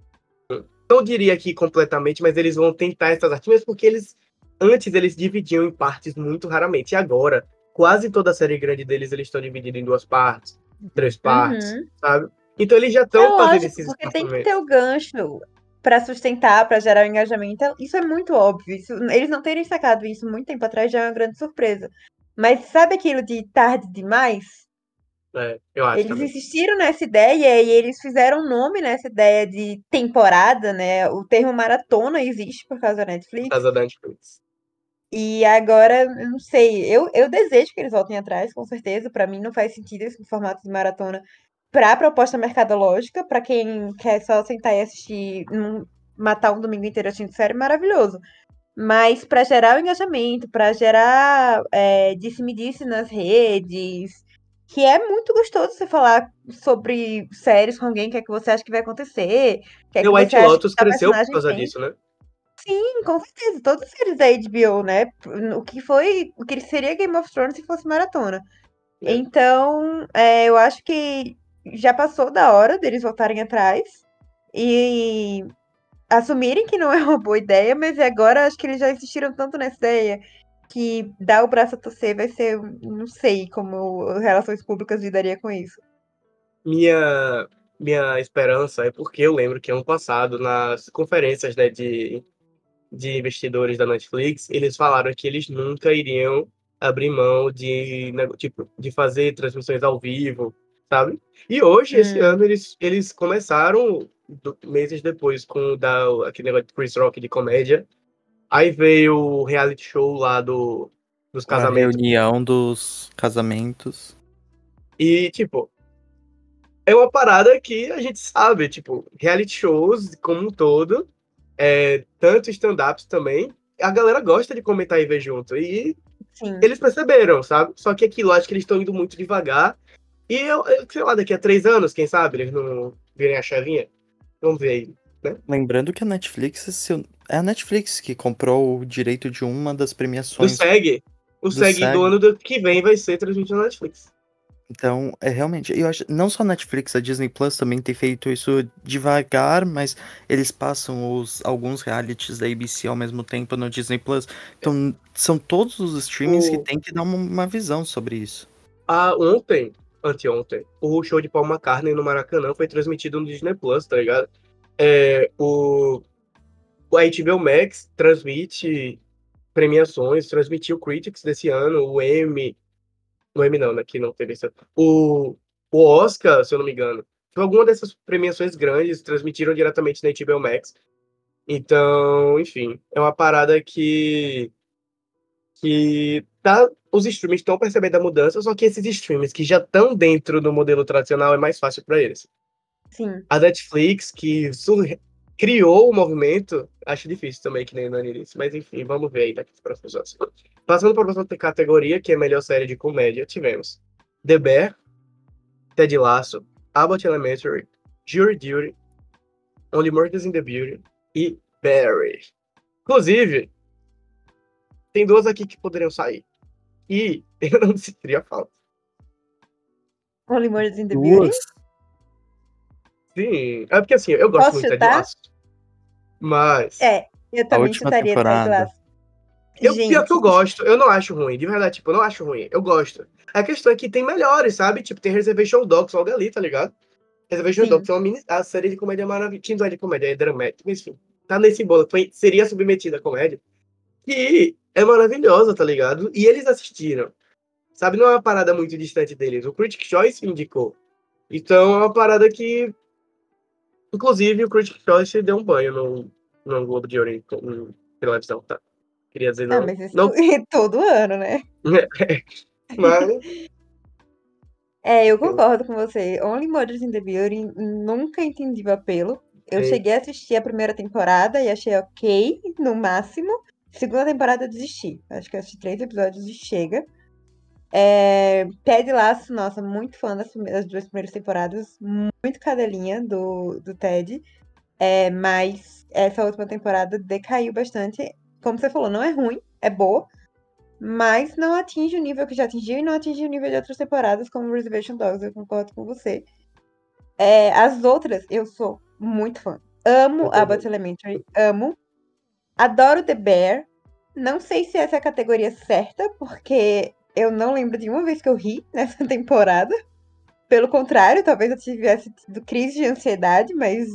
Não diria que completamente, mas eles vão tentar essas artimanhas, porque eles. Antes eles dividiam em partes muito raramente. E agora, quase toda a série grande deles eles estão divididos em duas partes, três partes, Uhum. sabe? Então eles já É estão fazendo lógico, esses porque tem que ter o gancho pra sustentar, pra gerar engajamento. Isso é muito óbvio. Isso- eles não terem sacado isso muito tempo atrás já é uma grande surpresa. Mas sabe aquilo de tarde demais? É, eu acho Eles também. insistiram nessa ideia e eles fizeram um nome nessa ideia de temporada, né? O termo maratona existe por causa da Por Netflix. causa da Netflix. E agora, eu não sei, eu, eu desejo que eles voltem atrás, com certeza. Pra mim não faz sentido esse formato de maratona pra proposta mercadológica, pra quem quer só sentar e assistir, num- matar um domingo inteiro assistindo série, maravilhoso. Mas pra gerar o engajamento, pra gerar é, disse-me-disse nas redes, que é muito gostoso você falar sobre séries com alguém, o que é que você acha que vai acontecer, que é E o White Lotus cresceu por causa tem. disso, né? Sim, com certeza. Todas as séries da HBO, né? O que foi. O que seria Game of Thrones se fosse maratona. É. Então, é, eu acho que já passou da hora deles voltarem atrás e assumirem que não é uma boa ideia, mas agora acho que eles já insistiram tanto nessa ideia que dar o braço a torcer vai ser. Não sei como relações públicas lidaria com isso. Minha, minha esperança é porque eu lembro que ano passado, nas conferências né, de, de investidores da Netflix, eles falaram que eles nunca iriam abrir mão de, tipo, de fazer transmissões ao vivo, sabe? E hoje, esse Hum. ano, eles, eles começaram do- meses depois com o da, aquele negócio de Chris Rock de comédia. Aí veio o reality show lá do, dos A casamentos. reunião dos casamentos. E, tipo, é uma parada que a gente sabe, tipo, reality shows como um todo, é, tanto stand-ups também, a galera gosta de comentar e ver junto. E Sim. eles perceberam, sabe? Só que aquilo, acho que eles estão indo muito devagar. E eu, eu- sei lá, daqui a três anos, quem sabe, eles não virem a chavinha. Vamos ver aí. Lembrando que a Netflix, é a Netflix que comprou o direito de uma das premiações. SEG, o do SEG SEG. do ano do que vem vai ser transmitido na Netflix. Então, é realmente, eu acho, não só a Netflix, a Disney Plus também tem feito isso devagar, mas eles passam os alguns realities da ABC ao mesmo tempo no Disney Plus. Então, são todos os streamings que O- tem que dar uma, uma visão sobre isso. Ah, ontem, anteontem, o show de Paul McCartney no Maracanã foi transmitido no Disney Plus, tá ligado? É, o, o HBO Max transmite premiações, transmitiu Critics desse ano, o Emmy, o Emmy não, né, que não teve esse. O, o Oscar, se eu não me engano, alguma dessas premiações grandes, transmitiram diretamente na HBO Max. Então, enfim, é uma parada que que tá, os streamers estão percebendo a mudança, só que esses streamers que já estão dentro do modelo tradicional é mais fácil para eles. Sim. A Netflix, que criou o movimento, acho difícil também, que nem o Nani disse. Mas enfim, vamos ver aí daqui para anos. Passando para a próxima categoria, que é a melhor série de comédia, tivemos The Bear, Ted Lasso, Abbott Elementary, Jury Duty, Only Murders in the Beauty e Barry. Inclusive, tem duas aqui que poderiam sair. E [laughs] eu não sentiria falta. Only Murders in the Beauty. Duas. Sim, é porque assim, eu gosto Posso muito de Ted chutar? Lasso. Mas. É, eu também chutaria Ted temporada. Lasso. Eu, Gente, pior que eu gosto, eu não acho ruim, de verdade, tipo, eu não acho ruim, eu gosto. A questão é que tem melhores, sabe? Tipo, tem Reservation Dogs logo ali, tá ligado? Reservation Sim. Dogs é uma mini, a série de comédia maravilhosa, não é de comédia, é dramática, enfim. Tá nesse bolo, foi, seria submetida à comédia. E é maravilhosa, tá ligado? E eles assistiram. Sabe, não é uma parada muito distante deles. O Critic Choice indicou. Então é uma parada que. Inclusive, o Critic Choice deu um banho no, no Globo de Ouro em, televisão, tá? Queria dizer, Ah, não. mas isso não [laughs] é todo ano, né? [laughs] mas [laughs] É, eu concordo com você. Only Murders in the Building, nunca entendi o apelo. Eu Sim. cheguei a assistir a primeira temporada e achei ok, no máximo. Segunda temporada eu desisti. Acho que eu assisti três episódios e chega. É, Ted Lasso, nossa, muito fã das, das duas primeiras temporadas. Muito cadelinha do, do Ted. É, mas essa última temporada decaiu bastante. Como você falou, não é ruim, é boa. Mas não atinge o nível que já atingiu e não atinge o nível de outras temporadas, como Reservation Dogs, eu concordo com você. É, as outras, eu sou muito fã. Amo. Abbott Elementary, amo. Adoro The Bear. Não sei se essa é a categoria certa, porque eu não lembro de uma vez que eu ri [laughs] nessa temporada. Pelo contrário, talvez eu tivesse tido crise de ansiedade, mas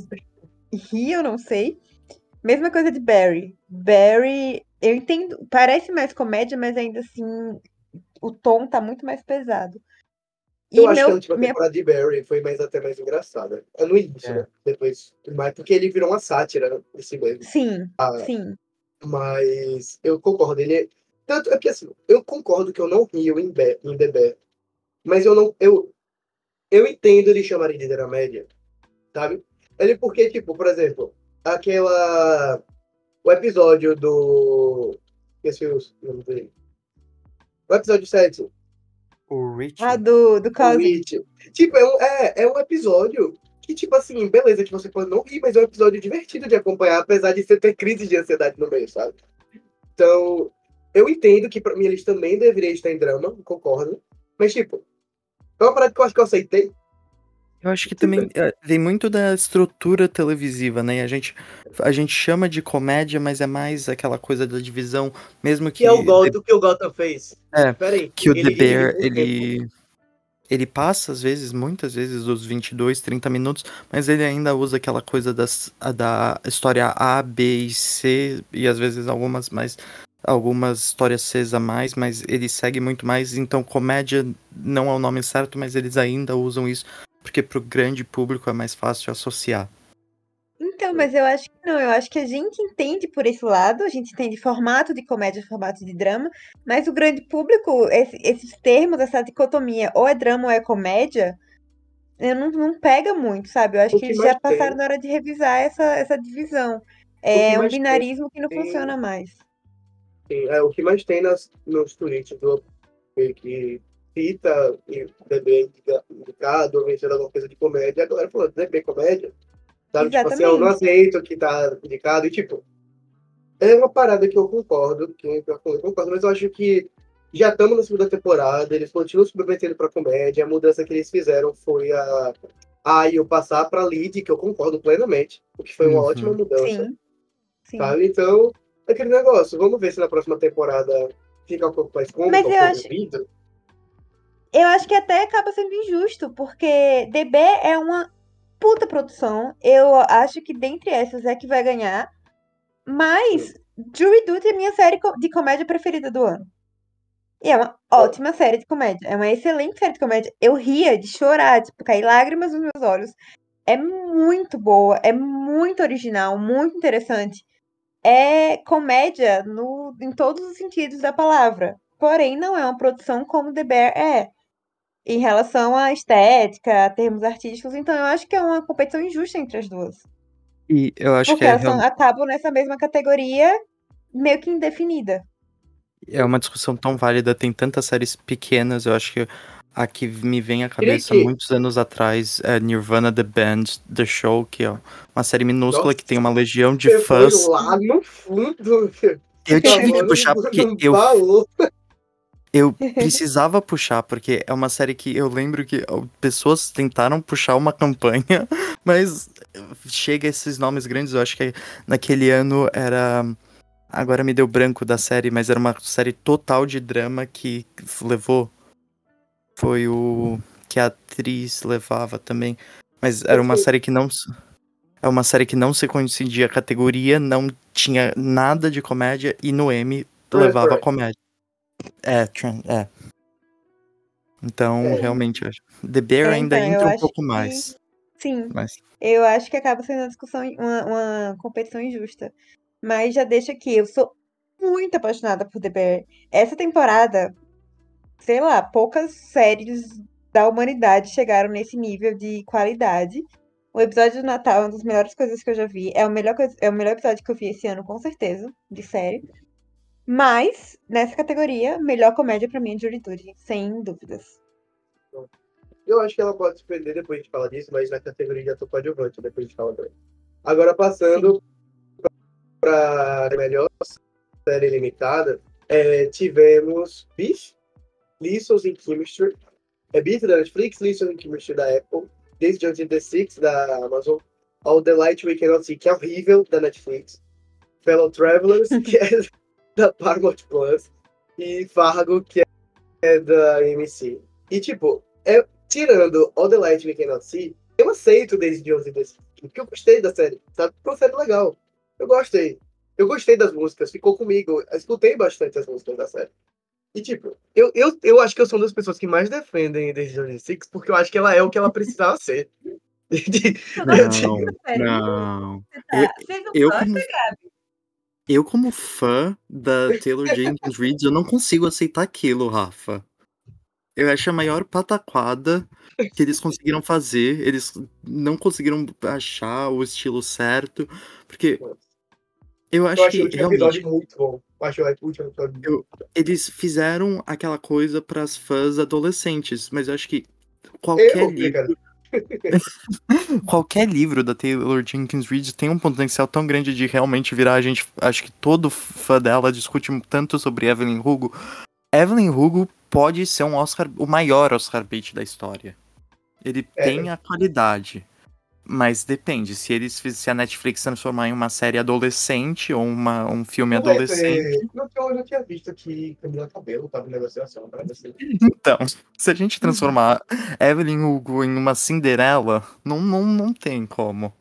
ri eu não sei. Mesma coisa de Barry. Barry, eu entendo, parece mais comédia, mas ainda assim o tom tá muito mais pesado. E eu acho que a meu, última minha temporada de Barry foi mais, até mais engraçada. É no início, É. né? Depois. Mas porque ele virou uma sátira de si mesmo. Sim, Ah, sim. Mas eu concordo, ele é. Tanto é que assim, eu concordo que eu não rio em, Be em The Bear. Mas eu não. Eu, eu entendo ele chamarem de dramédia, sabe? Ele porque, tipo, por exemplo, aquela. O episódio do. Esqueci o nome dele. O episódio 7. O Rich. Ah, do, do o Cosby. It. Tipo, é um, é, é um episódio que, tipo assim, beleza, que você pode não rir, mas é um episódio divertido de acompanhar, apesar de você ter crise de ansiedade no meio, sabe? Então, eu entendo que pra mim eles também deveriam estar em drama, concordo. Mas, tipo, é uma parada que eu acho que eu aceitei. Eu acho que também é, vem muito da estrutura televisiva, né? A gente, a gente chama de comédia, mas é mais aquela coisa da divisão, mesmo que, Que é o The- Gotham, que o Gotham fez. É, Peraí. que o ele- The Bear, ele- ele, ele passa, às vezes, muitas vezes, dos 22, 30 minutos, mas ele ainda usa aquela coisa das, da história A, B e C, e às vezes algumas mais, algumas histórias Cs a mais, mas ele segue muito mais, então comédia não é o nome certo, mas eles ainda usam isso, porque pro grande público é mais fácil associar. Então, mas eu acho que não, eu acho que a gente entende por esse lado, a gente entende formato de comédia, formato de drama, mas o grande público, esse- esses termos, essa dicotomia, ou é drama ou é comédia, eu não, não pega muito, sabe? Eu acho que que eles já passaram tem- na hora de revisar essa, essa divisão. É um mais tem- binarismo que não tem- funciona mais. Sim, é o que mais tem nas, nos tweets do que e bebê indica- indicado, ou vencendo alguma coisa de comédia, a galera falando, bebê comédia. Sabe? Tipo assim, eu não aceito que tá indicado. E tipo, é uma parada que eu concordo, que eu concordo, mas eu acho que já estamos na segunda temporada, eles continuam se submetendo pra comédia, a mudança que eles fizeram foi a a eu passar pra lead, que eu concordo plenamente, o que foi uma Uhum. ótima mudança. Sim. Sim. Sabe? Então, é aquele negócio. Vamos ver se na próxima temporada fica um pouco mais cômico, Mas um eu pouco acho-. Eu acho que até acaba sendo injusto, porque DB é uma puta produção. Eu acho que dentre essas é que vai ganhar. Mas Jury Duty é minha série de comédia preferida do ano. E é uma ótima série de comédia. É uma excelente série de comédia. Eu ria de chorar, tipo, cair lágrimas nos meus olhos. É muito boa, é muito original, muito interessante. É comédia no, em todos os sentidos da palavra. Porém, não é uma produção como The Bear é. Em relação à estética, a termos artísticos, então eu acho que é uma competição injusta entre as duas. E eu acho Porque que é, elas são- real- acabam nessa mesma categoria, meio que indefinida. é uma discussão tão válida, tem tantas séries pequenas, eu acho que a que me vem à cabeça que- muitos anos atrás é Nirvana The Band, The Show, que é uma série minúscula Nossa. que tem uma legião de Você foi fãs. lá no fundo. Eu [laughs] tive que puxar porque eu. Eu [laughs] precisava puxar, porque é uma série que eu lembro que pessoas tentaram puxar uma campanha, [laughs] mas chega esses nomes grandes. Eu acho que naquele ano era. Agora me deu branco da série, mas era uma série total de drama que levou. Foi o. que a atriz levava também. Mas era uma série que não. É uma série que não se coincidia a categoria, não tinha nada de comédia e no M levava Transfer. comédia. É, tran- é. Então, É. realmente, acho. The Bear É, ainda então, entra um pouco que- mais. Sim, Mas eu acho que acaba sendo uma discussão, uma, uma competição injusta. Mas já deixa aqui, eu sou muito apaixonada por The Bear. Essa temporada, sei lá, poucas séries da humanidade chegaram nesse nível de qualidade. O episódio do Natal é uma das melhores coisas que eu já vi. É o melhor, coisa- é o melhor episódio que eu vi esse ano, com certeza, de série. Mas, nessa categoria, melhor comédia pra mim é Duty, sem dúvidas. Eu acho que ela pode se perder depois a gente fala disso, mas na categoria de ator coadjuvante, depois a gente fala também. Agora, passando para melhor série limitada, é, tivemos Beef, Lessons in Chemistry, é Beef da Netflix, Lessons in Chemistry da Apple, This Jones in the Six da Amazon, All the Light We Cannot See, que é horrível, da Netflix, Fellow Travelers, [laughs] que é da Paramount Plus, e Fargo, que é da AMC. E, tipo, é, tirando All the Light We Cannot See, eu aceito Daisy Jones e porque eu gostei da série, sabe? Foi uma série legal. Eu gostei. Eu gostei das músicas, ficou comigo. Eu escutei bastante as músicas da série. E, tipo, eu, eu, eu acho que eu sou uma das pessoas que mais defendem Daisy Jones Six, porque eu acho que ela é o que ela precisava ser. De- [laughs] Não, não. Tá, vocês não Eu gostam? como, eu, como fã da Taylor Jenkins [laughs] Reid, eu não consigo aceitar aquilo, Rafa. Eu acho a maior pataquada que eles conseguiram fazer. Eles não conseguiram achar o estilo certo. Porque eu acho eu acho o que último realmente muito bom. Eu acho o último episódio Eu- eles fizeram aquela coisa para as fãs adolescentes, mas eu acho que qualquer Eu, livro, cara. [laughs] qualquer livro da Taylor Jenkins Reid tem um potencial tão grande de realmente virar a gente. Acho que todo fã dela discute tanto sobre Evelyn Hugo. Evelyn Hugo pode ser um Oscar, o maior Oscar bait da história. Ele É. tem a qualidade. Mas depende, se eles se a Netflix transformar em uma série adolescente ou uma, um filme Não vai adolescente. ter- Não, eu não tinha visto que Camila Cabelo tava em negociação para assim. Então, se a gente transformar Evelyn Hugo em uma Cinderela, não, não, não tem como.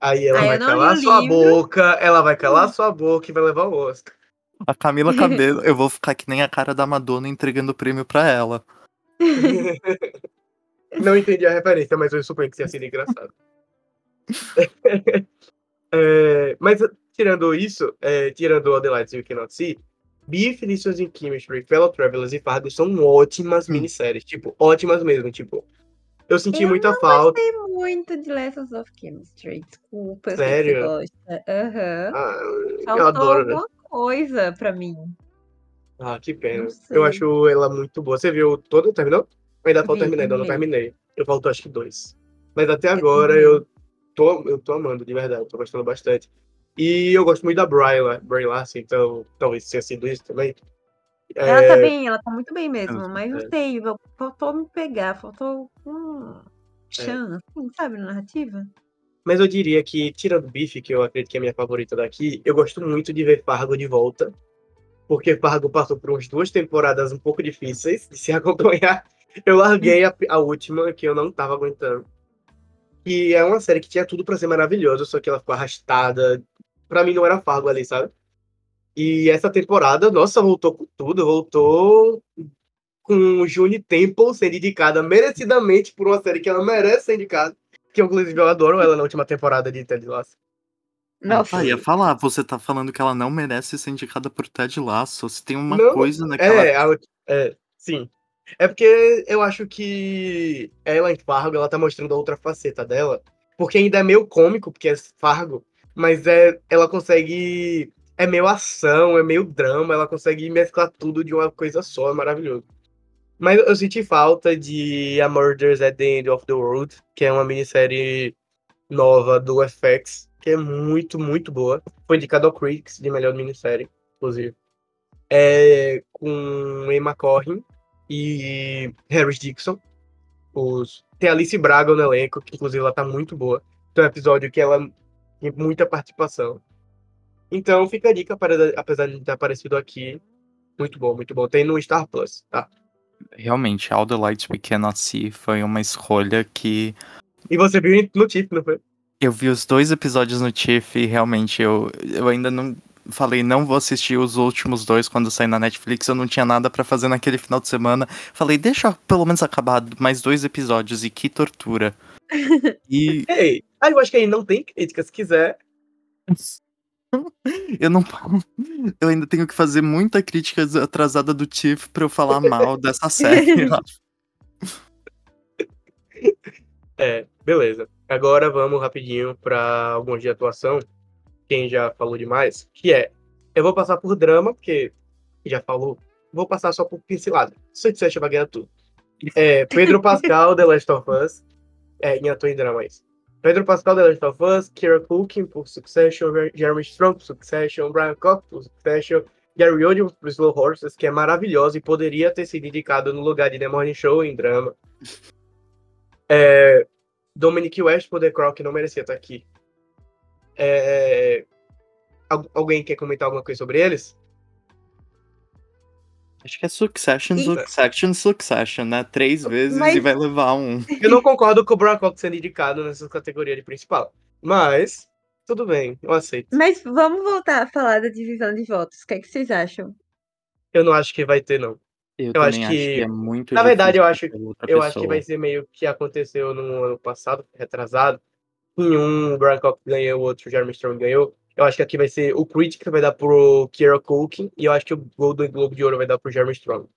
Aí ela Ah, eu vai calar sua livro. boca, ela vai calar sua boca e vai levar o Oscar. A Camila [laughs] Cabelo, eu vou ficar que nem a cara da Madonna entregando o prêmio pra ela. [laughs] Não entendi a referência, mas eu suponho que tenha sido engraçado. [laughs] É, mas tirando isso, é, tirando the Lights You Cannot See, Beef, Lessons in Chemistry, Fellow Travelers e Fargo são ótimas Hum. minisséries. Tipo, ótimas mesmo. Tipo, eu senti Eu muita não falta. Gostei muito de Lessons of Chemistry. Desculpa, eu sei que Sério? você gosta. Aham. Ah, eu Faltou adoro, né? alguma coisa pra mim. Ah, que pena. Eu acho ela muito boa. Você viu toda? Terminou? Ainda falta terminar, ainda não terminei. Eu faltou acho que dois. Mas até agora eu tô, eu tô amando, de verdade. Tô gostando bastante. E eu gosto muito da Bry, lá- Bry Larson, então talvez tenha sido isso também. Ela É, tá bem, ela tá muito bem mesmo, É, mas não é. sei, eu- faltou me pegar, faltou um chance, assim, sabe, na narrativa. Mas eu diria que, tirando Biff, que eu acredito que é a minha favorita daqui, eu gosto muito de ver Fargo de volta. Porque Fargo passou por umas duas temporadas um pouco difíceis de se [laughs] acompanhar. Eu larguei a, a última, que eu não tava aguentando. E é uma série que tinha tudo pra ser maravilhosa, só que ela ficou arrastada. Pra mim não era Fargo ali, sabe? E essa temporada, nossa, voltou com tudo, voltou com o Juni Temple sendo indicada merecidamente por uma série que ela merece ser indicada. Que inclusive eu adoro ela na última temporada de Ted Lasso. Nossa, Ah, ia falar, você tá falando que ela não merece ser indicada por Ted Lasso. Se tem uma Não, coisa naquela. É, a- é, sim. É porque eu acho que ela em Fargo, ela tá mostrando a outra faceta dela. Porque ainda é meio cômico, porque é Fargo, mas é, ela consegue. É meio ação, é meio drama, ela consegue mesclar tudo de uma coisa só, é maravilhoso. Mas eu senti falta de A Murders at the End of the World, que é uma minissérie nova do FX, que é muito, muito boa. Foi indicado ao Critics de melhor minissérie, inclusive. É com Emma Corrin e Harris Dixon. Os... Tem Alice Braga no elenco, que inclusive ela tá muito boa. Tem um episódio que ela tem muita participação. Então fica a dica, para- apesar de ter aparecido aqui. Muito bom, muito bom. Tem no Star Plus, tá? Realmente, All the Lights We Cannot See foi uma escolha que. E você viu no TIFF, não foi? Eu vi os dois episódios no TIFF e realmente eu, eu ainda não. Falei, não vou assistir os últimos dois quando sair na Netflix. Eu não tinha nada pra fazer naquele final de semana. Falei, deixa pelo menos acabar mais dois episódios e que tortura. [laughs] E Ei, ah, eu acho que aí não tem crítica, se quiser. [laughs] eu não. [laughs] Eu ainda tenho que fazer muita crítica atrasada do TIFF pra eu falar mal dessa série. É, beleza. Agora vamos rapidinho para alguns de atuação. Quem já falou demais, que é. Eu vou passar por drama, porque já falou. Vou passar só por pincelada. Succession vai ganhar tudo. É, Pedro Pascal, The Last of Us. É, em ator em drama, isso. Pedro Pascal, The Last of Us. Kira Culkin, por Succession. Jeremy Strong, por Succession. Brian Cox, por Succession. Gary Oldman, por Slow Horses, que é maravilhosa e poderia ter sido indicado no lugar de The Morning Show em drama. É, Dominic West por The Crown, que não merecia estar aqui. É, al- alguém quer comentar alguma coisa sobre eles? Acho que é Succession, E- Succession, Succession, né? Três vezes e Mas- vai levar um. [laughs] Eu não concordo com o Brian Cox sendo indicado nessa categoria de principal. Mas, tudo bem, eu aceito. mas vamos voltar a falar da divisão de votos. O que é que vocês acham? Eu não acho que vai ter, não. Eu, Eu acho também acho que... que- é muito na verdade, eu acho- Eu acho que vai ser meio que aconteceu no ano passado, retrasado. Em um, o Brian Cox ganhou, o outro, o Jeremy Strong ganhou. Eu acho que aqui vai ser o Critic que vai dar pro Kira Culkin e eu acho que o Golden Globe de Ouro vai dar pro Jeremy Strong.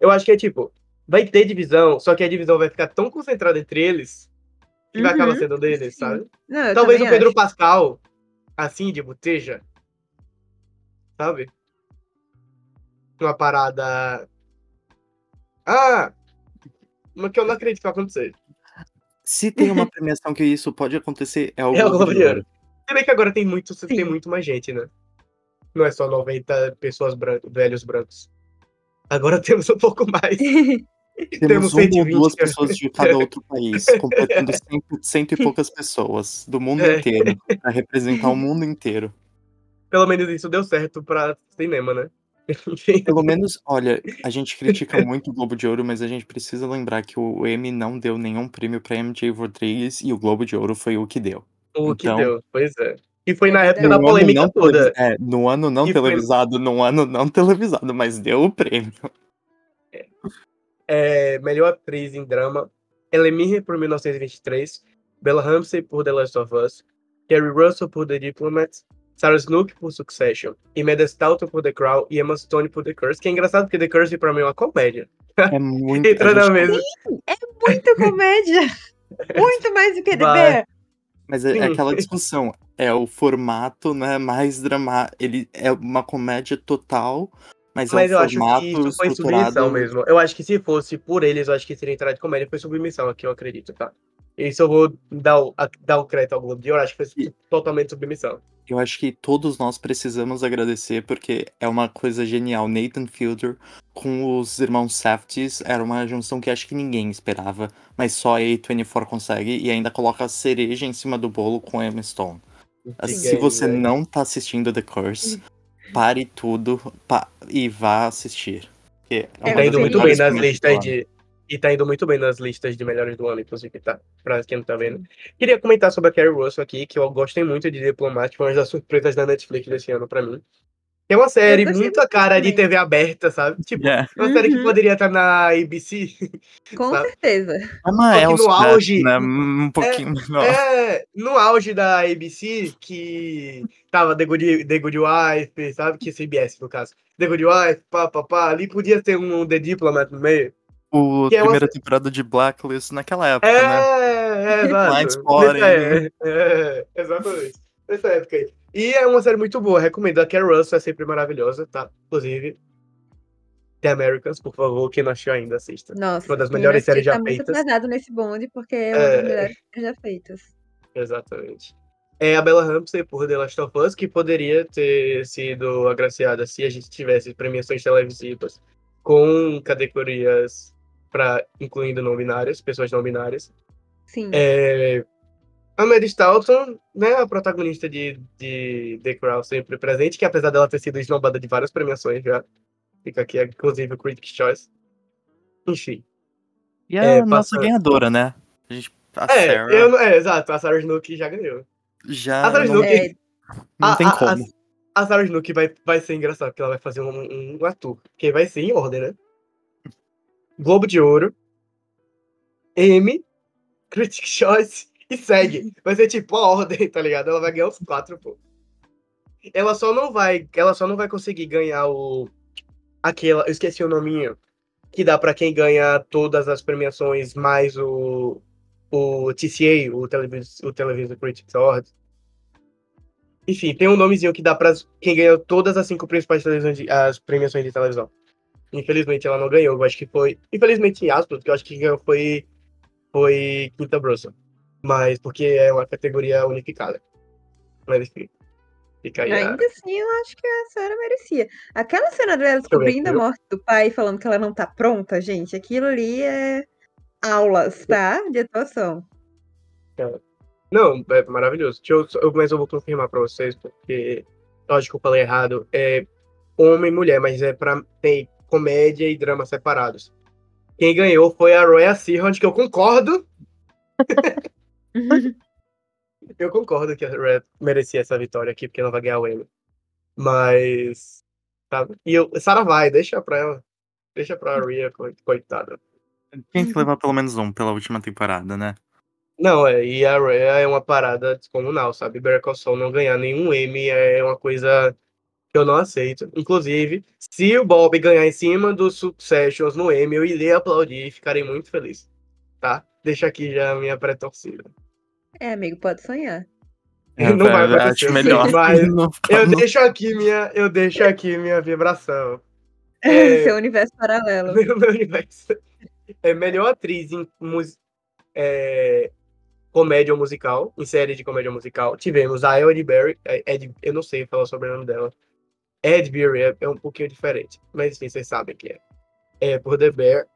Eu acho que é tipo, vai ter divisão, só que a divisão vai ficar tão concentrada entre eles que vai acabar Uhum, sendo deles, sim. sabe? Não, Talvez o Pedro acho. Pascal, assim, de boteja, sabe? Uma parada. Ah! Uma que eu não acredito que vai acontecer. Se tem uma [laughs] premiação que isso pode acontecer, é o É o Globo Globo de Ouro. Se bem que agora tem muito, tem Sim. muito mais gente, né? Não é só 90 pessoas brancas, velhos brancos. Agora [laughs] temos um pouco mais. [laughs] Temos uma ou 120, duas cara. pessoas de cada outro país, completando cento, cento e poucas pessoas do mundo É. inteiro, pra representar o mundo inteiro. Pelo menos isso deu certo pra cinema, né? [laughs] Pelo menos, olha, a gente critica muito o Globo de Ouro, mas a gente precisa lembrar que o Emmy não deu nenhum prêmio pra MJ Rodrigues e o Globo de Ouro foi o que deu. O que Então- deu, pois é. E foi É na época da polêmica não toda. É, no ano não E foi- televisado, no ano não televisado, mas deu o prêmio. é, melhor atriz em drama, Ellen por 1923, Bella Ramsey por The Last of Us, Kerry Russell por The Diplomat, Sarah Snook por Succession, Imelda Staunton por The Crown e Emma Stone por The Curse, que é engraçado porque The Curse pra mim é uma comédia. É muito. [laughs] Entra na mesa. Muito comédia. [laughs] Muito mais do que The. Bear. Mas é, é Sim. aquela discussão. É o formato, né? Mais dramático. Ele é uma comédia total, mas, Mas é eu um acho que isso foi submissão mesmo. Eu acho que se fosse por eles, eu acho que seria entrada de comédia, foi submissão aqui, eu acredito, tá? Isso eu vou dar o, a- dar o crédito ao Globo de Ouro, acho que foi E- totalmente submissão. Eu acho que todos nós precisamos agradecer, porque é uma coisa genial. Nathan Fielder com os irmãos Safdies era uma junção que acho que ninguém esperava, mas só a A24 consegue e ainda coloca a cereja em cima do bolo com Emma Stone. Ninguém, Se você velho. não tá assistindo The Curse, pare tudo pa- e vá assistir. É É, tá indo muito bem nas listas de. E tá indo muito bem nas listas de melhores do ano, inclusive, tá? Pra quem não tá vendo. Queria comentar sobre a Carrie Russell aqui, que eu gostei muito de Diplomático, foi uma das surpresas da Netflix desse ano pra mim. É uma série muito a cara de também. TV aberta, sabe? Tipo, É. uma série que Uhum. poderia estar na ABC. Com sabe? certeza. É uma Só que no auge- né? Um pouquinho menor. É, no auge da ABC, que tava The Good, The Good Wife, sabe? Que CBS, no caso. The Good Wife, pá, pá, pá. Ali podia ter um The Diplomat no meio. O que é uma- primeira temporada de Blacklist naquela época, É, né? é, exato. Blind Spot, Nessa é, é, exatamente. Nessa época aí. E é uma série muito boa, recomendo. A Carrie Russell é sempre maravilhosa, tá? Inclusive, The Americans, por favor, quem não achou ainda, assista. Nossa, Uma das melhores séries já tá muito feitas. atrasado nesse bonde, porque é uma É. das melhores séries já feitas. Exatamente. É a Bella Ramsey por The Last of Us, que poderia ter sido agraciada se a gente tivesse premiações televisivas com categorias para incluindo não binárias, pessoas não binárias. Sim. É, a Mary Stalton, né, a protagonista de, de The Crown, sempre presente, que apesar dela ter sido esnobada de várias premiações já, fica aqui, inclusive o Critics' Choice. Enfim. E a É, nossa passa- ganhadora, né? A, gente, a É, Sarah eu, é, exato, a Sarah Snook já ganhou. já A Sarah Snook, É, não a, tem a- como. A, a Sarah Snook vai, vai ser engraçado, porque ela vai fazer um, um, um ator, que vai ser em ordem, né? Globo de Ouro, M, Critics' Choice e segue. Vai ser tipo a ordem, tá ligado? Ela vai ganhar os quatro, pô. Ela só não vai, ela só não vai conseguir ganhar o aquela, eu esqueci o nominho, que dá pra quem ganha todas as premiações mais o o TCA, o Television, o Television Critics Award. Enfim, tem um nomezinho que dá pra quem ganhou todas as cinco principais as premiações de televisão. Infelizmente ela não ganhou, eu acho que foi. Infelizmente, em aspas, porque eu acho que quem ganhou foi. Foi Quinta Brussel. Mas porque é uma categoria unificada. Mas enfim. Fica aí. a- Ainda assim, eu acho que a Sarah merecia. Aquela cena dela descobrindo a morte do pai, falando que ela não tá pronta, gente, aquilo ali é aulas, tá? De atuação. Não, é maravilhoso. Eu, mas eu vou confirmar pra vocês, porque lógico que eu falei errado. É homem e mulher, mas é pra ter comédia e drama separados. Quem ganhou foi a Roya Seahorn, que eu concordo. [laughs] Eu concordo que a Roya merecia essa vitória aqui, porque ela vai ganhar o Emmy. Mas. Sabe? E eu, Sarah vai, deixa pra ela. Deixa pra Rhea, co- coitada. Tinha que levar pelo menos um pela última temporada, né? Não, é, e a Rhea é uma parada descomunal, sabe? Better Call Saul não ganhar nenhum Emmy é uma coisa eu não aceito. Inclusive, se o Bob ganhar em cima dos Successions no Emmy, eu iria aplaudir e ficarei muito feliz, tá? Deixa aqui já a minha pré-torcida. É, amigo, pode sonhar. Não vai acontecer, melhor. mas [laughs] não Eu no- deixo aqui minha, eu deixo aqui minha vibração. [laughs] É. Seu universo paralelo. Meu, [laughs] meu universo. É melhor atriz em mus- é, comédia musical, em série de comédia musical. Tivemos a Ed Berry, é, Ed, eu não sei falar sobre o nome dela. Ed Berry é, é um pouquinho diferente, mas enfim, vocês sabem que é. É por The Bear.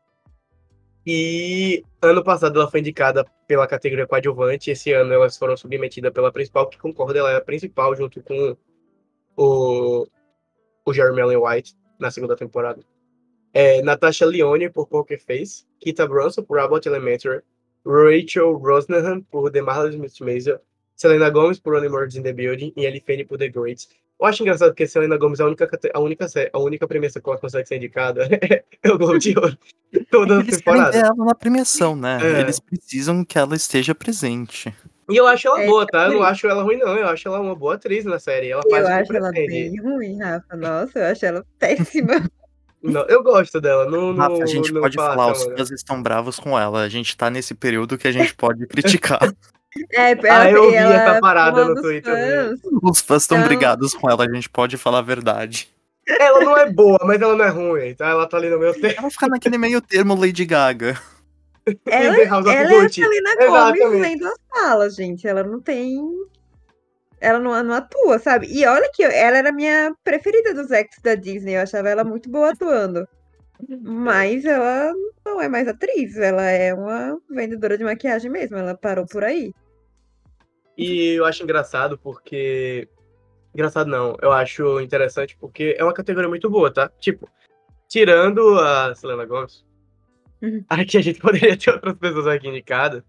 E ano passado ela foi indicada pela categoria coadjuvante. Esse ano elas foram submetidas pela principal, que concorda, ela é a principal junto com o, o Jeremy Allen White na segunda temporada. É, Natasha Lyonne por Poker Face, Kita Brunson por Abbott Elementary, Rachel Brosnahan por The Marvelous Miss Maisel, Selena Gomez por Only Murders in the Building e Ellie Fanny por The Greats. Eu acho engraçado porque Selena Gomez é a única, a única, a única premiação que ela consegue ser indicada [laughs] é o Globo de Ouro. Toda a Eles temporada. ela na premiação, né? É. Eles precisam que ela esteja presente. E eu acho ela É, boa, tá? Eu por não acho ela ruim, não. Eu acho ela uma boa atriz na série. Ela faz Eu que acho ela bem ruim, Rafa. Nossa, eu acho ela péssima. [laughs] Não, eu gosto dela. Não, não, Rafa, a gente não pode fala falar, tão- os fãs estão bravos com ela. A gente tá nesse período que a gente pode [laughs] criticar. É, Ah, eu vi ela essa parada falou no Twitter, fãs. Os fãs estão Então- brigados com ela, a gente pode falar a verdade. Ela não é boa, mas ela não é ruim, tá? Ela tá ali no meu tempo. Ela fica naquele meio termo Lady Gaga. Ela, [laughs] ela é a. Selena Gomez lendo as falas, gente. Ela não tem. Ela não, não atua, sabe? E olha que eu- ela era a minha preferida dos ex da Disney. Eu achava ela muito boa atuando. Mas ela não é mais atriz. Ela é uma vendedora de maquiagem mesmo. Ela parou por aí. E eu acho engraçado porque. Engraçado não, eu acho interessante porque é uma categoria muito boa, tá? Tipo, tirando a Selena Gomez, Uhum. [laughs] aqui a gente poderia ter outras pessoas aqui indicadas,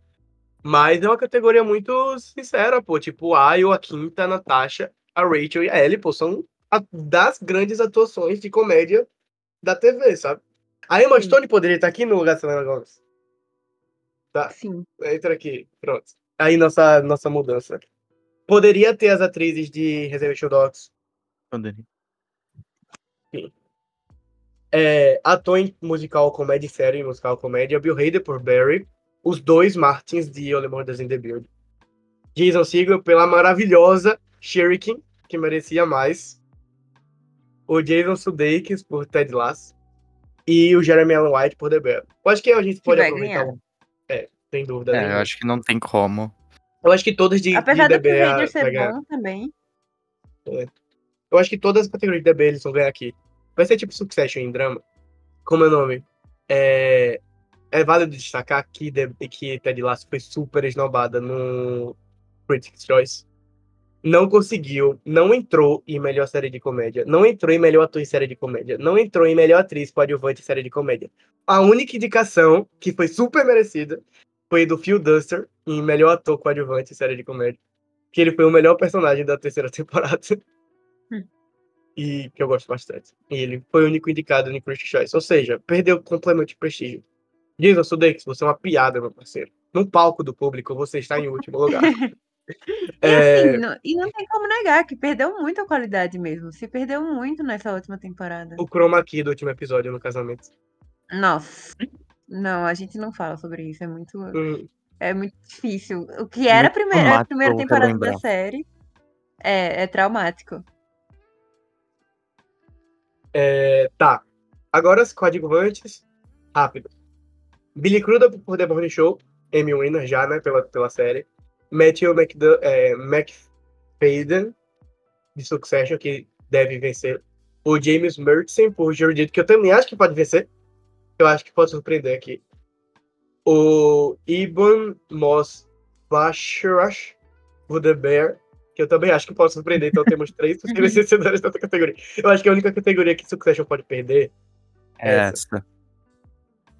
mas é uma categoria muito sincera, pô. Tipo, a Ayo, a Quinta, a Natasha, a Rachel e a Ellie, pô, são a- das grandes atuações de comédia da TV, sabe? A Emma Sim. Stone poderia estar aqui no lugar da Selena Gomez. Sim. Entra aqui, pronto. Aí nossa, nossa mudança. Poderia ter as atrizes de Reservation Dogs. Poderia. É, ator em musical comédia e série em musical comédia, Bill Hader por Barry. Os dois Martins de Only Murders in the Build. Jason Segel pela maravilhosa Shuriken, que merecia mais. O Jason Sudeikis por Ted Lasso. E o Jeremy Allen White por The Bear. Eu acho que a gente pode aproveitar. ganhar. um- É, sem dúvida. É, nenhuma. eu acho que não tem como. Eu acho que todas de, Apesar de do The Tomb Bear Raider vai ser ganhar. bom também. Eu acho que todas as categorias de DB eles vão ganhar aqui. Vai ser tipo Succession em drama. Como é o nome? É, é válido destacar que, The- que Ted Lasso foi super esnobada no Critics' Choice. Não conseguiu, não entrou em melhor série de comédia, não entrou em melhor ator em série de comédia, não entrou em melhor atriz coadjuvante em série de comédia. A única indicação que foi super merecida foi do Phil Duster em melhor ator coadjuvante em série de comédia. Que ele foi o melhor personagem da terceira [laughs] temporada e que eu gosto bastante. E ele foi o único indicado no Critics' Choice. Ou seja, perdeu completamente de prestígio. Jason Sudeikis, você é uma piada, meu parceiro. No palco do público, você está em último lugar. [laughs] E É, assim, não- e não tem como negar que perdeu muito a qualidade mesmo. Se perdeu muito nessa última temporada. o chroma key do último episódio no casamento. Nossa. Não, a gente não fala sobre isso. É muito, Hum, é muito difícil. O que era a primeira, a primeira temporada da série é, é traumático. é, tá. Agora os coadjuvantes. Rápido. Billy Crudup por The Morning Show. Emmy Winner já, né? Pela, pela série. Matthew McDu é, McFadden, de Succession, que deve vencer. O James Murchison por Jordito, que eu também acho que pode vencer. Eu acho que pode surpreender aqui. O Ibn Moss Basharash por The Bear, que eu também acho que pode surpreender. Então temos [laughs] três possíveis vencedores dessa categoria. Eu acho que a única categoria que Succession pode perder É Essa. essa.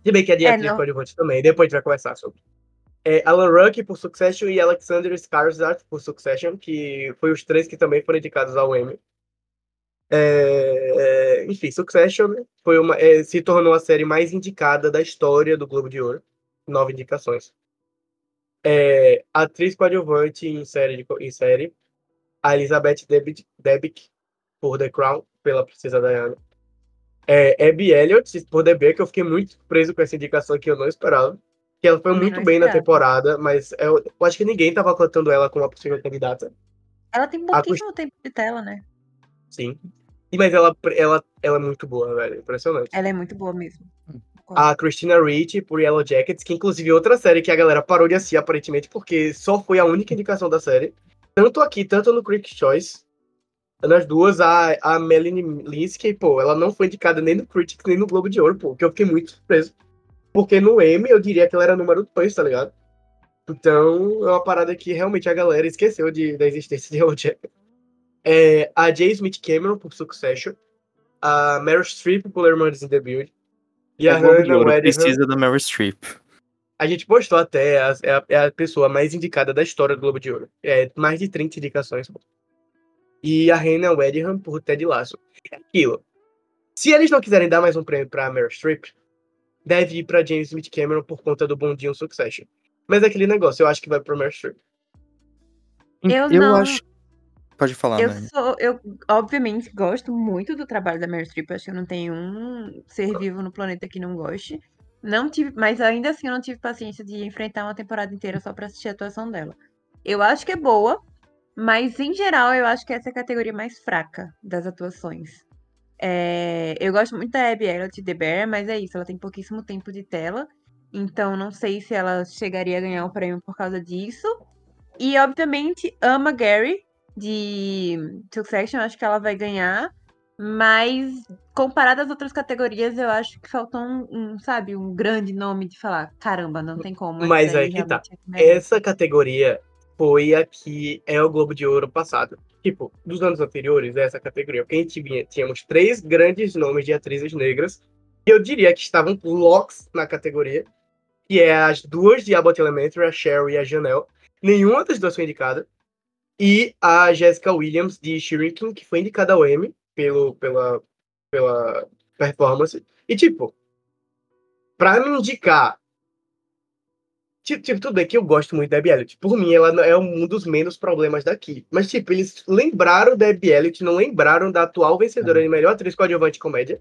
se bem que a de É, coadjuvante também, depois a gente vai conversar sobre. É, Alan Ruck por Succession e Alexander Skarsgård por Succession, que foi os três que também foram indicados ao Emmy. É, é, enfim, Succession foi uma, é, se tornou a série mais indicada da história do Globo de Ouro. Nove indicações. É, atriz coadjuvante em série, de em série a Elizabeth Debicki, Debicki por The Crown, pela Princesa Diana. É, Abby Elliott por The Bear, que eu fiquei muito surpreso com essa indicação que eu não esperava. Que ela foi muito não bem na temporada, mas eu, eu acho que ninguém estava cotando ela como uma possível candidata. Ela tem pouquíssimo tempo de tela, né? Sim. E, mas ela, ela, ela é muito boa, velho. Impressionante. Ela é muito boa mesmo. A Christina Ricci por Yellow Jackets, que inclusive é outra série que a galera parou de assistir, aparentemente, porque só foi a única indicação da série. Tanto aqui, tanto no Critics' Choice. Nas duas, a, a Melanie Linsky, pô, ela não foi indicada nem no Critics, nem no Globo de Ouro, pô, que eu fiquei muito surpreso. Porque no Emmy, eu diria que ela era número 2, tá ligado? Então, é uma parada que realmente a galera esqueceu de, da existência de [laughs] Jackets. É, a J. Smith Cameron por Succession. A Meryl Streep por Hermanos in the Build. E a de Hannah Ouro Weddingham precisa da Meryl Streep. a gente postou até, é a, é a- é a pessoa mais indicada da história do Globo de Ouro. É mais de 30 indicações. E a Hannah Weddingham por Ted Lasso. É aquilo. Se eles não quiserem dar mais um prêmio pra Meryl Streep, deve ir pra James Smith Cameron por conta do Bondinho Succession. Mas é aquele negócio, eu acho que vai pro Meryl Streep. Eu eu não- acho. Pode falar, Eu Nani. sou, eu obviamente gosto muito do trabalho da Meryl Streep. Acho que eu não tenho um ser vivo no planeta que não goste. Não tive, mas ainda assim eu não tive paciência de enfrentar uma temporada inteira só pra assistir a atuação dela. Eu acho que é boa, mas em geral eu acho que essa é a categoria mais fraca das atuações. É, eu gosto muito da Abby Elliott de The Bear, mas é isso, ela tem pouquíssimo tempo de tela. Então não sei se ela chegaria a ganhar o prêmio por causa disso. E obviamente ama Gary de Succession, acho que ela vai ganhar. Mas comparado às outras categorias, eu acho que faltou um, um, sabe, um grande nome de falar, caramba, não tem como. Mas aí que tá. é que merece." Essa categoria foi a que é o Globo de Ouro passado. Tipo, dos anos anteriores, essa categoria. Porque a gente vinha, tínhamos três grandes nomes de atrizes negras. E eu diria que estavam locks na categoria. Que é as duas de Abbott Elementary, a Cheryl e a Janelle. Nenhuma das duas foi indicada. E a Jessica Williams, de Shrinking, que foi indicada ao Emmy. pelo, pela, pela performance. E, tipo, pra me indicar. Tipo, tipo, tudo bem que eu gosto muito da Debbie Elliott. Por mim, ela é um dos menos problemas daqui. Mas, tipo, eles lembraram da Debbie Elliott, não lembraram da atual vencedora de melhor atriz coadjuvante comédia.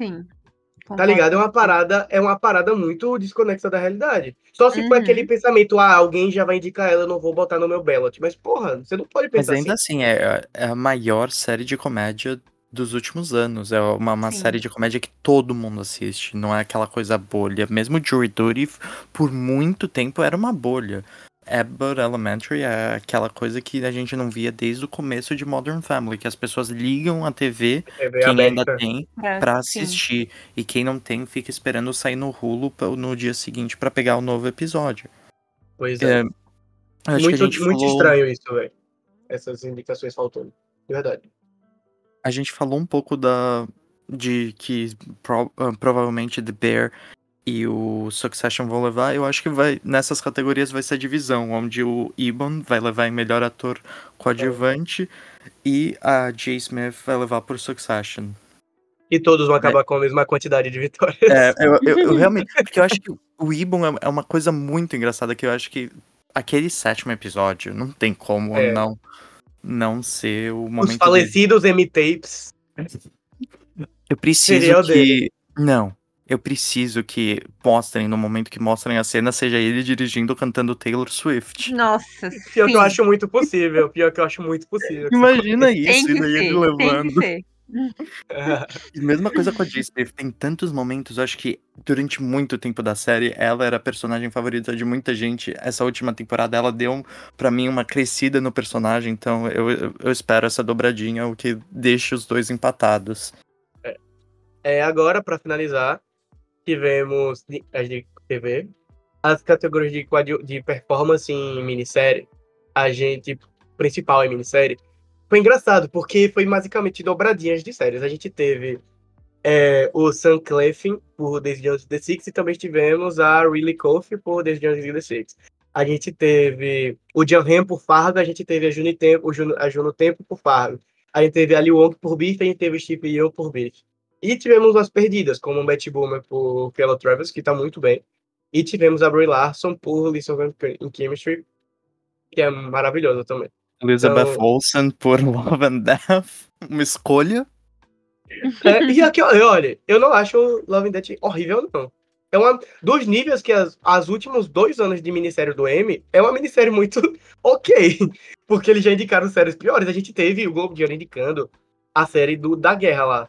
Sim. Tá ligado? É uma parada, é uma parada muito desconexa da realidade. Só se for Uhum. aquele pensamento, ah, alguém já vai indicar ela, eu não vou botar no meu ballot. Mas, porra, você não pode Mas pensar ainda assim. assim, é, é a maior série de comédia dos últimos anos. É uma, uma Sim. série de comédia que todo mundo assiste. Não é aquela coisa bolha. Mesmo Jury Duty, por muito tempo, era uma bolha. Abbott Elementary é aquela coisa que a gente não via desde o começo de Modern Family, que as pessoas ligam a TV, TV quem ainda tem, Pra- pra sim. assistir. E quem não tem, fica esperando sair no pra- no dia seguinte pra pegar o novo episódio. Pois é. É, muito a gente muito falou... estranho isso, velho. Essas indicações faltando. De verdade. A gente falou um pouco da de que pro- ah, provavelmente The Bear e o Succession vão levar. Eu acho que vai nessas categorias vai ser a divisão, onde o Ibon vai levar em melhor ator coadjuvante e a Jay Smith vai levar por Succession. E todos vão acabar com a mesma quantidade de vitórias. É, eu, eu- eu [laughs] realmente. Porque eu acho que o Ibon é- é uma coisa muito engraçada que eu acho que aquele sétimo episódio não tem como É. não não ser o Os momento dele. falecidos M-Tapes. Eu preciso que. dele. Não. Eu preciso que mostrem, no momento que mostrem a cena, seja ele dirigindo cantando Taylor Swift. Nossa, Pior sim. que eu acho muito possível. Pior que eu acho muito possível. Imagina Tem isso, e daí ser, ele tem levando. que ser. [laughs] Mesma coisa com a Smith, tem tantos momentos, acho que durante muito tempo da série, ela era a personagem favorita de muita gente. Essa última temporada, ela deu pra mim uma crescida no personagem, então eu, eu, espero essa dobradinha, o que deixe os dois empatados. É, agora, pra finalizar, tivemos as de TV, as categorias de, de performance em minissérie, a gente, principal em minissérie, foi engraçado, porque foi basicamente dobradinhas de séries. A gente teve é, o Sam Cleffin por Days Jones the Six e também tivemos a Riley Coffey por Days Jones the Six. A gente teve o John Hamm por Fargo, a gente teve a Juno Tempo, a Juno Tempo por Fargo. A gente teve a Lee Wong por Beef, a gente teve o Steve Yeun por Beef. E tivemos as perdidas, como o Betty Boomer por Keila Travis, que tá muito bem. E tivemos a Brie Larson por Listen in Chemistry, que é maravilhosa também. Elizabeth Então- Olsen por [laughs] Love and Death, uma escolha. É, e aqui, olha, eu não acho Love and Death horrível, não. É uma dos níveis que as, as últimos dois anos de minissérie do M é uma minissérie muito [laughs] ok. Porque eles já indicaram séries piores. A gente teve o Globo de Ouro indicando a série do, da guerra lá.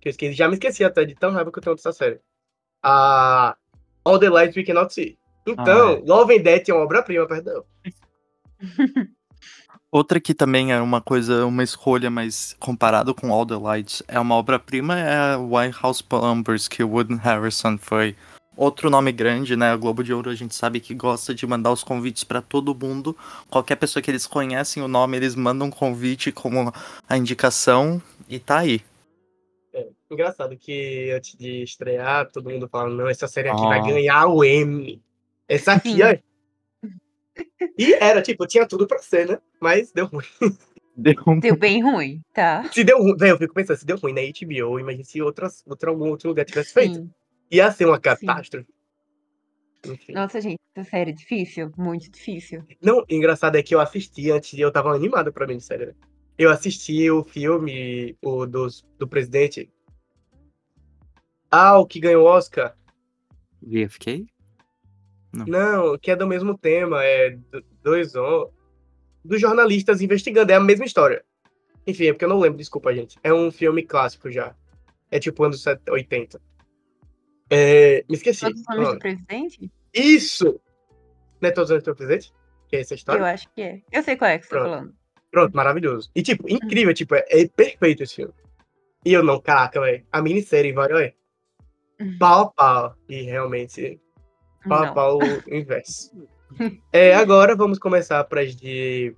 Que eu esqueci, já me esqueci até de tão raiva que eu tenho dessa série. A All the Lights We Cannot See. Então, Ah, Love and Death é uma obra-prima, perdão. [laughs] Outra que também é uma coisa, uma escolha, mas comparado com All the Lights, é uma obra-prima, é a White House Plumbers, que o Wooden Harrison foi. Outro nome grande, né? A Globo de Ouro a gente sabe que gosta de mandar os convites pra todo mundo. Qualquer pessoa que eles conhecem o nome, eles mandam um convite como a indicação e tá aí. Engraçado que antes de estrear, todo mundo fala, não, essa série aqui vai Ah. ganhar o M. Essa aqui, ó. [laughs] E era, tipo, tinha tudo pra ser, né? Mas deu ruim. Deu Deu bem ruim, tá? Se deu ruim, eu fico pensando, se deu ruim na HBO, imagina se outras, outro, algum outro lugar tivesse feito. Sim. Ia ser uma catástrofe. Enfim. Nossa, gente, essa série é difícil, muito difícil. Não, engraçado é que eu assisti antes e eu tava animado pra mim, sério. Eu assisti o filme o dos, do presidente. Ah, o que ganhou o Oscar. VFK? Não, que é do mesmo tema, é do- dois hom- dos jornalistas investigando, é a mesma história. Enfim, é porque eu não lembro, desculpa, gente. É um filme clássico já. É tipo anos 70, 80. É, me esqueci. Todos os o nomes do presidente? Isso! Não é todos os anos do presidente? Que é essa história? Eu acho que é. Eu sei qual é que você tá falando. Pronto, maravilhoso. E, tipo, incrível, tipo, é, é perfeito esse filme. E eu não, caraca, velho. A minissérie vai, olha. Uhum. Pau a pau. E realmente, pau o inverso. é, agora vamos começar para de,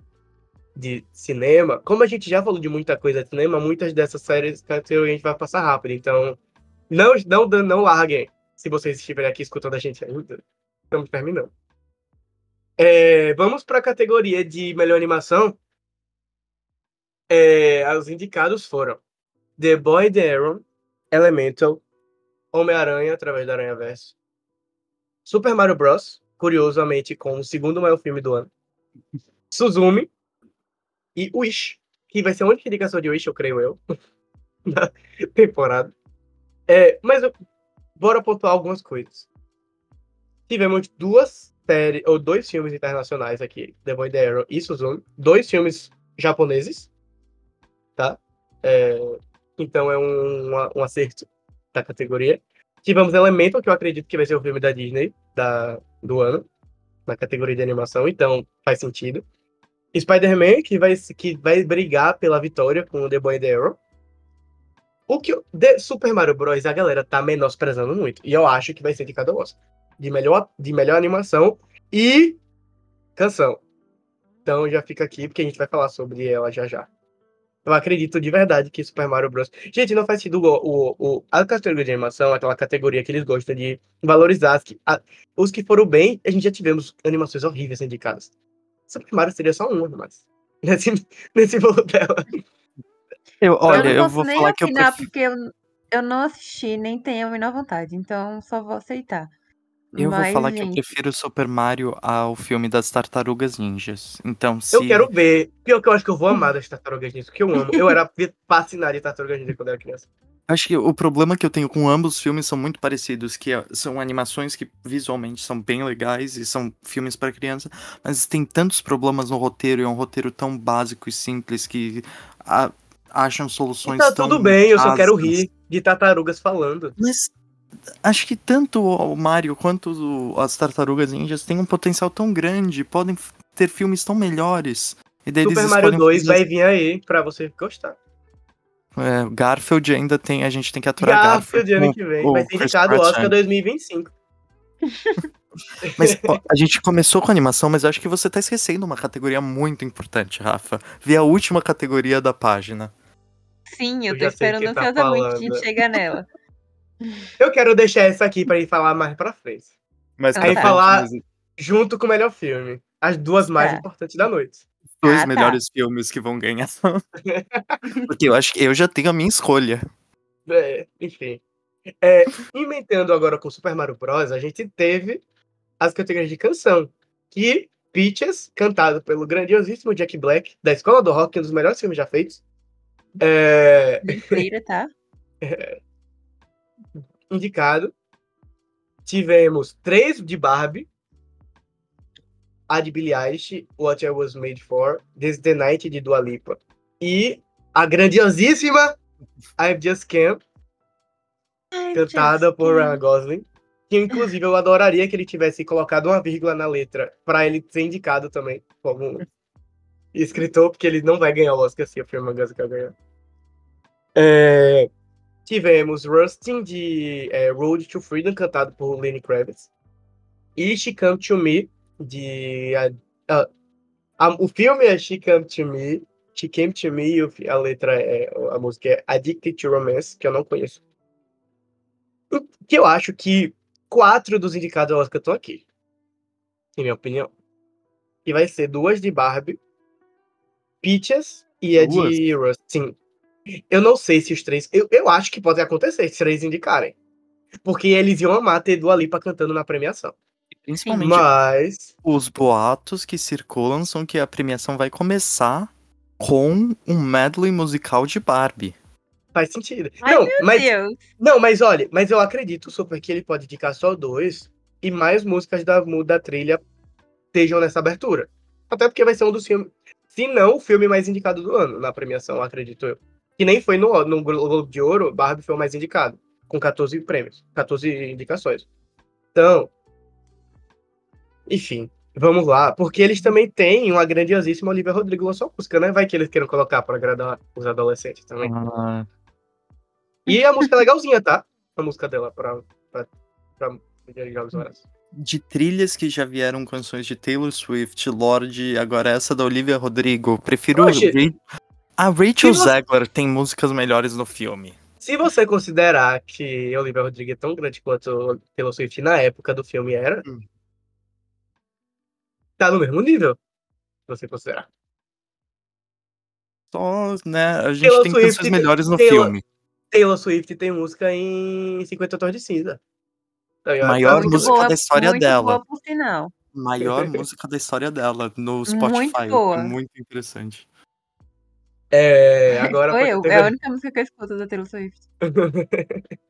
de cinema. Como a gente já falou de muita coisa de cinema, muitas dessas séries a gente vai passar rápido. Então, não, não, não larguem. Se vocês estiverem aqui escutando a gente ainda, estamos terminando. É, vamos para a categoria de melhor animação. É, os indicados foram The Boy The Arrow, Elemental, Homem-Aranha através da Aranha Verso, Super Mario Bros, curiosamente como o segundo maior filme do ano, Suzumi e Wish, que vai ser a única indicação de Wish, eu creio eu, [laughs] na temporada. É, mas eu, bora pontuar algumas coisas. Tivemos duas séries, ou dois filmes internacionais aqui, The Boy The Arrow e Suzumi, dois filmes japoneses, tá? É, então é um, um acerto da categoria. Tivemos Elemental, que eu acredito que vai ser o filme da Disney da, do ano, na categoria de animação, então faz sentido. Spider-Man, que vai, que vai brigar pela vitória com The Boy The Arrow. O que o Super Mario Bros. a galera tá menosprezando muito. E eu acho que vai ser de cada Oscar. De melhor, de melhor animação e canção. Então já fica aqui, porque a gente vai falar sobre ela já já. Eu acredito de verdade que Super Mario Bros. Gente, não faz sentido o, o, o, a categoria de animação, aquela categoria que eles gostam de valorizar. Que, a, os que foram bem, a gente já tivemos animações horríveis indicadas. Super Mario seria só uma, mas. [laughs] Nesse, nesse voo dela. Eu, olha, eu, eu, não vou nem falar que eu prefiro. porque eu, eu não assisti, nem tenho a menor vontade, então só vou aceitar. Eu vou Mas, falar que eu gente, prefiro Super Mario ao filme das Tartarugas Ninjas. Então, se. Eu quero ver. Pior que eu acho que eu vou amar das tartarugas ninja, que eu amo. Eu era fascinado de tartarugas ninja quando era criança. Acho que o problema que eu tenho com ambos os filmes são muito parecidos, que é- são animações que visualmente são bem legais e são filmes para criança, mas tem tantos problemas no roteiro e é um roteiro tão básico e simples que a- acham E soluções tá tão tudo bem, eu só quero rir de tartarugas falando. Mas acho que tanto o Mario quanto o- as Tartarugas Ninjas têm um potencial tão grande, podem ter filmes tão melhores. E daí Super Mario escolhem 2 fazer- vai vir aí pra você gostar. É, Garfield ainda tem, a gente tem que aturar Garfield Garfield. ano que vem. o Vai ser indicado o Oscar ainda. [laughs] 2025. Mas ó, a gente começou com animação, mas eu acho que você tá esquecendo uma categoria muito importante, Rafa. Vê a última categoria da página. sim, eu Eu tô esperando que tá ansiosamente a falando. gente chegar nela. [laughs] [laughs] Eu quero deixar essa aqui pra ir falar mais pra frente. Mas Aí tá. falar junto com o melhor filme. As duas mais Tá. importantes da noite. dois Ah, tá. melhores filmes que vão ganhar. [laughs] Porque eu acho que eu já tenho a minha escolha. É, enfim. É, emendando agora com Super Mario Bros., a gente teve as categorias de canção. Que Peaches, cantado pelo grandiosíssimo Jack Black, da Escola do Rock, um dos melhores filmes já feitos. É, Mentira, tá? [laughs] indicado. Tivemos três de Barbie. A de Billie Eilish, What I Was Made For, This is the Night de Dua Lipa. E a grandiosíssima I Just Can't, cantada por Ryan Gosling. Que inclusive eu adoraria que ele tivesse colocado uma vírgula na letra para ele ser indicado também como escritor, porque ele não vai ganhar o Oscar se o filme Musical ganhar. É, tivemos Rustin de é, Road to Freedom, cantado por Lenny Kravitz. E She Come to Me, de. a- a- a- o filme é She Come to Me. She Came to Me, a letra é. A música é Addicted to Romance, que eu não conheço. Que eu acho que quatro dos indicados ao Oscar estão aqui. Em minha opinião. E vai ser duas de Barbie, Peaches e a Duas? de Rust. Sim. Eu não sei se os três. Eu, eu acho que pode acontecer se os três indicarem. Porque eles iam amar ter Dua Lipa cantando na premiação. Principalmente Mas. os boatos que circulam são que a premiação vai começar com um medley musical de Barbie. Faz sentido. Ai, não, meu mas, Deus. não, mas olha, mas eu acredito super que ele pode indicar só dois e mais músicas da, da trilha estejam nessa abertura. Até porque vai ser um dos filmes. Se não, o filme mais indicado do ano na premiação, acredito eu. Que nem foi no, no Globo de Ouro, Barbie foi o mais indicado, com 14 prêmios, 14 indicações. Então, enfim, vamos lá, porque eles também têm uma grandiosíssima Olivia Rodrigo lançou música, né? Vai que eles queiram colocar para agradar os adolescentes também. Ah, E a música é legalzinha, tá? A música dela pra Jogos Horários. de trilhas que já vieram canções de Taylor Swift, Lorde, agora essa da Olivia Rodrigo. Prefiro. Oxe. A Rachel você- Zegler tem músicas melhores no filme. Se você considerar que Olivia Rodrigo é tão grande quanto Taylor Swift na época do filme era, Hum. tá no mesmo nível. Se você considerar. Só, né? A gente Taylor tem Swift canções melhores no Taylor- filme. Taylor Swift tem música em 50 Tons de Cinza. Ligado? Maior Sabe? música boa, da história muito dela. Boa, por sinal. Maior [laughs] música da história dela no Spotify. boa. É muito interessante. É, agora pra eu. É a única música que eu escuto da Taylor Swift. [laughs]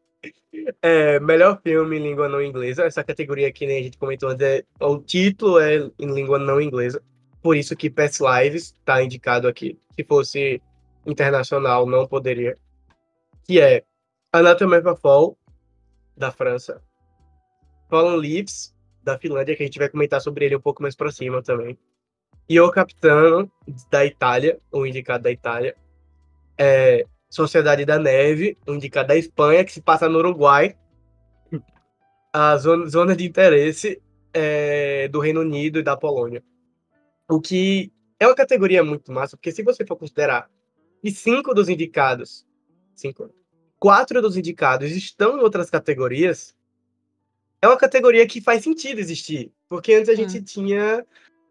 É, melhor filme em língua não inglesa. Essa categoria que nem a gente comentou é, o título é em língua não inglesa. Por isso que Past Lives está indicado aqui. Se fosse internacional, não poderia. Que é Anatomy of a Fall, da França. Fallen Leaves, da Finlândia, que a gente vai comentar sobre ele um pouco mais pra cima também. E O Capitano, da Itália, o indicado da Itália. É, Sociedade da Neve, um indicado da Espanha, que se passa no Uruguai. A zona, zona de interesse é, do Reino Unido e da Polônia. O que é uma categoria muito massa, porque se você for considerar que cinco dos indicados, cinco, quatro dos indicados estão em outras categorias, é uma categoria que faz sentido existir. Porque antes a gente tinha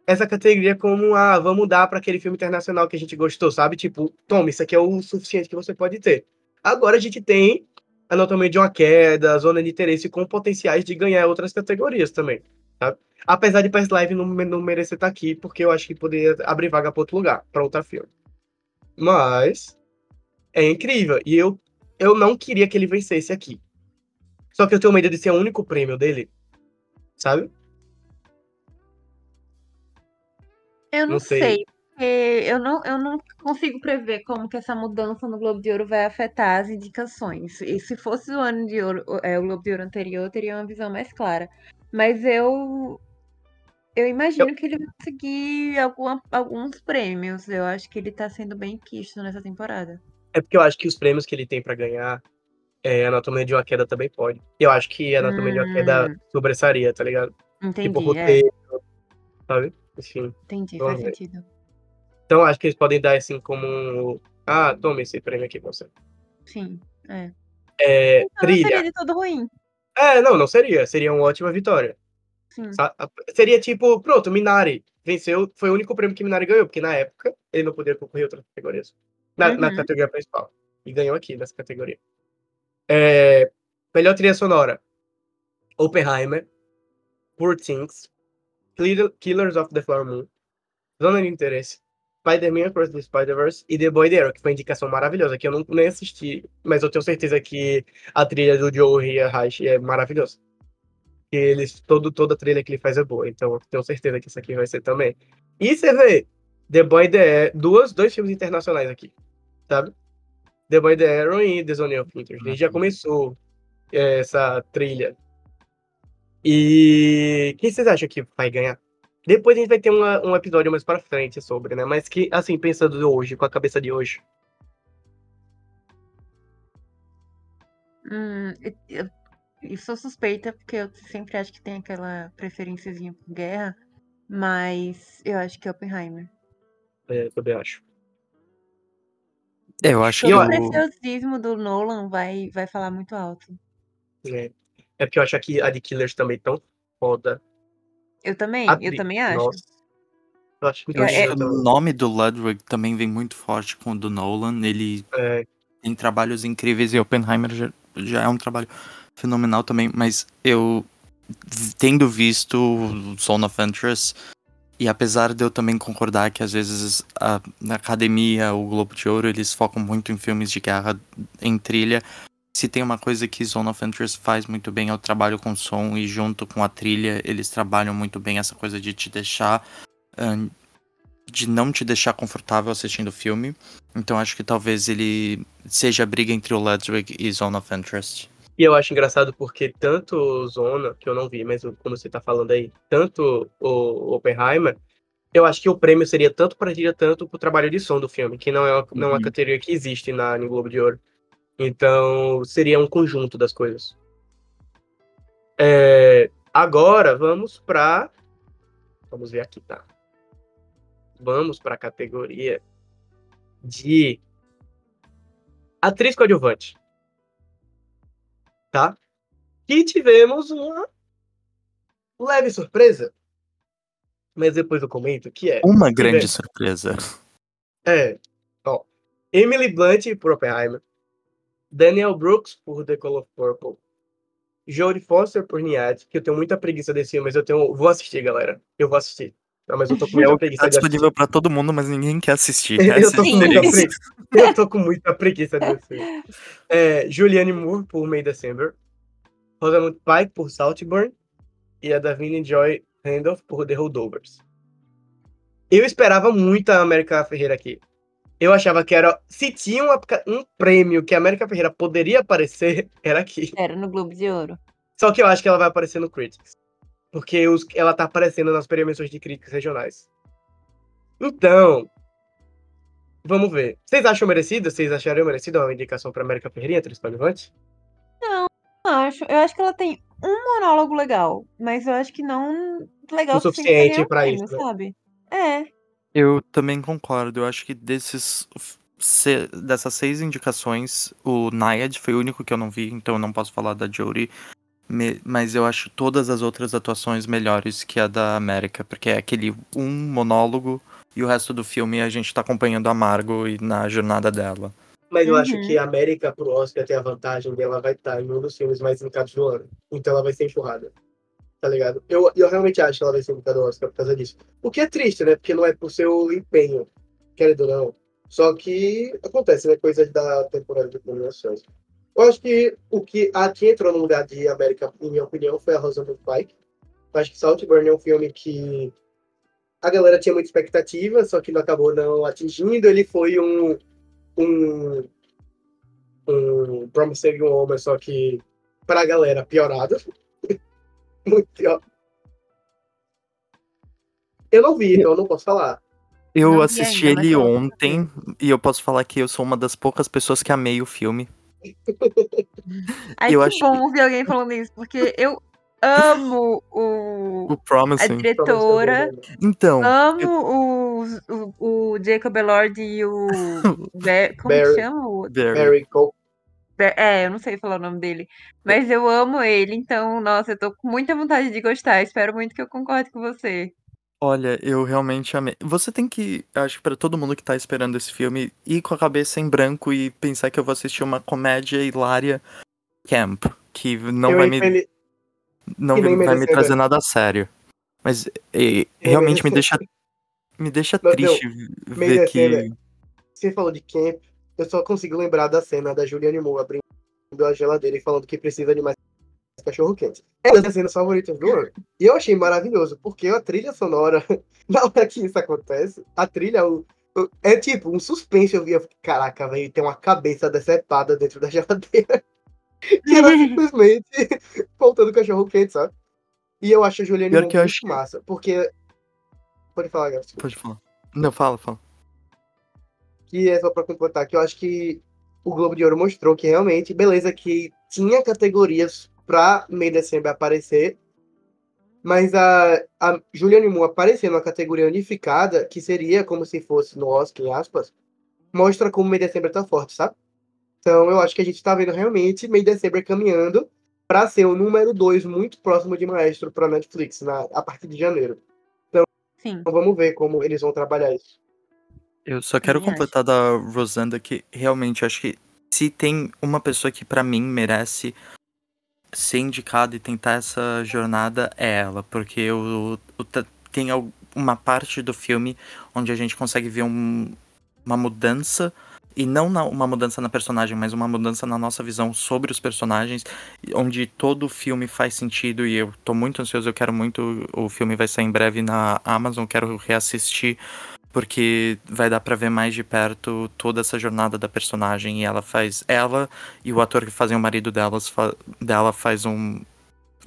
essa categoria como, ah, vamos dar para aquele filme internacional que a gente gostou, sabe? Tipo, toma, isso aqui é o suficiente que você pode ter. Agora a gente tem Anatomia de uma Queda, Zona de Interesse com potenciais de ganhar outras categorias também, sabe? Apesar de Past Live não, não merecer estar aqui, porque eu acho que poderia abrir vaga para outro lugar, para outro filme. Mas é incrível. E eu, eu não queria que ele vencesse aqui. Só que eu tenho medo de ser o único prêmio dele, sabe? Eu não, Não sei. sei. eu não, eu não consigo prever como que essa mudança no Globo de Ouro vai afetar as indicações. E se fosse o ano de ouro, é, o Globo de Ouro anterior, eu teria uma visão mais clara. Mas eu eu imagino que ele vai conseguir alguma- alguns prêmios. Eu acho que ele tá sendo bem quisto nessa temporada. É porque eu acho que os prêmios que ele tem pra ganhar, é, Anatomia de uma Queda também pode. Eu acho que Anatomia de uma Queda sobressaria, tá ligado? Entendi, tipo, é, roteiro, sabe? Enfim. entendi, vamos faz ver. sentido. Então acho que eles podem dar assim como. um, Ah, tome esse prêmio aqui pra você. Sim, é. É, Então, não seria trilha. de todo ruim. É, não, não seria. Seria uma ótima vitória. Sim. Seria tipo, pronto, Minari venceu, foi o único prêmio que Minari ganhou, porque na época ele não podia concorrer outras categorias. Na, na Uhum. categoria principal. E ganhou aqui nessa categoria. É, melhor trilha sonora: Oppenheimer, Poor Things, Killers of the Flower Moon, Zona de Interesse, Spider-Man Across the Spider-Verse e The Boy There, que foi uma indicação maravilhosa, que eu não nem assisti, mas eu tenho certeza que a trilha do Joe Hiahashi é maravilhosa. Que eles, todo, toda a trilha que ele faz é boa, então eu tenho certeza que isso aqui vai ser também. E você vê, The Boy The duas, dois filmes internacionais aqui, sabe? The Boy The Arrow e The Zone of Interest. A gente já começou é, essa trilha. E quem vocês acham que vai ganhar? Depois a gente vai ter uma- um episódio mais pra frente sobre, né? Mas que, assim, pensando hoje, com a cabeça de hoje. Hum, eu, eu- eu sou suspeita porque eu sempre acho que tem aquela preferênciazinha por guerra, mas eu acho que é Oppenheimer. É, também acho. Eu acho Todo que o o, preciosismo do Nolan vai, vai falar muito alto. É, é porque eu acho que a de Killers também tão foda. Eu também, A eu tri- também acho. Nossa. Eu acho que eu acho É- que o nome do Ludwig também vem muito forte com o do Nolan. Ele É, tem trabalhos incríveis e Oppenheimer já, já é um trabalho fenomenal também, mas eu tendo visto o Zone of Interest e apesar de eu também concordar que às vezes a, na academia, o Globo de Ouro, eles focam muito em filmes de guerra em trilha, se tem uma coisa que Zone of Interest faz muito bem é o trabalho com som e junto com a trilha, eles trabalham muito bem essa coisa de te deixar de não te deixar confortável assistindo o filme. Então acho que talvez ele seja a briga entre o Ludwig e Zone of Interest. E eu acho engraçado porque tanto Zona, que eu não vi, mas o- como você tá falando aí, tanto o Oppenheimer, eu acho que o prêmio seria tanto para trilha, tanto pro trabalho de som do filme, que não é uma, não é uma Uhum. categoria que existe na, no Globo de Ouro. Então, seria um conjunto das coisas. É, agora, vamos pra... Vamos ver aqui, tá? Vamos pra categoria de atriz coadjuvante tá? E tivemos uma leve surpresa, mas depois eu comento que é. Uma grande surpresa. É, ó. Emily Blunt por Oppenheimer. Daniel Brooks por The Color of Purple. Jodie Foster por Niad, que eu tenho muita preguiça desse filme, mas eu tenho. Vou assistir, galera. Eu vou assistir. Não, mas eu tô com É muita que preguiça tá disponível pra todo mundo, mas ninguém quer assistir. [laughs] Eu Essa tô, é preguiça. eu tô com muita preguiça desse filme. É, Julianne Moore por May December. Rosamund Pike por Saltburn. E a Davine Joy Randolph por The Holdovers. Eu esperava muito a América Ferreira aqui. Eu achava que era. Se tinha uma- um prêmio que a América Ferreira poderia aparecer, [laughs] era aqui. Era no Globo de Ouro. Só que eu acho que ela vai aparecer no Critics. Porque os- ela tá aparecendo nas premiações de críticas regionais. Então. Vamos ver. Vocês acham merecido? Vocês achariam merecido uma indicação pra América Ferreirinha, atriz coadjuvante? Não acho. Eu acho que ela tem um monólogo legal, mas eu acho que não legal O suficiente pra isso, né? sabe? É. Eu também concordo. Eu acho que desses se- dessas seis indicações, o Nayad foi o único que eu não vi, então eu não posso falar da. Me- Mas eu acho todas as outras atuações melhores que a da América, porque é aquele um monólogo e o resto do filme a gente tá acompanhando a Margot e na jornada dela. Mas eu acho Uhum. que a América pro Oscar tem a vantagem dela vai estar em um dos filmes mais indicados do ano. Então ela vai ser enxurrada. Tá ligado? Eu, eu realmente acho que ela vai ser indicada ao Oscar por causa disso. O que é triste, né? Porque não é por seu empenho, querido ou não. Só que acontece, né? Coisas da temporada de premiações. Eu acho que o que a que entrou no lugar de América, em minha opinião, foi a Rosamund Pike. Eu acho que Saltburn é um filme que a galera tinha muita expectativa, só que não acabou não atingindo. Ele foi um um um Promising Woman, só que pra galera piorado. Muito. Eu não vi, então eu não posso falar. Eu Não assisti ainda, ele eu ontem e eu posso falar que eu sou uma das poucas pessoas que amei o filme. Ai, Eu que acho bom ouvir alguém falando isso, porque eu amo o, O a Promising. diretora, Então, amo os- o, o Jacob Elord e o. [laughs] Be- como que Barry. chama? o? Barry. Barry Cole. É, eu não sei falar o nome dele. Mas eu amo ele, então, nossa, eu tô com muita vontade de gostar. Espero muito que eu concorde com você. Olha, eu realmente amei. Você tem que, acho que pra todo mundo que tá esperando esse filme, ir com a cabeça em branco e pensar que eu vou assistir uma comédia hilária camp, que não Eu vai me, infeliz- não vai me mereceu, trazer né? nada a sério. Mas e, realmente me deixa me deixa triste ver mereceu, que Você falou de Camp, eu só consigo lembrar da cena da Julianne Moore abrindo a geladeira e falando que precisa de mais cachorro quente. É uma das cenas favoritas do ano. E eu achei maravilhoso, porque a trilha sonora, [laughs] na hora que isso acontece, a trilha o- o- é tipo um suspense. Eu via, caraca, velho, tem uma cabeça decepada dentro da [laughs] geladeira. que era [laughs] simplesmente faltando cachorro quente, sabe? E eu acho a Julianne Pior Moore que eu muito acho massa, porque. Pode falar, Gabriel. pode falar. Não, fala, fala. Que é só pra completar, que eu acho que o Globo de Ouro mostrou que realmente, beleza, que tinha categorias pra May December aparecer, mas a, a Julianne Moore aparecer numa categoria unificada, que seria como se fosse no Oscar, em aspas, mostra como May December tá forte, sabe? Então eu acho que a gente tá vendo realmente May December caminhando pra ser o número 2 muito próximo de Maestro pra Netflix, na, a partir de janeiro. Sim. Então vamos ver como eles vão trabalhar isso. Eu só quero completar da Rosanda que realmente acho que se tem uma pessoa que pra mim merece ser indicada e tentar essa jornada é ela, porque o- ta- tem uma parte do filme onde a gente consegue ver um- uma mudança e não na- uma mudança na personagem, mas uma mudança na nossa visão sobre os personagens, onde todo o filme faz sentido e eu tô muito ansioso, eu quero muito, o filme vai sair em breve na Amazon, quero reassistir porque vai dar pra ver mais de perto toda essa jornada da personagem e ela faz ela e o ator que fazem o marido delas fa- dela faz um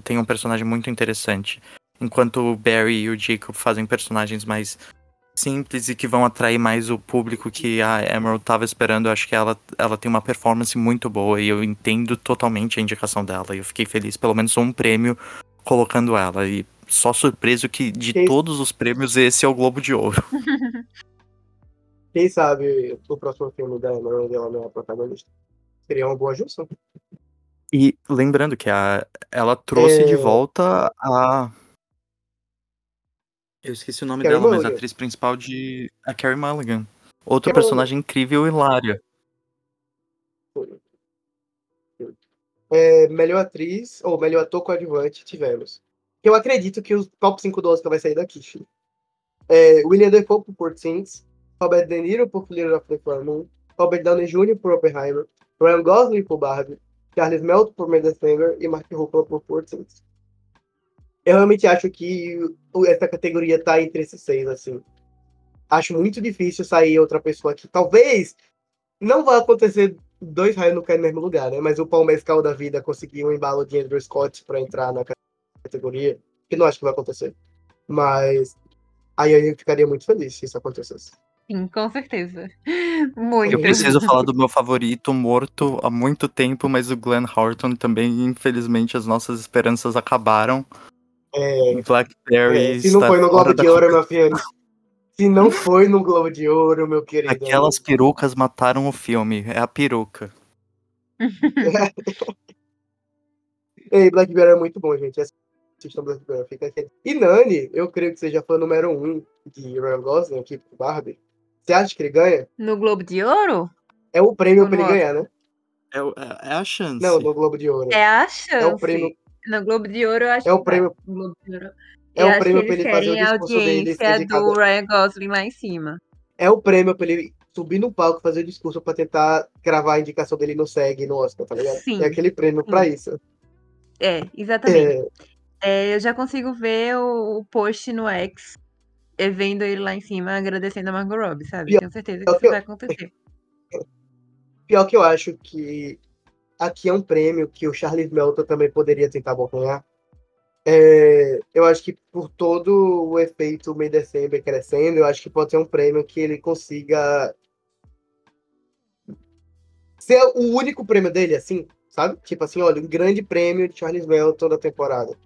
tem um personagem muito interessante enquanto o Barry e o Jacob fazem personagens mais simples e que vão atrair mais o público que a Emerald tava esperando. Eu acho que ela ela tem uma performance muito boa e eu entendo totalmente a indicação dela eu fiquei feliz pelo menos um prêmio colocando ela e só surpreso que de Quem- todos os prêmios esse é o Globo de Ouro [laughs] Quem sabe o próximo filme da Emerald ela não é a protagonista. Seria uma boa junção. E lembrando que a, ela trouxe de É. volta a. Eu esqueci o nome Carey dela, mas a Mulligan. atriz principal de. A Carrie Mulligan. Outro Eu- personagem incrível, Hilária. É, melhor atriz, ou melhor ator coadjuvante, tivemos. Eu acredito que o top 5 do Oscar vai sair daqui, filho. É, William Defoe por Poor Things, Robert De Niro por Leader of the Flower Moon, Robert Downey Jr. por Oppenheimer, Ryan Gosling por Barbie, Charles Melton por Medesanger e Mark Ruffalo por Poor Things. Eu realmente acho que essa categoria tá entre esses seis, assim. Acho muito difícil sair outra pessoa aqui. Talvez não vai acontecer dois raios no mesmo lugar, né? Mas o Paul Mescal da vida conseguiu um embalo de Andrew Scott para entrar na categoria, que não acho que vai acontecer. Mas aí eu ficaria muito feliz se isso acontecesse. Sim, com certeza. Muito. Eu preciso falar do meu favorito morto há muito tempo, mas o Glenn Horton também, infelizmente, as nossas esperanças acabaram. É, Blackberry é, se não foi no Globo de Ouro, meu filho. Se não foi no Globo de Ouro, meu querido. Aquelas perucas mataram o filme. É a peruca. [laughs] [laughs] Ei, Blackberry é muito bom, gente. Aqui. E Nani, eu creio que seja fã número um de Ryan Gosling aqui pro Barbie. Você acha que ele ganha? No Globo de Ouro? É o prêmio pra ele ganhar, né? É, é- é a chance. Não, no Globo de Ouro. É a chance. É o prêmio, No Globo de Ouro, eu acho É o que prêmio- vai. Globo de Ouro. é Eu o prêmio que pra eles ele fazer o discurso dele audiência dedicado. do Ryan Gosling lá em cima. É o prêmio pra ele subir no palco, fazer o discurso pra tentar cravar a indicação dele no SEG, no Oscar, tá ligado? Sim. É aquele prêmio pra isso. É, exatamente. É, É, eu já consigo ver o, o post no X, é, vendo ele lá em cima, agradecendo a Margot Robbie, sabe? Pior- Tenho certeza que isso que eu- vai acontecer. pior que eu acho que aqui é um prêmio que o Charles Melton também poderia tentar ganhar. É, eu acho que por todo o efeito May December crescendo, eu acho que pode ser um prêmio que ele consiga ser o único prêmio dele, assim, sabe? Tipo assim, olha, um grande prêmio de Charles Melton da temporada.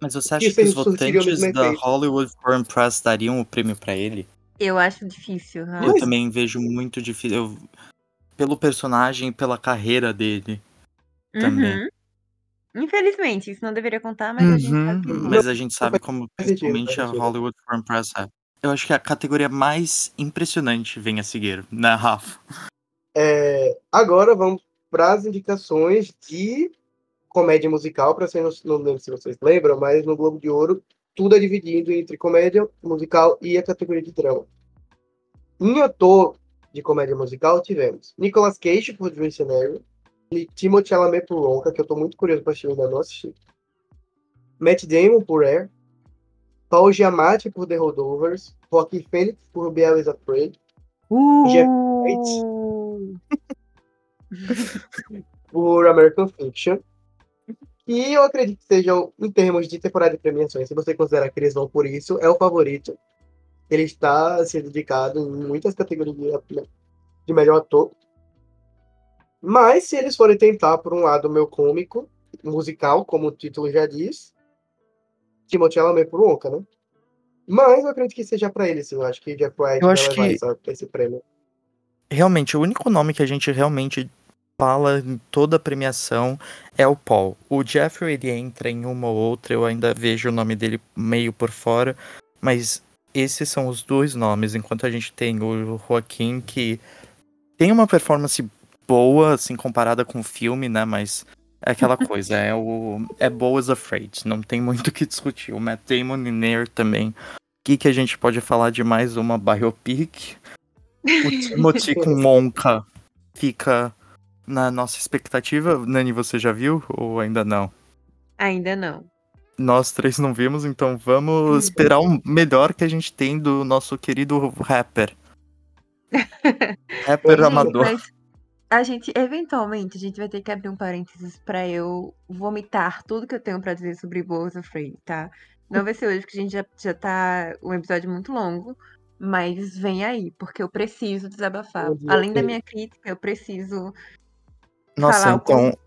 Mas você que acha que os o votantes da. Hollywood Foreign Press dariam o prêmio pra ele? Eu acho difícil. Rafa. Eu também vejo muito difícil. eu- Pelo personagem e pela carreira dele. também. Uhum. Infelizmente, isso não deveria contar, mas a gente Uhum, sabe que rola. mas a gente sabe como principalmente a. Hollywood Foreign Press é. Eu acho que a categoria mais impressionante vem a seguir, né, Rafa? É, agora vamos para as indicações de comédia musical, para você não, não lembro se vocês lembram, mas no Globo de Ouro tudo é dividido entre comédia musical e a categoria de drama. Em ator de comédia musical tivemos Nicolas Cage por Dream Scenario, e Timothée Chalamet por Ronca, que eu tô muito curioso para assistir, ainda não assisti. Matt Damon por Air, Paul Giamatti por The Holdovers, Joaquin Phoenix por Biel is Afraid, Jeff Uh! [laughs] por American Fiction. E eu acredito que sejam, em termos de temporada de premiações, se você considerar que eles vão por isso, é o favorito. Ele está sendo indicado em muitas categorias de- de melhor ator. Mas se eles forem tentar por um lado meu cômico, musical, como o título já diz, Timothée Chalamet por Wonka, né? Mas eu acredito que seja para ele, sim. Eu acho que Jeff White Eu vai acho que- esse prêmio. Realmente, o único nome que a gente realmente fala em toda a premiação é o Paul. O Jeffrey ele entra em uma ou outra, eu ainda vejo o nome dele meio por fora, mas esses são os dois nomes, enquanto a gente tem o Joaquim que tem uma performance boa, assim, comparada com o filme, né, mas é aquela [laughs] coisa, é o é Boas Afraid, não tem muito o que discutir. O Matt Damon e Nair também. O que, que a gente pode falar de mais uma biopic? [laughs] O Timothy com Monka fica na nossa expectativa. Nani, você já viu ou ainda não? Ainda não. Nós três não vimos, então vamos esperar o melhor que a gente tem do nosso querido rapper. [laughs] rapper amador. mas a gente, eventualmente, a gente vai ter que abrir um parênteses pra eu vomitar tudo que eu tenho pra dizer sobre Boas Afraid, tá? Não vai ser hoje, porque a gente já, já tá um episódio muito longo, mas vem aí, porque eu preciso desabafar. Dia, Além da minha crítica, eu preciso Nossa, falar o quão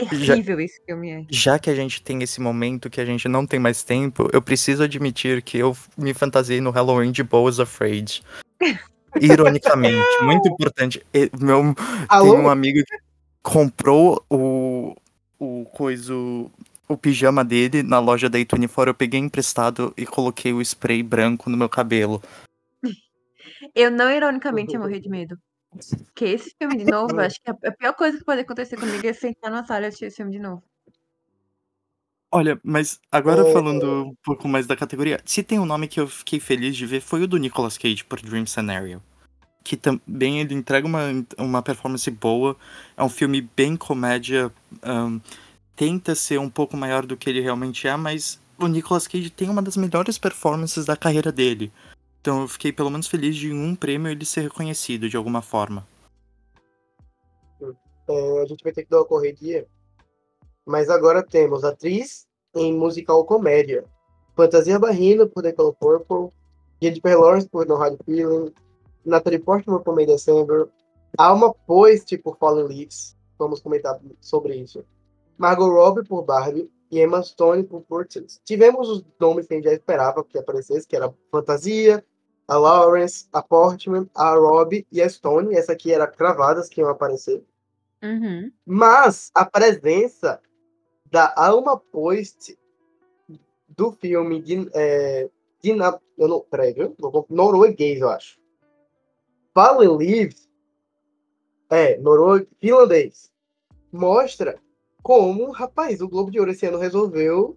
então, terrível esse filme é. já que a gente tem esse momento que a gente não tem mais tempo, eu preciso admitir que eu me fantasiei no Halloween de Boas Afraid. [laughs] Ironicamente, muito importante. Meu, Alô? Tem um amigo que comprou o, o coiso, o pijama dele na loja da A24. Eu peguei emprestado e coloquei o spray branco no meu cabelo. Eu não ironicamente ia morrer de medo. Porque esse filme de novo, acho que a pior coisa que pode acontecer comigo é sentar na sala e assistir esse filme de novo. Olha, mas agora É. falando um pouco mais da categoria, se tem um nome que eu fiquei feliz de ver foi o do Nicolas Cage por Dream Scenario. Que também ele entrega uma, uma performance boa. É um filme bem comédia. ahn, tenta ser um pouco maior do que ele realmente é, mas o Nicolas Cage tem uma das melhores performances da carreira dele. Então eu fiquei pelo menos feliz de um prêmio ele ser reconhecido de alguma forma. É, a gente vai ter que dar uma correria. Mas agora temos atriz em musical comédia. Fantasia Barrina por The Color Purple. Jennifer Lawrence por No Hard Feeling. Natalie Portman por May December. Alma Poist por Fallen Leaves. Vamos comentar sobre isso. Margot Robbie por Barbie. E Emma Stone por Portals. Tivemos os nomes que a gente já esperava que aparecesse, que era Fantasia, a Lawrence, a Portman, a Robbie e a Stone. Essa aqui era cravadas que iam aparecer. Uhum. Mas a presença da Alma Post do filme de, é, Dina, eu não, peraí, viu? Norueguês, eu acho. Fallen Leaves é norueguês, finlandês. Mostra como, rapaz, o Globo de Ouro esse ano resolveu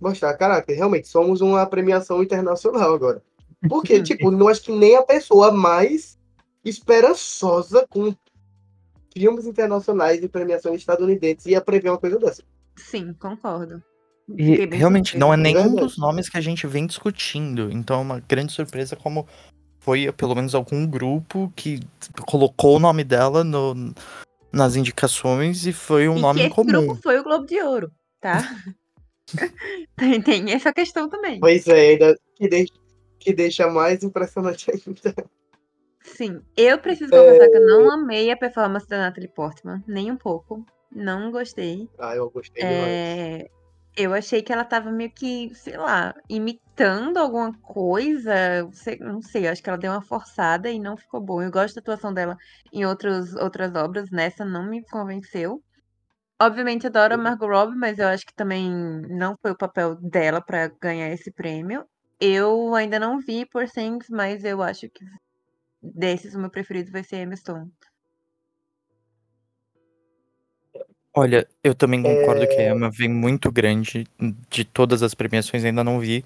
mostrar, caraca, realmente somos uma premiação internacional agora. Porque, tipo, não acho que nem a pessoa mais esperançosa com filmes internacionais e premiações estadunidenses ia prever uma coisa dessa. Sim, concordo. E realmente não é nenhum dos nomes que a gente vem discutindo. Então é uma grande surpresa como foi pelo menos algum grupo que colocou o nome dela no- nas indicações e foi um E nome esse comum. grupo foi o Globo de Ouro, tá? [laughs] [laughs] tem, tem essa questão também. Pois é, ainda que deixa, que deixa mais impressionante ainda. Sim, eu preciso confessar que eu não amei a performance da Natalie Portman, nem um pouco. Não gostei. Ah, eu gostei demais. É, eu achei que ela tava meio que, sei lá, imitando alguma coisa. Não sei, acho que ela deu uma forçada e não ficou bom. Eu gosto da atuação dela em outros, outras obras, nessa não me convenceu. Obviamente adoro a Margot Robbie, mas eu acho que também não foi o papel dela pra ganhar esse prêmio. Eu ainda não vi por Things, mas eu acho que desses o meu preferido vai ser Emma Stone. Olha, eu também concordo que a É. Emma vem muito grande de todas as premiações, ainda não vi.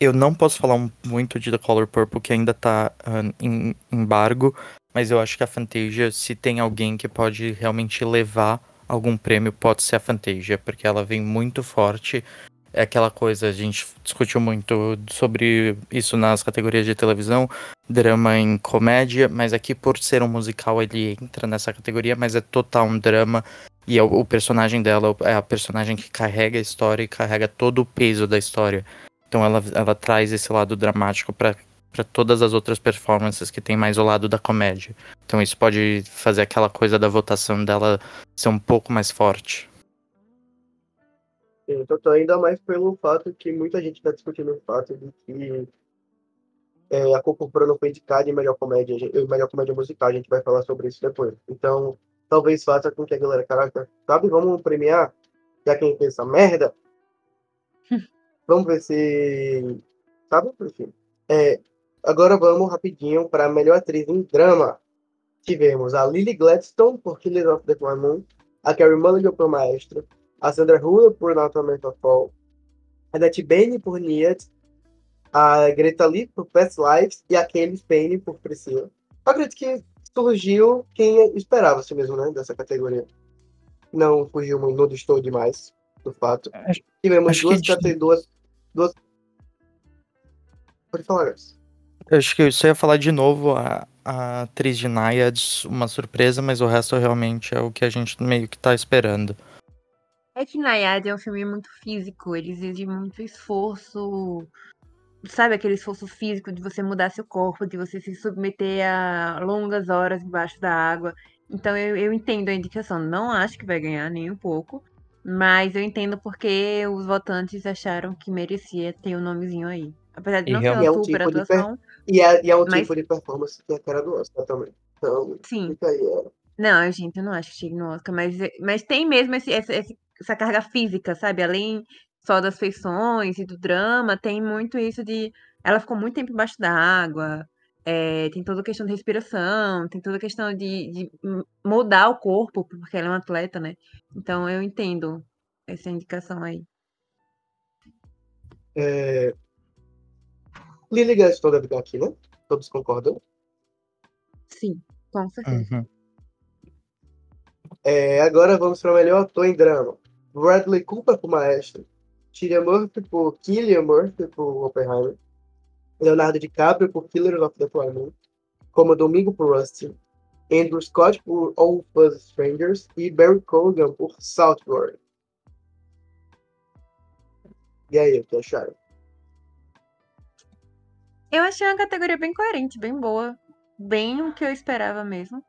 Eu não posso falar muito de The Color Purple, que ainda tá ah, em embargo, mas eu acho que a Fantasia, se tem alguém que pode realmente levar algum prêmio, pode ser a Fantasia, porque ela vem muito forte. É aquela coisa, a gente discutiu muito sobre isso nas categorias de televisão, drama em comédia, mas aqui por ser um musical ele entra nessa categoria, mas é total um drama. E é o, o personagem dela é a personagem que carrega a história e carrega todo o peso da história. Então ela, ela traz esse lado dramático pra para todas as outras performances que tem mais o lado da comédia. Então isso pode fazer aquela coisa da votação dela ser um pouco mais forte. Eu tô ainda mais pelo fato que muita gente está discutindo o fato de que é, a Púrpura não foi indicada em melhor comédia, em melhor comédia musical, a gente vai falar sobre isso depois. Então, talvez faça com que a galera, caraca, sabe, vamos premiar, já quem fez essa merda, [laughs] vamos ver se, sabe, enfim. É, agora vamos rapidinho para melhor atriz em drama. Tivemos a Lily Gladstone por Killers of the Flower Moon, a Carrie Mulligan por Maestro, a Sandra Hüller por Not a Mental Fall, a Annette Bening por Niad, a Greta Lee por Past Lives e a Kelly Payne por Priscila. Eu acredito que surgiu quem esperava assim mesmo, né, dessa categoria. Não fugiu muito, não distou demais do fato. Acho- Tivemos acho duas categorias, duas... Pode falar. Eu acho que eu só ia falar de novo a, a atriz de Naiads, uma surpresa, mas o resto realmente é o que a gente meio que tá esperando. É que Nayad é um filme muito físico, ele exige muito esforço, sabe aquele esforço físico de você mudar seu corpo, de você se submeter a longas horas embaixo da água. Então eu, eu entendo a indicação, não acho que vai ganhar nem um pouco, mas eu entendo porque os votantes acharam que merecia ter o nomezinho aí. Apesar de não ser realmente é uma um super tipo atuação, E é, e é um Mas- tipo de performance que é a cara do Oscar também. Então, sim. fica aí. é. Não, gente, eu não acho que chegue no Oscar, mas, mas tem mesmo esse, esse- esse- essa carga física, sabe? Além só das feições e do drama, tem muito isso de. Ela ficou muito tempo embaixo da água. É, tem toda a questão de respiração, tem toda a questão de, de m- mudar o corpo, porque ela é uma atleta, né? Então eu entendo essa indicação aí. É... Lily Gladstone deve estar aqui, né? Todos concordam? Sim, com certeza. Uhum. É, agora vamos para o melhor ator em drama. Bradley Cooper por Maestro. Cillian Murphy por Killian Murphy por Oppenheimer. Leonardo DiCaprio por Killers of the Flower Moon. Como Domingo por Rusty. Andrew Scott por All of Strangers. E Barry Cogan por Southward. E aí, o que acharam? Eu achei uma categoria bem coerente, bem boa. Bem o que eu esperava mesmo.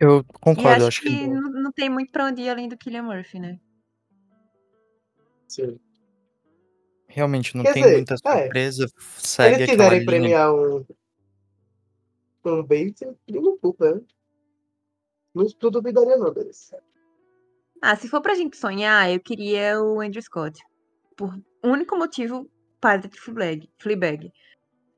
Eu E concordo, acho eu acho que que não, não tem muito pra onde ir além do Killian Murphy, né? Sim. realmente não Quer tem dizer, muita é. surpresa. Se Segue eles aquela quiserem linha. premiar um, um bait, não culpa, né? Não não duvidaria não deles. Ah, se for pra gente sonhar, eu queria o Andrew Scott. Por único motivo, padre de Fleabag. Fleabag.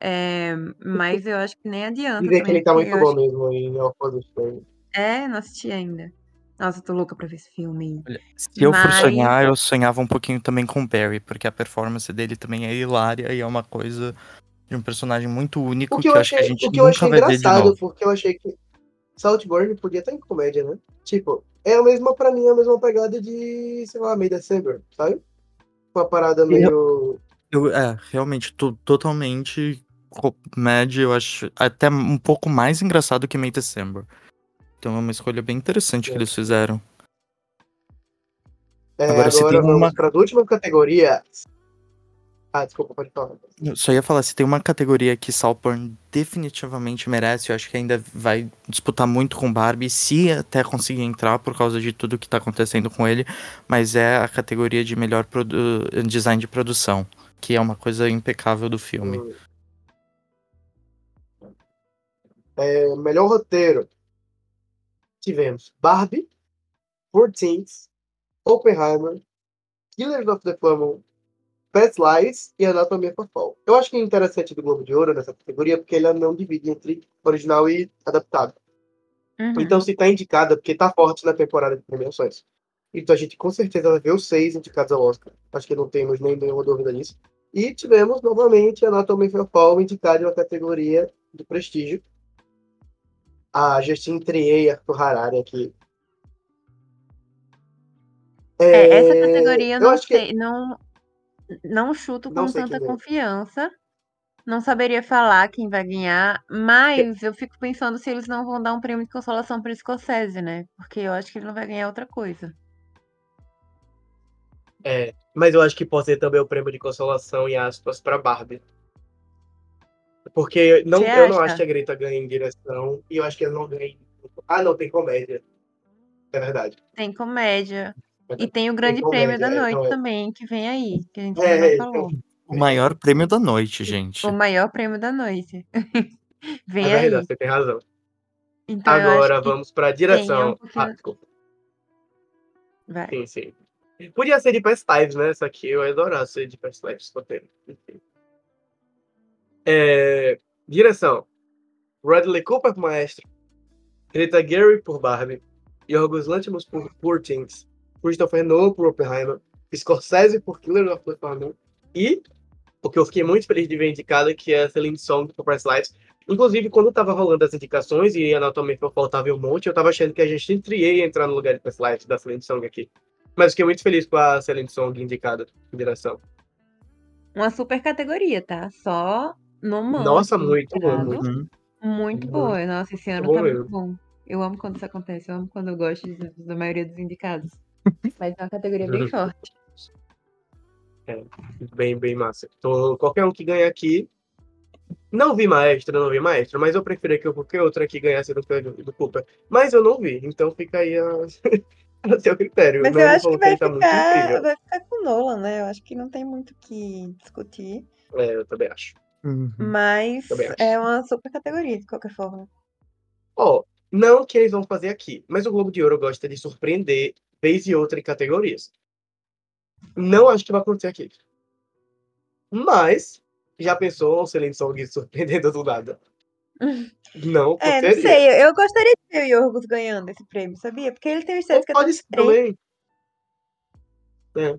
É, mas eu acho que nem [laughs] adianta Dizem que ele tá muito eu bom acho- mesmo em Strangers. É, não assisti ainda. Nossa, eu tô louca pra ver esse filme. Olha, Se eu for Mas- sonhar, eu sonhava um pouquinho também com o Barry, porque a performance dele também é hilária e é uma coisa de um personagem muito único O que, que eu eu acho que a achei, gente o que eu achei vai ver de engraçado, novo. porque eu achei que Saltburn podia estar em comédia, né? Tipo, é a mesma, pra mim, a mesma pegada de, sei lá, meio December, sabe? Uma parada meio. Eu, é, realmente, to- totalmente comédia, eu acho até um pouco mais engraçado que May December. Então é uma escolha bem interessante que É. eles fizeram. É, Agora, agora se tem uma- pra última categoria. Ah, desculpa, pode falar. Eu só ia falar, se tem uma categoria que Saltburn definitivamente merece, eu acho que ainda vai disputar muito com Barbie, se até conseguir entrar por causa de tudo que tá acontecendo com ele, mas é a categoria de melhor produ- design de produção, que é uma coisa impecável do filme. Hum. É, melhor roteiro. Tivemos Barbie, 14, Oppenheimer, Killers of the Flower Past Lies e Anatomy of a Fall. Eu acho que é interessante do Globo de Ouro nessa categoria porque ele não divide entre original e adaptado. Uhum. Então, se tá indicada, porque tá forte na temporada de premiações. Então, a gente com certeza vai ver os seis indicados ao Oscar. Acho que não temos nem nenhuma dúvida nisso. E tivemos novamente Anatomy of a Fall indicado em uma categoria de prestígio. A Justine Trier e Arthur Harari aqui. É, essa categoria eu não acho que sei, não, não chuto Não com sei tanta confiança. Não saberia falar quem vai ganhar, mas eu fico pensando se eles não vão dar um prêmio de consolação para Scorsese, né? Porque eu acho que ele não vai ganhar outra coisa. É, mas eu acho que pode ser também o prêmio de consolação, em aspas, pra Barbie. Porque não, Você eu não acho que a Greta ganhe em direção, e eu acho que ela não ganha em... Ah, não, tem comédia. É verdade. Tem comédia. E verdade. tem o grande prêmio comédia, da é, noite não é. também, que vem aí, que a gente É, ainda não então, falou. O maior prêmio da noite, gente. O maior prêmio da noite. [laughs] vem É verdade, aí. você tem razão. Então Agora vamos pra direção. um pouquinho- Ah, desculpa. vai. Sim, sim. Podia ser de Past Lives, né? Essa aqui eu ia adorar ser de Past Lives. roteiro. Enfim. É, direção. Bradley Cooper por Maestro. Greta Gerwig por Barbie. Yorgos Lanthimos por Poor Things. Christopher Nolan por Oppenheimer. Scorsese por Killer of the Moon. E o que eu fiquei muito feliz de ver indicada, que é a Celine Song por Past Lives. Inclusive, quando tava rolando as indicações e Anatomy of a Fall tava em um monte, eu tava achando que a gente ia entrar no lugar de Past Lives da Celine Song aqui. Mas fiquei muito feliz com a Celine Song indicada em direção. Uma super categoria, tá? Só no. Nossa, muito bom, muito. Uhum. Muito boa. Nossa, esse ano bom tá muito bom. Eu amo quando isso acontece. Eu amo quando eu gosto de- da maioria dos indicados. [laughs] Mas é uma categoria bem forte. Bem, bem massa. Então, qualquer um que ganhar aqui. Não vi maestro, não vi maestro, mas eu preferia que qualquer outro aqui ganhasse do do Cooper. Mas eu não vi, então fica aí a, [laughs] a seu critério. Mas Não, eu acho que vai tá ficar, vai ficar com o Nolan, né? Eu acho que não tem muito o que discutir. É, eu também acho. Uhum. Mas é uma super categoria, de qualquer forma. Ó, não que eles vão fazer aqui, mas o Globo de Ouro gosta de surpreender vez e outra em categorias. Não acho que vai acontecer aqui. Mas Já pensou um Celine Song [laughs] surpreendendo do nada? Não, [laughs] É, não sei. Eu gostaria de ver o Yorgos ganhando esse prêmio, sabia? Porque ele tem estética tão pode ser também. É.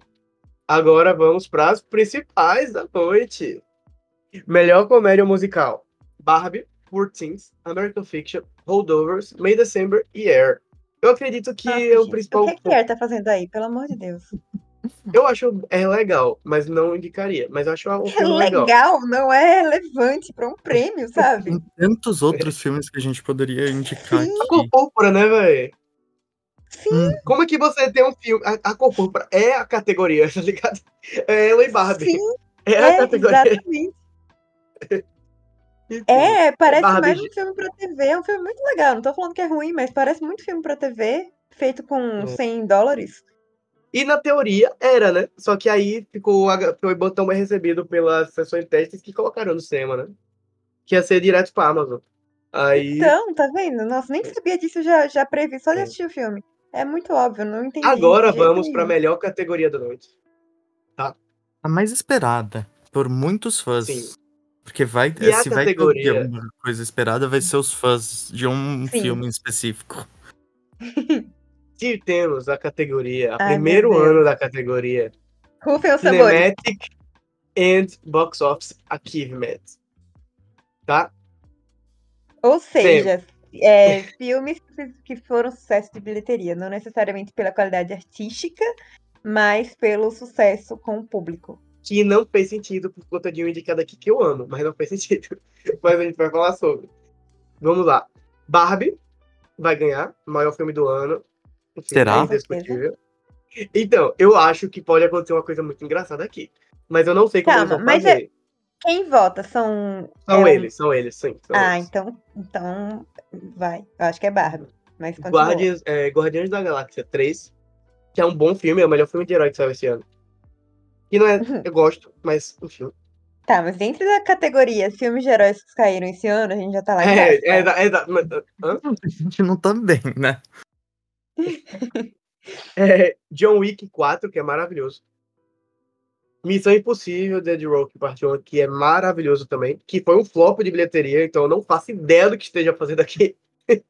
Agora vamos para as principais da noite. Melhor comédia musical: Barbie, Poor Things, American Fiction, Holdovers, May December e Air. Eu acredito que Nossa, é o gente, principal. O que, que Pierre tá fazendo aí? Pelo amor de Deus. [laughs] Eu acho é legal, mas não indicaria. Mas eu acho um É filme legal. legal, não é relevante pra um prêmio, sabe? Tem tantos outros filmes que a gente poderia indicar Sim. A cor púrpura, né, velho? Sim, Como é que você tem um filme. A, a cor púrpura é a categoria, [laughs] tá ligado? É ela e Barbie. sim, É a é, categoria. exatamente. [laughs] Enfim. É, parece Barbie, mais um filme pra TV. É um filme muito legal. Não tô falando que é ruim, mas parece muito filme pra TV, feito com É. 100 dólares. E na teoria era, né? Só que aí ficou, a- foi botão bem recebido pelas sessões de testes que colocaram no cinema, né? Que ia ser direto pra Amazon. Aí. Então, tá vendo? Nossa, nem sabia disso, já, já previ só de É. assistir o filme. É muito óbvio, não entendi. agora vamos pra nenhum. melhor categoria da noite. A mais esperada por muitos fãs. Sim. Porque vai, E se vai ter categoria? alguma coisa esperada, vai ser os fãs de um Sim. filme em específico. [laughs] Se temos a categoria, o Ai, primeiro ano da categoria Rufem os sabores. Cinematic and Box Office Achievement. Tá? Ou seja, é, filmes que foram sucesso de bilheteria, não necessariamente pela qualidade artística, mas pelo sucesso com o público. Que não fez sentido por conta de um indicado aqui que eu amo, mas não fez sentido. [laughs] Mas a gente vai falar sobre. Vamos lá. Barbie vai ganhar, maior filme do ano. Enfim, Será? É indiscutível. Então, eu acho que pode acontecer uma coisa muito engraçada aqui. Mas eu não sei como Calma, eles vão mas fazer. Quem vota são. São é um- eles, são eles, sim. São Ah, eles. então, então vai. Eu acho que é Barbie. Mas. Guardians, é, Guardiões da Galáxia 3, que é um bom filme, é o melhor filme de herói que saiu esse ano. E não é. Uhum. Eu gosto, mas, enfim. Tá, mas dentro da categoria filmes de heróis que caíram esse ano, a gente já tá lá É, embaixo. é, tá? é, da- mas, hã? A gente não tá bem, né? [laughs] É, John Wick 4, que é maravilhoso. Missão Impossível, Dead Rock Part 1, que é maravilhoso também. Que foi um flop de bilheteria, então eu não faço ideia do que esteja fazendo aqui. [laughs]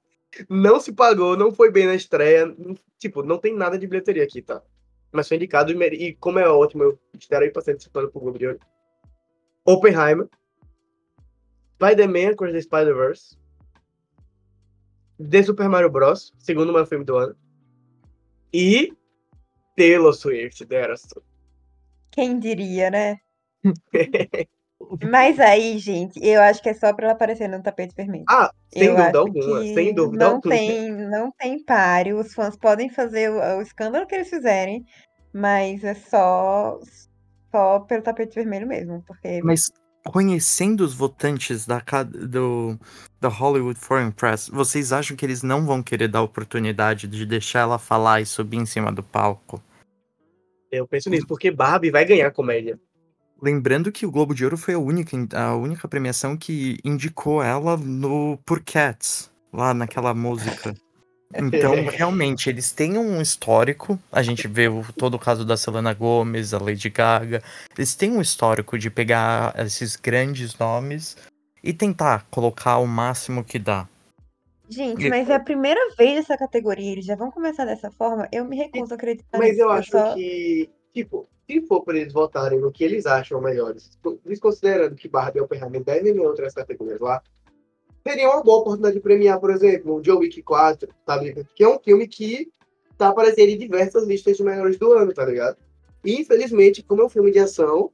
não se pagou, não foi bem na estreia. Tipo, não tem nada de bilheteria aqui, tá? Mas foi indicado e, e como é ótimo, eu aí pra ser participando pro Globo de Ouro. Oppenheimer. Spider-Man Across the Spider-Verse. The Super Mario Bros. Segundo maior filme do ano. E Taylor Swift, dera Quem diria, né? [laughs] Mas aí, gente, eu acho que é só pra ela aparecer no tapete vermelho. Ah, sem eu dúvida alguma, sem dúvida não alguma. tem, não tem páreo. Os fãs podem fazer o, o escândalo que eles fizerem, mas é só só pelo tapete vermelho mesmo, porque Mas conhecendo os votantes da, do, da Hollywood Foreign Press, vocês acham que eles não vão querer dar a oportunidade de deixar ela falar e subir em cima do palco? Eu penso nisso, porque Barbie vai ganhar comédia. Lembrando que o Globo de Ouro foi a única, a única premiação que indicou ela no por Cats, lá naquela música. Então, [laughs] realmente, eles têm um histórico. A gente vê o- todo o caso da Selena Gomez, a Lady Gaga. Eles têm um histórico de pegar esses grandes nomes e tentar colocar o máximo que dá. Gente, mas é a primeira vez essa categoria, eles já vão começar dessa forma. Eu me recuso a acreditar Mas nisso. eu acho só- que, tipo, se for para eles votarem no que eles acham melhores, desconsiderando que Barbie e Oppenheimer devem ganhar outras categorias lá, seria uma boa oportunidade de premiar, por exemplo, o John Wick 4, sabe? Que é um filme que tá aparecendo em diversas listas de melhores do ano, tá ligado? E, infelizmente, como é um filme de ação,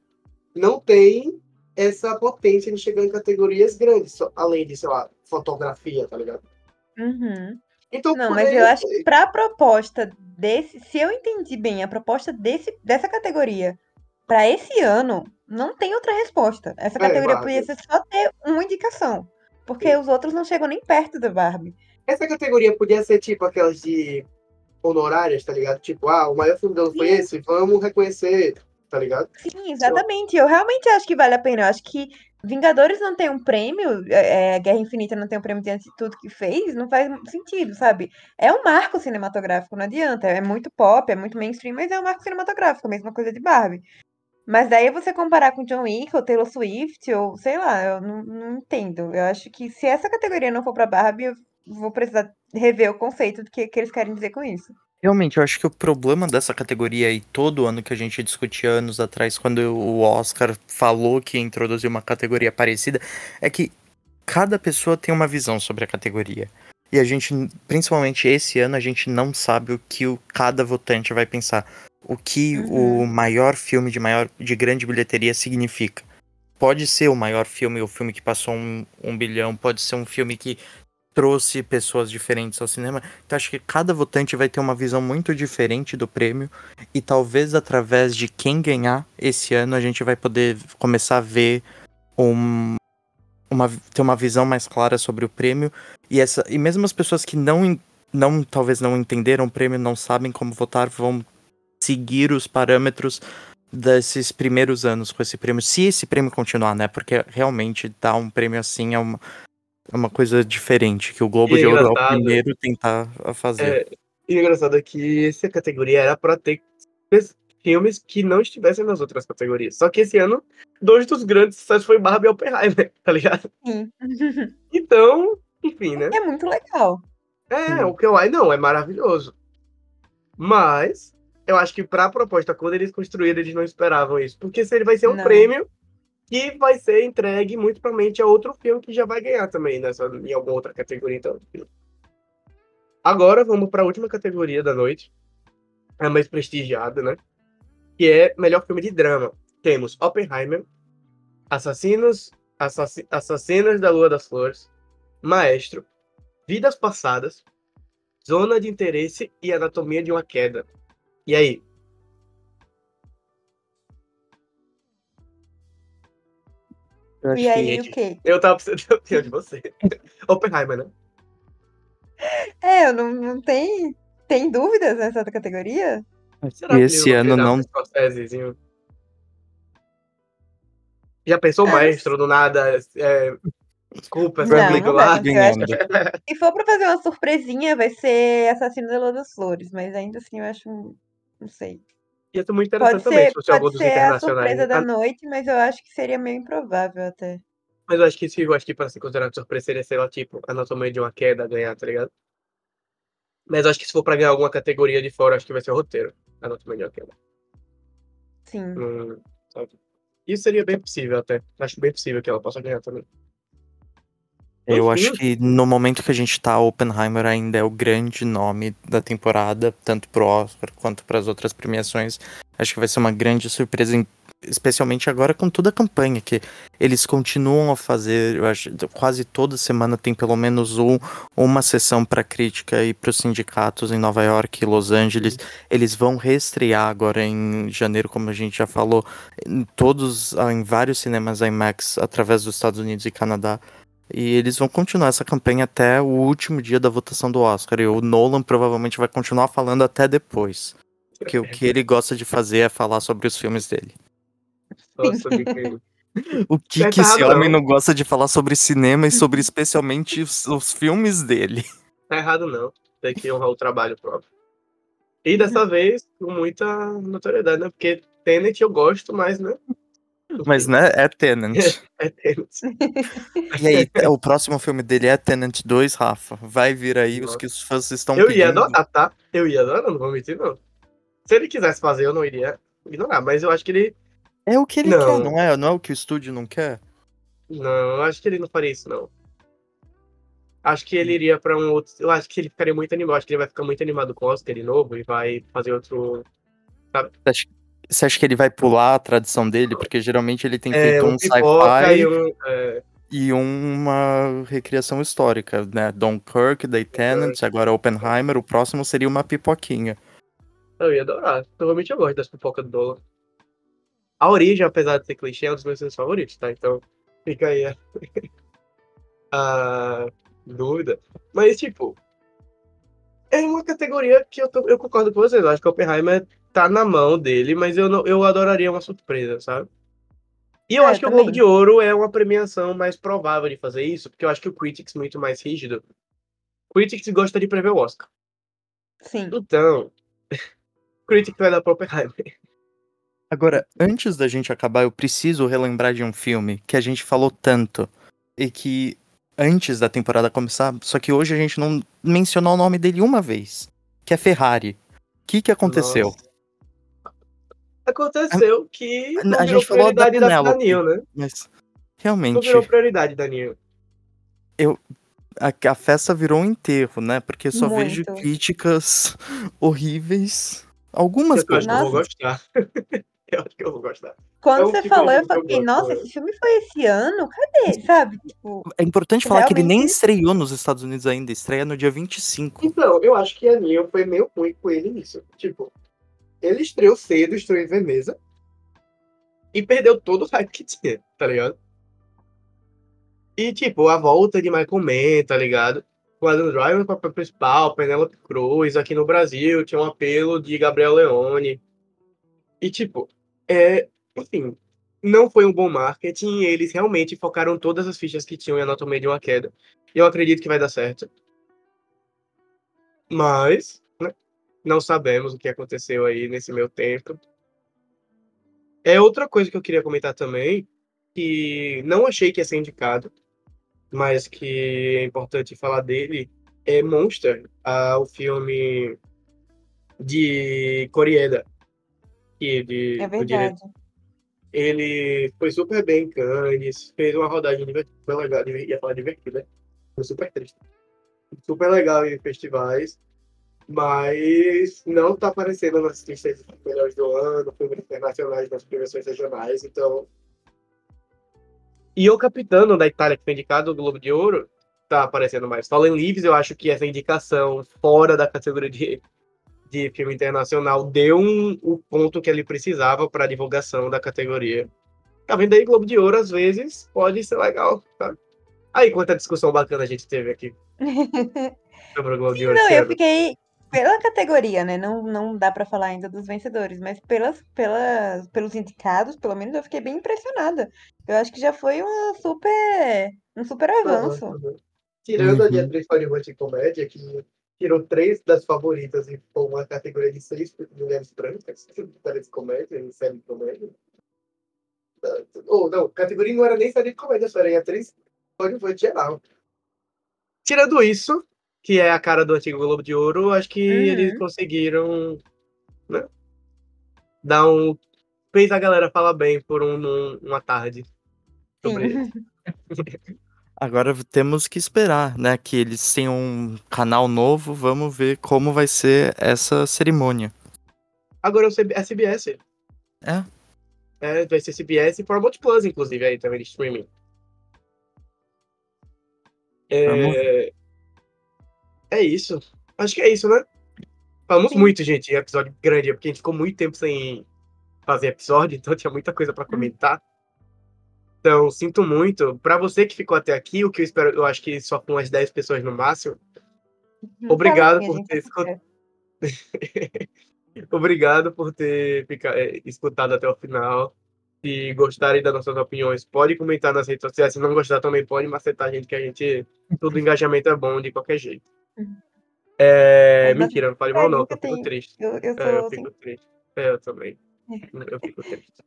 não tem essa potência de chegar em categorias grandes, além de, sei lá, fotografia, tá ligado? Uhum. Então, Não, mas eu acho que sei. pra proposta desse, se eu entendi bem, a proposta desse, dessa categoria pra esse ano, não tem outra resposta. Essa É, categoria Barbie. podia ser só ter uma indicação. Porque os outros não chegam nem perto da Barbie. Essa categoria podia ser tipo aquelas de honorárias, tá ligado? Tipo, ah, o maior filme do ano foi esse, vamos reconhecer, tá ligado? Sim, exatamente. Eu realmente acho que vale a pena. Eu acho que Vingadores não tem um prêmio, é, é, Guerra Infinita não tem um prêmio diante de tudo que fez, não faz sentido, sabe? É um marco cinematográfico, não adianta. É muito pop, é muito mainstream, mas é um marco cinematográfico, a mesma coisa de Barbie. Mas daí você comparar com John Wick ou Taylor Swift, ou sei lá, eu não, não entendo. Eu acho que se essa categoria não for pra Barbie, eu vou precisar rever o conceito do que, que eles querem dizer com isso. Realmente, eu acho que o problema dessa categoria e todo ano que a gente discutia anos atrás, quando o Oscar falou que introduziu uma categoria parecida, é que cada pessoa tem uma visão sobre a categoria. E a gente, principalmente esse ano, a gente não sabe o que o, cada votante vai pensar. O que Uhum. o maior filme de maior de grande bilheteria significa. Pode ser o maior filme, o filme que passou um, um bilhão, pode ser um filme que trouxe pessoas diferentes ao cinema. Então acho que cada votante vai ter uma visão muito diferente do prêmio. E talvez através de quem ganhar esse ano a gente vai poder começar a ver um, uma, ter uma visão mais clara sobre o prêmio. E, essa, e mesmo as pessoas que não, não talvez não entenderam o prêmio, não sabem como votar, vão seguir os parâmetros desses primeiros anos com esse prêmio. Se esse prêmio continuar, né? Porque realmente dar um prêmio assim é uma, é uma coisa diferente, que o Globo E é de Ouro é o primeiro tentar a fazer. É, e o engraçado é que essa categoria era pra ter filmes que não estivessem nas outras categorias. Só que esse ano, dois dos grandes sucessos foi Barbie e Oppenheimer, [laughs] tá ligado? Sim. [laughs] Então, enfim, né? É muito legal. É, o que eu acho, não, é maravilhoso. Mas, eu acho que pra proposta, quando eles construíram, eles não esperavam isso. Porque se ele vai ser um Não. prêmio que vai ser entregue muito provavelmente a outro filme que já vai ganhar também, nessa, em alguma outra categoria. Então. Agora vamos pra última categoria da noite. A mais prestigiada, né? Que é melhor filme de drama. Temos Oppenheimer, Assassinos, Assassi- Assassinas da Lua das Flores, Maestro, Vidas Passadas, Zona de Interesse e Anatomia de uma Queda. E aí? Eu E que aí, o quê? Eu tava precisando de opinião de você. [laughs] Oppenheimer, né? É, eu não, não tem, tem dúvidas nessa categoria? Será que esse ano não. um? Já pensou o Ah, maestro do nada? É... Desculpa, essa Não, não. Se for pra fazer uma surpresinha, vai ser Assassino da Lua das Flores, mas ainda assim eu acho. Não sei. Ia ser muito Pode interessante também ser, se fosse algum pode dos ser a internacionais. surpresa da Ah, noite, mas eu acho que seria meio improvável até. Mas eu acho que se eu acho que pra ser considerado surpresa seria, sei lá, tipo, Anatomia de uma Queda ganhar, tá ligado? Mas eu acho que se for pra ganhar alguma categoria de fora, acho que vai ser o roteiro. Anatomia de uma Queda. Sim. Hum? Isso seria bem possível até. Acho bem possível que ela possa ganhar também. Eu Enfim. acho que no momento que a gente tá, Oppenheimer ainda é o grande nome da temporada, tanto pro Oscar quanto para as outras premiações. Acho que vai ser uma grande surpresa, em- especialmente agora com toda a campanha que eles continuam a fazer. Eu acho quase toda semana tem pelo menos um, uma sessão para crítica e para os sindicatos em Nova York e Los Angeles. Eles vão reestrear agora em janeiro, como a gente já falou, em todos, em vários cinemas IMAX através dos Estados Unidos e Canadá. E eles vão continuar essa campanha até o último dia da votação do Oscar. E o Nolan provavelmente vai continuar falando até depois. Porque o que ele gosta de fazer é falar sobre os filmes dele. Nossa. [laughs] O que, é que esse homem não. não gosta de falar sobre cinema e sobre [laughs] especialmente os, os filmes dele? Tá errado não. Tem que honrar o trabalho próprio. E dessa vez, com muita notoriedade, né? Porque Tenet eu gosto, mas, né? Mas, né, é Tenant. [laughs] É Tenet. E aí, o próximo filme dele é Tenant 2, Rafa. Vai vir aí os Nossa. que os fãs estão Eu ia pedindo. adorar, tá? Eu ia adorar, não vou mentir, não. Se ele quisesse fazer, eu não iria ignorar, mas eu acho que ele. É o que ele Não. quer, não é? Não é o que o estúdio não quer? Não, eu acho que ele não faria isso, não. Acho que ele iria pra um outro. Eu acho que ele ficaria muito animado. Acho que ele vai ficar muito animado com o Oscar de novo e vai fazer outro. Você acha, você acha que ele vai pular a tradição dele? Porque geralmente ele tem É, feito um um pipoca sci-fi e um. é, e uma recriação histórica, né? Dunkirk, The Tenant, agora Oppenheimer, o próximo seria uma pipoquinha. Eu ia adorar. Provavelmente eu gosto das pipocas do Dolan. A origem, apesar de ser clichê, é um dos meus filmes favoritos, tá? Então, fica aí a, [laughs] a dúvida. Mas, tipo, é uma categoria que eu, tô- eu concordo com vocês. Eu acho que Oppenheimer tá na mão dele, mas eu, não, eu adoraria uma surpresa, sabe? E eu É, acho que o Globo também. de Ouro é uma premiação mais provável de fazer isso, porque eu acho que o Critics é muito mais rígido. O Critics gosta de prever o Oscar. Sim. Então, [laughs] Critic vai dar pro Oppenheimer. Agora, antes da gente acabar, eu preciso relembrar de um filme que a gente falou tanto e que antes da temporada começar, só que hoje a gente não mencionou o nome dele uma vez, que é Ferrari. O que que aconteceu? Nossa. Aconteceu que não a virou gente falou da prioridade da Penélope, Danil, né? mas Não realmente virou prioridade, Danil. a, a festa virou um enterro, né? Porque eu só vejo Muito. críticas [laughs] horríveis. Algumas Eu acho que eu vou gostar. [laughs] eu acho que eu vou gostar. Quando É um você tipo falou, eu eu falei, nossa, esse filme foi esse ano? Cadê? Sabe? Tipo, É importante falar que ele nem Realmente- estreou nos Estados Unidos ainda, estreia no dia 25. Então, eu acho que a Neil foi meio ruim com ele nisso. Tipo, ele estreou cedo, estreou em Veneza. E perdeu todo o hype que tinha, tá ligado? E, tipo, a volta de Michael Mann, tá ligado? Com Adam Driver no papel principal, Penélope Cruz, aqui no Brasil, tinha um apelo de Gabriel Leone. E, tipo, é, enfim, não foi um bom marketing. Eles realmente focaram todas as fichas que tinham em Anatomia de uma Queda. E eu acredito que vai dar certo. Mas, não sabemos o que aconteceu aí nesse meu tempo. É outra coisa que eu queria comentar também, que não achei que ia ser indicado, mas que é importante falar dele, é Monster, ah, o filme de Koreeda. Que de, é o dire- verdade. ele foi super bem em Cannes, fez uma rodagem divertida, legal, ia falar divertida, né? foi super triste. Super legal em festivais, mas não tá aparecendo nas listas de melhores do ano, filmes internacionais, nas premiações regionais, então... E o Capitano da Itália, que foi indicado do Globo de Ouro, tá aparecendo mais. Fallen Leaves, eu acho que essa indicação fora da categoria de, de filme internacional deu um, o ponto que ele precisava para divulgação da categoria. Tá vendo aí, Globo de Ouro, às vezes, pode ser legal, tá? Aí, quanta discussão bacana a gente teve aqui [laughs] sobre o Globo de Ouro. Não, eu ano. fiquei pela categoria, né? Não, não dá pra falar ainda dos vencedores, mas pelas, pelas, pelos indicados, pelo menos eu fiquei bem impressionada. Eu acho que já foi uma super, um super avanço. Aham, aham. Tirando a de Uhum. atriz coadjuvante em comédia, que tirou três das favoritas e foi uma categoria de seis mulheres brancas, [laughs] parece comédia, em série de comédia. Ah, Ou não, categoria não era nem série de comédia, só era em atriz coadjuvante geral. Tirando isso, que é a cara do antigo Globo de Ouro, acho que Uhum. eles conseguiram, né? Dar um. Fez a galera falar bem por um, num- uma tarde sobre Sim. [laughs] Agora temos que esperar, né? Que eles tenham um canal novo. Vamos ver como vai ser essa cerimônia. Agora é é CBS. É? É, vai ser CBS e Paramount Plus, inclusive, aí também de streaming. Vamos É... é isso. Acho que é isso, né? Falamos Sim. muito, gente, em episódio grande, porque a gente ficou muito tempo sem fazer episódio, [laughs] então tinha muita coisa pra comentar. Então, sinto muito. Pra você que ficou até aqui, o que eu espero, eu acho que só com umas 10 pessoas no máximo. Não Obrigado por ter escutado. [laughs] Obrigado por ter fica- é, escutado até o final. Se gostarem das nossas opiniões, pode comentar nas redes sociais. Se não gostar, também pode macetar a gente, que a gente. Todo engajamento é bom de qualquer jeito. É, mentira, não fale mal, não, eu fico tem- triste. Eu, eu sou É, eu assim. fico triste. É, eu também. Eu fico triste.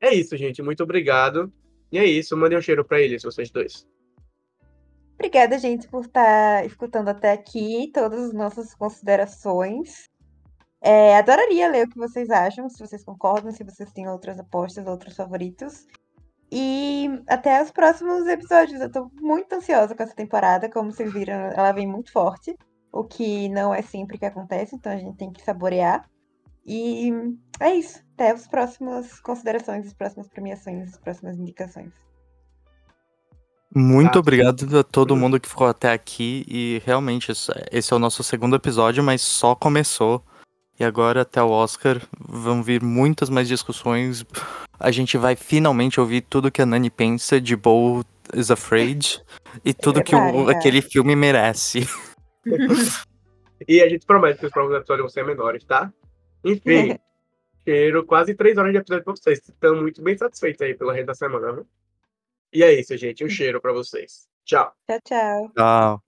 É isso, gente. Muito obrigado. E é isso. Mandem um cheiro pra eles, vocês dois. Obrigada, gente, por estar escutando até aqui todas as nossas considerações. É, adoraria ler o que vocês acham, se vocês concordam, se vocês têm outras apostas, outros favoritos. E até os próximos episódios. Eu tô muito ansiosa com essa temporada. Como vocês viram, ela vem muito forte. O que não é sempre que acontece, então a gente tem que saborear. E é isso. Até as próximas considerações, as próximas premiações, as próximas indicações. Muito Tá. obrigado a todo mundo que ficou até aqui. E realmente, esse esse é o nosso segundo episódio, mas só começou. E agora, até o Oscar, vão vir muitas mais discussões. A gente vai finalmente ouvir tudo que a Nani pensa de Bo is Afraid e tudo que o- aquele filme merece. E a gente promete que os próximos episódios vão ser menores, tá? Enfim, [laughs] cheiro quase três horas de episódio pra vocês. Estão muito bem satisfeitos aí pela rede da semana, viu? E é isso, gente. Um cheiro pra vocês. Tchau. Tchau, tchau. Tchau.